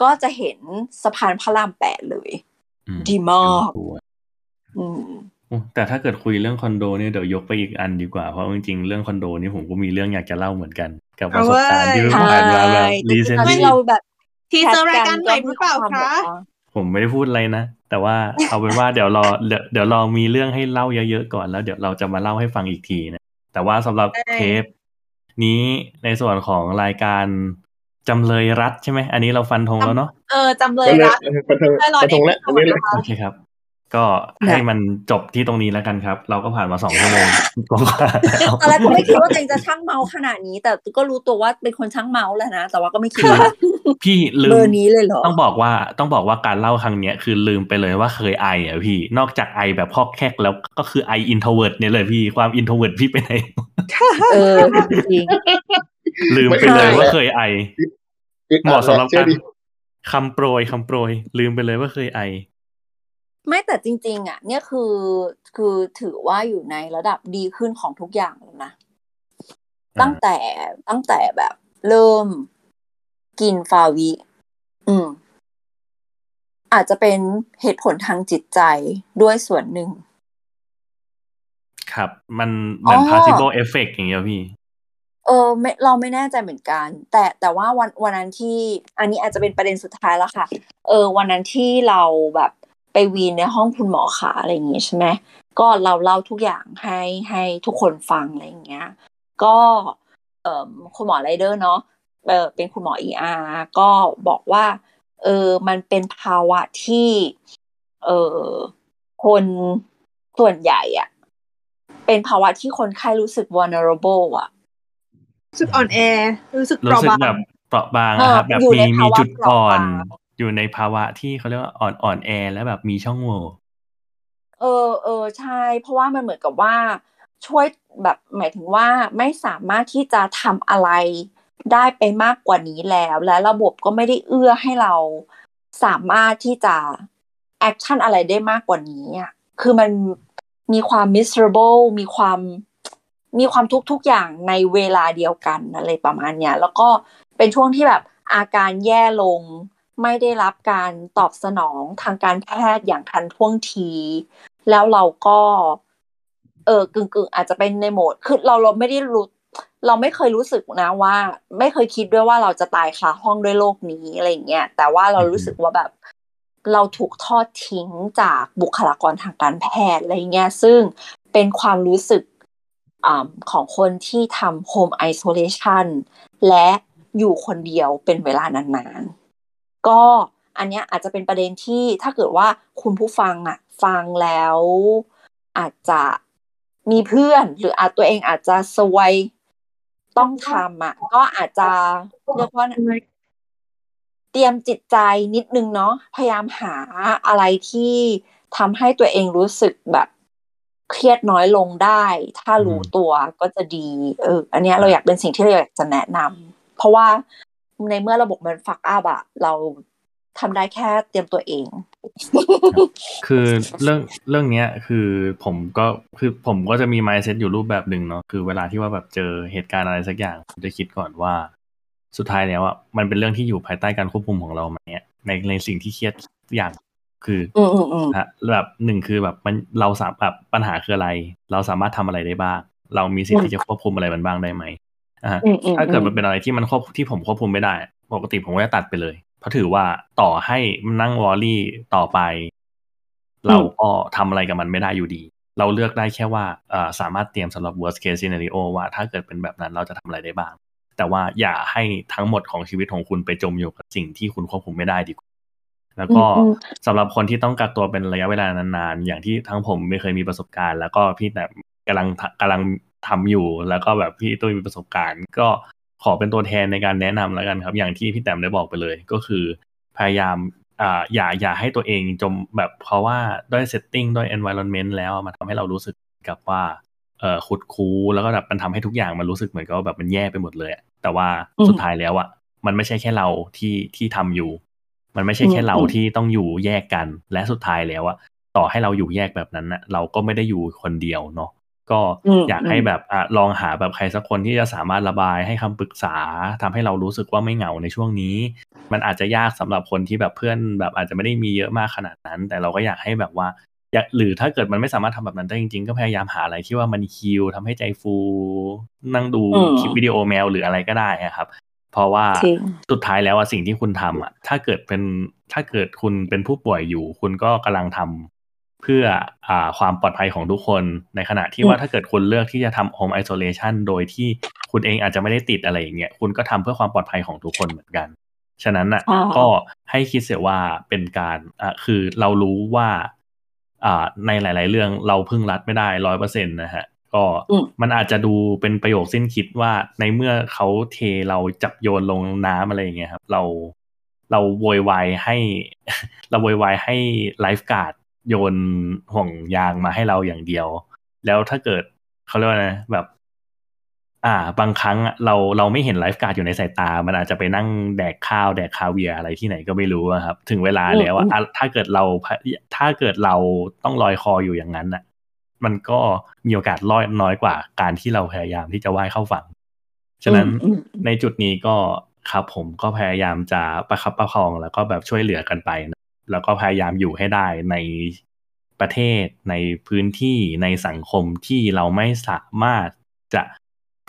ก็จะเห็นสะพานพระรามแปดเลยอืมดีมากอืม โอ้แต่ถ้าเกิดคุยเรื่องคอนโดเนี่ยเดี๋ยวยกไปอีกอันดีกว่า เพราะจริงๆเรื่องคอนโดนี่ผมก็มีเรื่องอยากจะเล่าเหมือนกัน กับประสบการณ์ที่เพิ่งใช่ผ่านมาแบบ recently ตอนที่เราแบบ teaser รายการใหม่หรือเปล่าคะผมไม่ได้พูดอะไรนะ แต่ว่าเอาเป็นว่าเดี๋ยวรอเดี๋ยวเดี๋ยวรอมีเรื่องให้เล่าเยอะๆก่อนแล้วเดี๋ยวเราจะมาเล่าให้ฟังอีกทีนะแต่ว่าสำหรับได้เทปนี้ในส่วนของรายการจำเลยรัฐใช่ไหม อันนี้เราฟันธงแล้วเนาะ เออจำเลยก็เลยรักประทงได้รอประทงแล้วอันนี้เลยโอเคครับ ก็ให้มันจบที่ตรงนี้แล้วกันครับ เราก็ผ่านมาสองชั่วโมงกว่าๆแล้วตอนแรกก็ไม่คิดว่าตัวเองจะช่างเมาขนาดนี้ แต่ก็รู้ตัวว่าเป็นคนช่างเมาแหล้วนะ แต่ว่าก็ไม่คิดว่าพี่ลืเบอมร์นี้เลยเหรอ ต้องบอกว่าต้องบอกว่าการเล่าครั้งเนี้ยคือลืมไปเลยว่าเคยไออะพี่ นอกจากไอแบบพอกแคกแล้วก็คือไออินโทรเวิร์ดเนี่ยเลยพี่ ความอินโทรเวิร์ดพี่ไปไหนเออจริงลืมไปเลยว่าเคยไออึดเหอัมาะดสำหรับเชื่กาอรดิคำโปรยคำโปรย ลืมไปเลยว่าเคยไอ ไม่แต่จริง ๆ อะ เนี่ยคือคือถือว่าอยู่ในระดับดีขึ้นของทุกอย่างแล้วนะอ่าตั้งแต่ตั้งแต่แบบ เริ่มกินฟาวิ อืม อาจจะเป็นเหตุผลทางจิตใจด้วยส่วนหนึ่ง ครับ มันเหมือนอ๋อ possible effect อย่างเงี้ยพี่เออไม่เราไม่แน่ใจเหมือนกัน แต่แต่ว่าวันวันนั้นที่ อันนี้อาจจะเป็นประเด็นสุดท้ายแล้วค่ะ เออ วันนั้นที่เราแบบไป วีนในห้องคุณหมอขาอะไรอย่างเงี้ยใช่ไหมก็เราเล่าทุกอย่างให้ให้ทุกคนฟังอะไรอย่างเงี้ย ก็เอ่อคุณหมอไรเดอร์เนาะเออเป็นคุณหมอเออาก็บอกว่าเออมันเป็นภาวะที่เออคนส่วนใหญ่อะเป็นภาวะที่คนไข้รู้สึก vulnerable อะรู้สึกอ่อนแอรู้สึกเปรู้ราะสึกบางแบบเปราะบางนะครับเออแบบอยู่มีในมีภาวะจุดอ่อนเปราะบาง อยู่ในภาวะที่เขาเรียกว่าอ่อนอ่อนแอและแบบมีช่องโหว่เออเออใช่ เพราะว่ามันเหมือนกับว่าช่วยแบบหมายถึงว่าไม่สามารถที่จะทำอะไรได้ไปมากกว่านี้แล้ว และระบบก็ไม่ได้เอื้อให้เราสามารถที่จะ action อะไรได้มากกว่านี้อะคือมันมีความ miserable มีความมีความทุกทุกอย่างในเวลาเดียวกันอะไรประมาณเนี้ยแล้วก็เป็นช่วงที่แบบอาการแย่ลง ไม่ได้รับการตอบสนองทางการแพทย์อย่างทันท่วงที แล้วเราก็ เออกึ่งกึ่งๆ อาจจะเป็นในโหมดคือเราเราไม่ได้รู้เราไม่เคยรู้สึกนะว่า ไม่เคยคิดด้วยว่าเราจะตายคาห้องด้วยโรคนี้อะไรเงี้ยแต่ว่าเรารู้สึกว่าแบบ เราถูกทอดทิ้งจากบุคลากรทางการแพทย์อะไรเงี้ยซึ่งเป็นความรู้สึกอของคนที่ทำ home isolation และอยู่คนเดียวเป็นเวลานานๆ ก็อันเนี้ยอาจจะเป็นประเด็นที่ถ้าเกิดว่าคุณผู้ฟังอะฟังแล้ว อาจจะมีเพื่อน หรืออาจตัวเองอาจจะซวยต้องทำอะก็อาจจะเรียกว่าเตรียมจิตใจนิดนึงเนาะพยายามหาอะไรที่ทำให้ตัวเองรู้สึกแบบเครียดน้อยลงได้ ถ้ารู้ตัวก็จะดี เออ อันเนี้ยเราอยากเป็นสิ่งที่เราอยากจะแนะนำเพราะว่า ในเมื่อระบบมันฟักอัพอะเราทำได้แค่เตรียมตัวเอง คือเรื่องเรื่องเนี้ยคือผมก็คือผมก็จะมี mindset อยู่รูปแบบหนึ่งเนาะคือเวลาที่ว่าแบบเจอเหตุการณ์อะไรสักอย่างผมจะคิดก่อนว่า สุดท้ายแล้วอะมันเป็นเรื่องที่อยู่ภายใต้การควบคุมของเราไหมอะในในสิ่งที่เครียดอย่างคืออืมอืมอืมฮะแบบหนึ่งคือแบบมันเราสามแบบปัญหาคืออะไร เราสามารถทำอะไรได้บ้าง เรามีสิทธิ์ที่จะควบคุมอะไรมันบ้างได้ไหม อ่าอืมอืมถ้าเกิดมันเป็นอะไรที่มันควบที่ผมควบคุมไม่ได้ ปกติผมก็จะตัดไปเลย เพราะถือว่าต่อให้นั่งวอรี่ต่อไป เราก็ทำอะไรกับมันไม่ได้อยู่ดี เราเลือกได้แค่ว่าเอ่อสามารถเตรียมสำหรับ worst case scenario ว่าถ้าเกิดเป็นแบบนั้นเราจะทำอะไรได้บ้าง แต่ว่าอย่าให้ทั้งหมดของชีวิตของคุณไปจมอยู่กับสิ่งที่คุณควบคุมไม่ได้ดีกว่าแล้วก็อืมสำหรับคนที่ต้องกักตัวเป็นระยะเวลานานๆ อย่างที่ทั้งผมไม่เคยมีประสบการณ์ แล้วก็พี่แต่กำลังทำกำลัง ทำอยู่ แล้วก็แบบพี่ตุ้ยมีประสบการณ์ ก็ขอเป็นตัวแทนในการแนะนำแล้วกันครับ อย่างที่พี่แต้มได้บอกไปเลย ก็คือพยายามอ่าอย่าอย่าให้ตัวเองจมแบบเพราะว่าด้วยเซตติ้งด้วย environment แล้วมันทำให้เรารู้สึกกับว่าเอ่อขุดคู้แล้วก็แบบมันทำให้ทุกอย่างมันรู้สึกเหมือนกับว่าแบบมันแย่ไปหมดเลยอะแต่ว่าอืมสุดท้ายแล้วอะมันไม่ใช่แค่เราที่ที่ทำอยู่ มันไม่ใช่แค่เราอืมที่ต้องอยู่แยกกัน และสุดท้ายแล้วอะต่อให้เราอยู่แยกแบบนั้นนะเราก็ไม่ได้อยู่คนเดียวเนาะ ก็อืมอยากให้แบบอะลองหาแบบใครสักคนที่จะสามารถระบายให้คำปรึกษาทำให้เรารู้สึกว่าไม่เหงาในช่วงนี้ มันอาจจะยากสำหรับคนที่แบบเพื่อนแบบอาจจะไม่ได้มีเยอะมากขนาดนั้น แต่เราก็อยากให้แบบว่าอยากหรือถ้าเกิดมันไม่สามารถทำแบบนั้นได้จริงๆ ก็พยายามหาอะไรที่ว่ามันคิวทำให้ใจฟู นั่งดูอืมคลิปวิดีโอแมวหรืออะไรก็ได้อะครับ เพราะว่าจริงสุดท้ายแล้วอะสิ่งที่คุณทำอะถ้าเกิดเป็นถ้าเกิดคุณเป็นผู้ป่วยอยู่ คุณก็กำลังทำ เพื่ออ่าความปลอดภัยของทุกคนในขณะที่อืมว่าถ้าเกิดคุณเลือกที่จะทำ home isolation โดยที่คุณเองอาจจะไม่ได้ติดอะไรอย่างเงี้ยคุณก็ทำเพื่อความปลอดภัยของทุกคนเหมือนกัน ฉะนั้นอะอ่าก็ให้คิดเสียว่าเป็นการอ่าคือเรารู้ว่าอ่าในหลาย ๆ เรื่องเราพึ่งรัดไม่ได้ร้อยเปอร์เซ็นต์นะฮะก็อืมมันอาจจะดูเป็นประโยคสิ้นคิดว่าในเมื่อเขาเทเราจับโยนลงน้ำอะไรอย่างเงี้ยครับ เราเราโวยวายให้ เราโวยวายให้ไลฟ์การ์ด โยนห่วงยางมาให้เราอย่างเดียว แล้วถ้าเกิดเขาเรียกว่าไงแบบ อ่า บางครั้งอะเราเราไม่เห็นไลฟ์การ์ดอยู่ในสายตา มันอาจจะไปนั่งแดกข้าวแดกคาเวียร์อะไรที่ไหนก็ไม่รู้อะครับ ถึงเวลาแล้วอะอืมอะถ้าเกิดเราถ้าเกิดเราต้องลอยคออยู่อย่างนั้นอะมันก็มีโอกาสรอดน้อยกว่าการที่เราพยายามที่จะว่ายเข้าฝั่ง ฉะนั้นอืมอืมในจุดนี้ก็ครับผมก็พยายามจะประคับประคองแล้วก็แบบช่วยเหลือกันไปนะ แล้วก็พยายามอยู่ให้ได้ในประเทศในพื้นที่ในสังคมที่เราไม่สามารถจะ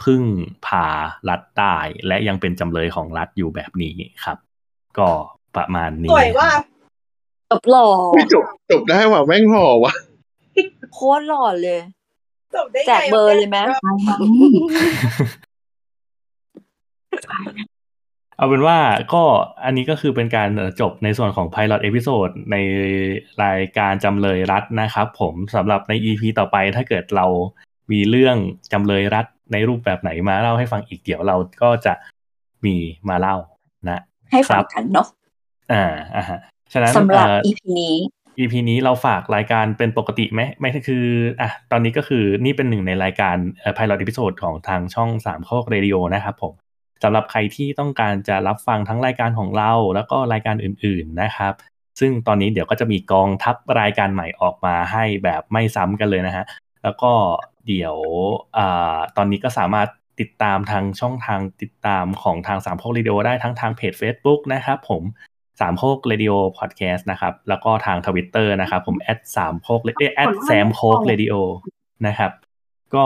พึ่งพารัฐได้และยังเป็นจำเลยของรัฐอยู่แบบนี้ครับ ก็ประมาณนี้สวยว่าจบหล่อไม่จบจบได้ว่ะแม่งหล่อว่ะโคตรหล่อเลยจบได้ไงแจกเบอร์เลยไหม เอาเป็นว่าก็อันนี้ก็คือเป็นการเอ่อจบในส่วนของ Pilot Episode ในรายการจำเลยรัฐนะครับผมสำหรับใน EP ต่อไปถ้าเกิดเรามีเรื่องจำเลยรัฐในรูปแบบไหนมาเล่าให้ฟังอีกเดี๋ยวเราก็จะมีมาเล่านะ ให้ฟัครังบกันเนาะอ่าอ่าฮะฉะนั้นสำหรับเอ่อ EP นี้ EP นี้เราฝากรายการเป็นปกติไหมไม่คืออะตอนนี้ก็คือนี่เป็นหนึ่งในรายการเอ่อ Pilot Episode ของทางช่องสามโคกเรดิโอนะครับผม สำหรับใครที่ต้องการจะรับฟังทั้งรายการของเรา แล้วก็รายการอื่นๆนะครับ ซึ่งตอนนี้เดี๋ยวก็จะมีกองทัพรายการใหม่ออกมาให้แบบไม่ซ้ำกันเลยนะฮะแล้วก็เดี๋ยวอตอนนี้ก็สามารถติดตามทางช่องทางติดตามของทางสามโคกเรดิโอได้ทั้งทางเพจ Facebook นะครับผมสามโคกเรดิโอพอดแคสต์นะครับ แล้วก็ทางทวิตเตอร์นะครับ ผมแอดสามโคกเอแอด Samkok Radio นะครับ ก็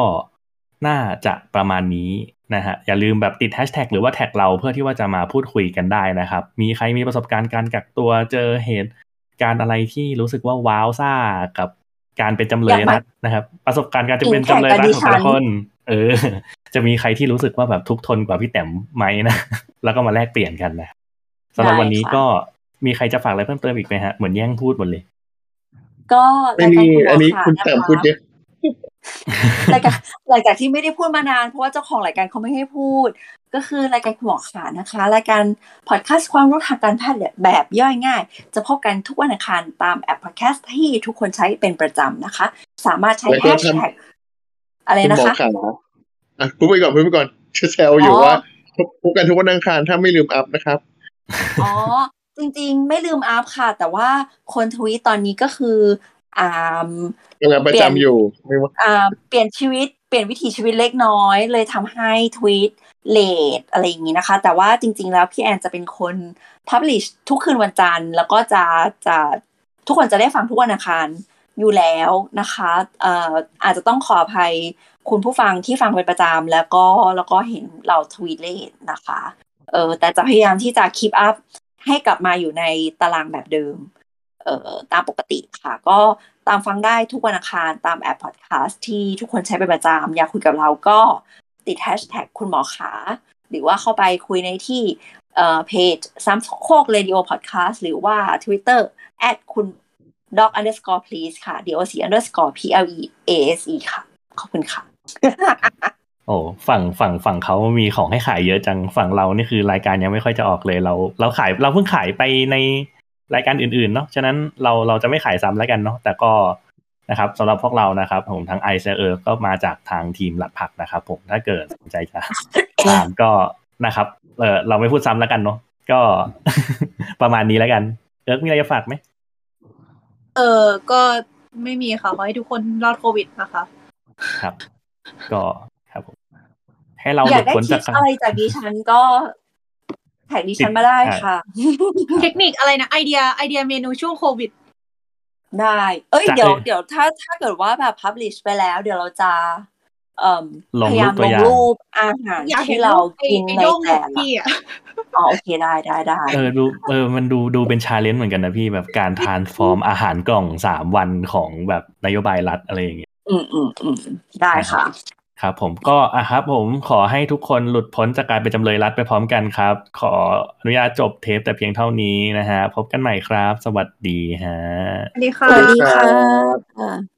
น่าจะประมาณนี้ นะฮะอย่าลืมแบบติดแฮชแท็กหรือว่าแท็กเราเพื่อที่ว่าจะมาพูดคุยกันได้นะครับ มีใครมีประสบการณ์การกักตัวเจอเหตุการณ์อะไรที่รู้สึกว่าว้าวซ่ากับการเป็นจำเลยอยากมารัฐนะครับ ประสบการณ์การจะเป็นจำเลยรัฐของแต่ละคน เออ จะมีใครที่รู้สึกว่าแบบทุกข์ทนกว่าพี่แต้มไหมนะแล้วก็มาแลกเปลี่ยนกันนะสำหรับวันนี้ได้ค่ะก็มีใครจะฝากอะไรเพิ่มเติมอีกไหมฮะเหมือนแย่งพูดหมดเลย ก็ไม่รายมีการอันนี้หมคุณขาแต่นะะพูดเยอะ รายการหลังจากที่ไม่ได้พูดมานานเพราะว่าเจ้าของรายการเขาไม่ให้พูด ก็คือรายการคุณหมอขานะคะ รายการพอดแคสต์ความรู้ทางการแพทย์แบบย่อยง่าย จะพบกันทุกวันอังคารตามแอปพอดแคสต์ที่ทุกคนใช้เป็นประจำนะคะ สามารถใช้แล้วแฮก็ชทำแท็กอะไรคุณนะหมอคะขาอะพูดไปก่อนพูดไปก่อนจะแซวอยู่อ๋อว่าพบกันทุกวันอังคารถ้าไม่ลืมอัพนะครับอ๋อจริงๆ ไม่ลืมอัพค่ะ แต่ว่าคนทวีตตอนนี้ก็คือ อ่ายังงานประจำอยู่ไม่ว่าอ่าเปลี่ยนชีวิตเปลี่ยนวิถีชีวิตเล็กน้อย เลยทำให้ทวีตเลทอะไรอย่างนี้นะคะ แต่ว่าจริง ๆ แล้วพี่แอนจะเป็นคน Publish ทุกคืนวันจันทร์ แล้วก็จะจะทุกคนจะได้ฟังทุกวันอังคารอยู่แล้วนะคะเอ่ออาจจะต้องขออภัยคุณผู้ฟังที่ฟังเป็นประจำแล้วก็แล้วก็เห็นเราทวีต late นะคะเออแต่จะพยายามที่จะ keep up ให้กลับมาอยู่ในตารางแบบเดิมเอ่อ ตามปกติค่ะ ก็ตามฟังได้ทุกวันอังคารตามแอปพอดแคสต์ที่ทุกคนใช้เป็นประจำอยากคุยกับเราก็ติดแฮชแท็กคุณหมอขา หรือว่าเข้าไปคุยในที่เพจ Samkok Radio พอดแคสต์หรือว่า Twitter แอดคุณ doc underscore please ค่ะ doc underscore p l e a s e ค่ะ ขอบคุณค่ะ โอ้ฝั่งฝั่งฝั่งเขามีของให้ขายเยอะจังฝั่งเรานี่คือรายการยังไม่ค่อยจะออกเลยเรา เราขายเราเพิ่งขายไปใน รายการอื่นๆเนาะฉะนั้นเราเราจะไม่ขายซ้ำแล้วกันเนาะแต่ก็นะครับสำหรับพวกเรานะครับ ผมทั้งไอเซอร์ก็มาจากทางทีมหลัดผักนะครับ ผมถ้าเกิดสนใจจะตามก็นะครับเออเราไม่พูดซ้ำแล้วกันเนาะก็ประมาณนี้แล้วกัน เอิร์กมีอะไรจะฝากไหมเออก็ไม่มีค่ะขอให้ทุกคนรอดโควิดนะคะ ครับ ก็ครับผมให้เราอหยาลุกดได้พ้นทิจากปอะไรจากดิฉันก็แท็กดิฉันมาได้ค่ะ เทคนิคอะไรนะไอเดียไอเดียเมนูช่วงโควิด ได้ เอ้ยจะเดี๋ยวเอ้ยเดี๋ยวถ้าถ้าเกิดว่าแบบ publish ไปแล้ว เดี๋ยวเราจะเอ่มลงพยายามรูปตัวลงอย่างรูปอาหารอยากเห็นที่เรารูปไอ้กินไอ้ในโด้งแต่ของละพี่อะอ๋อโอเคได้ได้ได้เออดูเออมันดูดูเป็นชาเลนจ์เหมือนกันนะพี่แบบการทานฟอร์มอาหารกล่องสามวันของแบบนโยบายรัฐอะไรอย่างเงี้ยอืมอืมอืมได้ค่ะ ครับผมก็อะครับผมขอให้ทุกคนหลุดพ้นจากการเป็นจำเลยรัฐไปพร้อมกันครับ ขออนุญาตจบเทปแต่เพียงเท่านี้นะฮะพบกันใหม่ครับ สวัสดีฮะ สวัสดีค่ะ สวัสดีค่ะ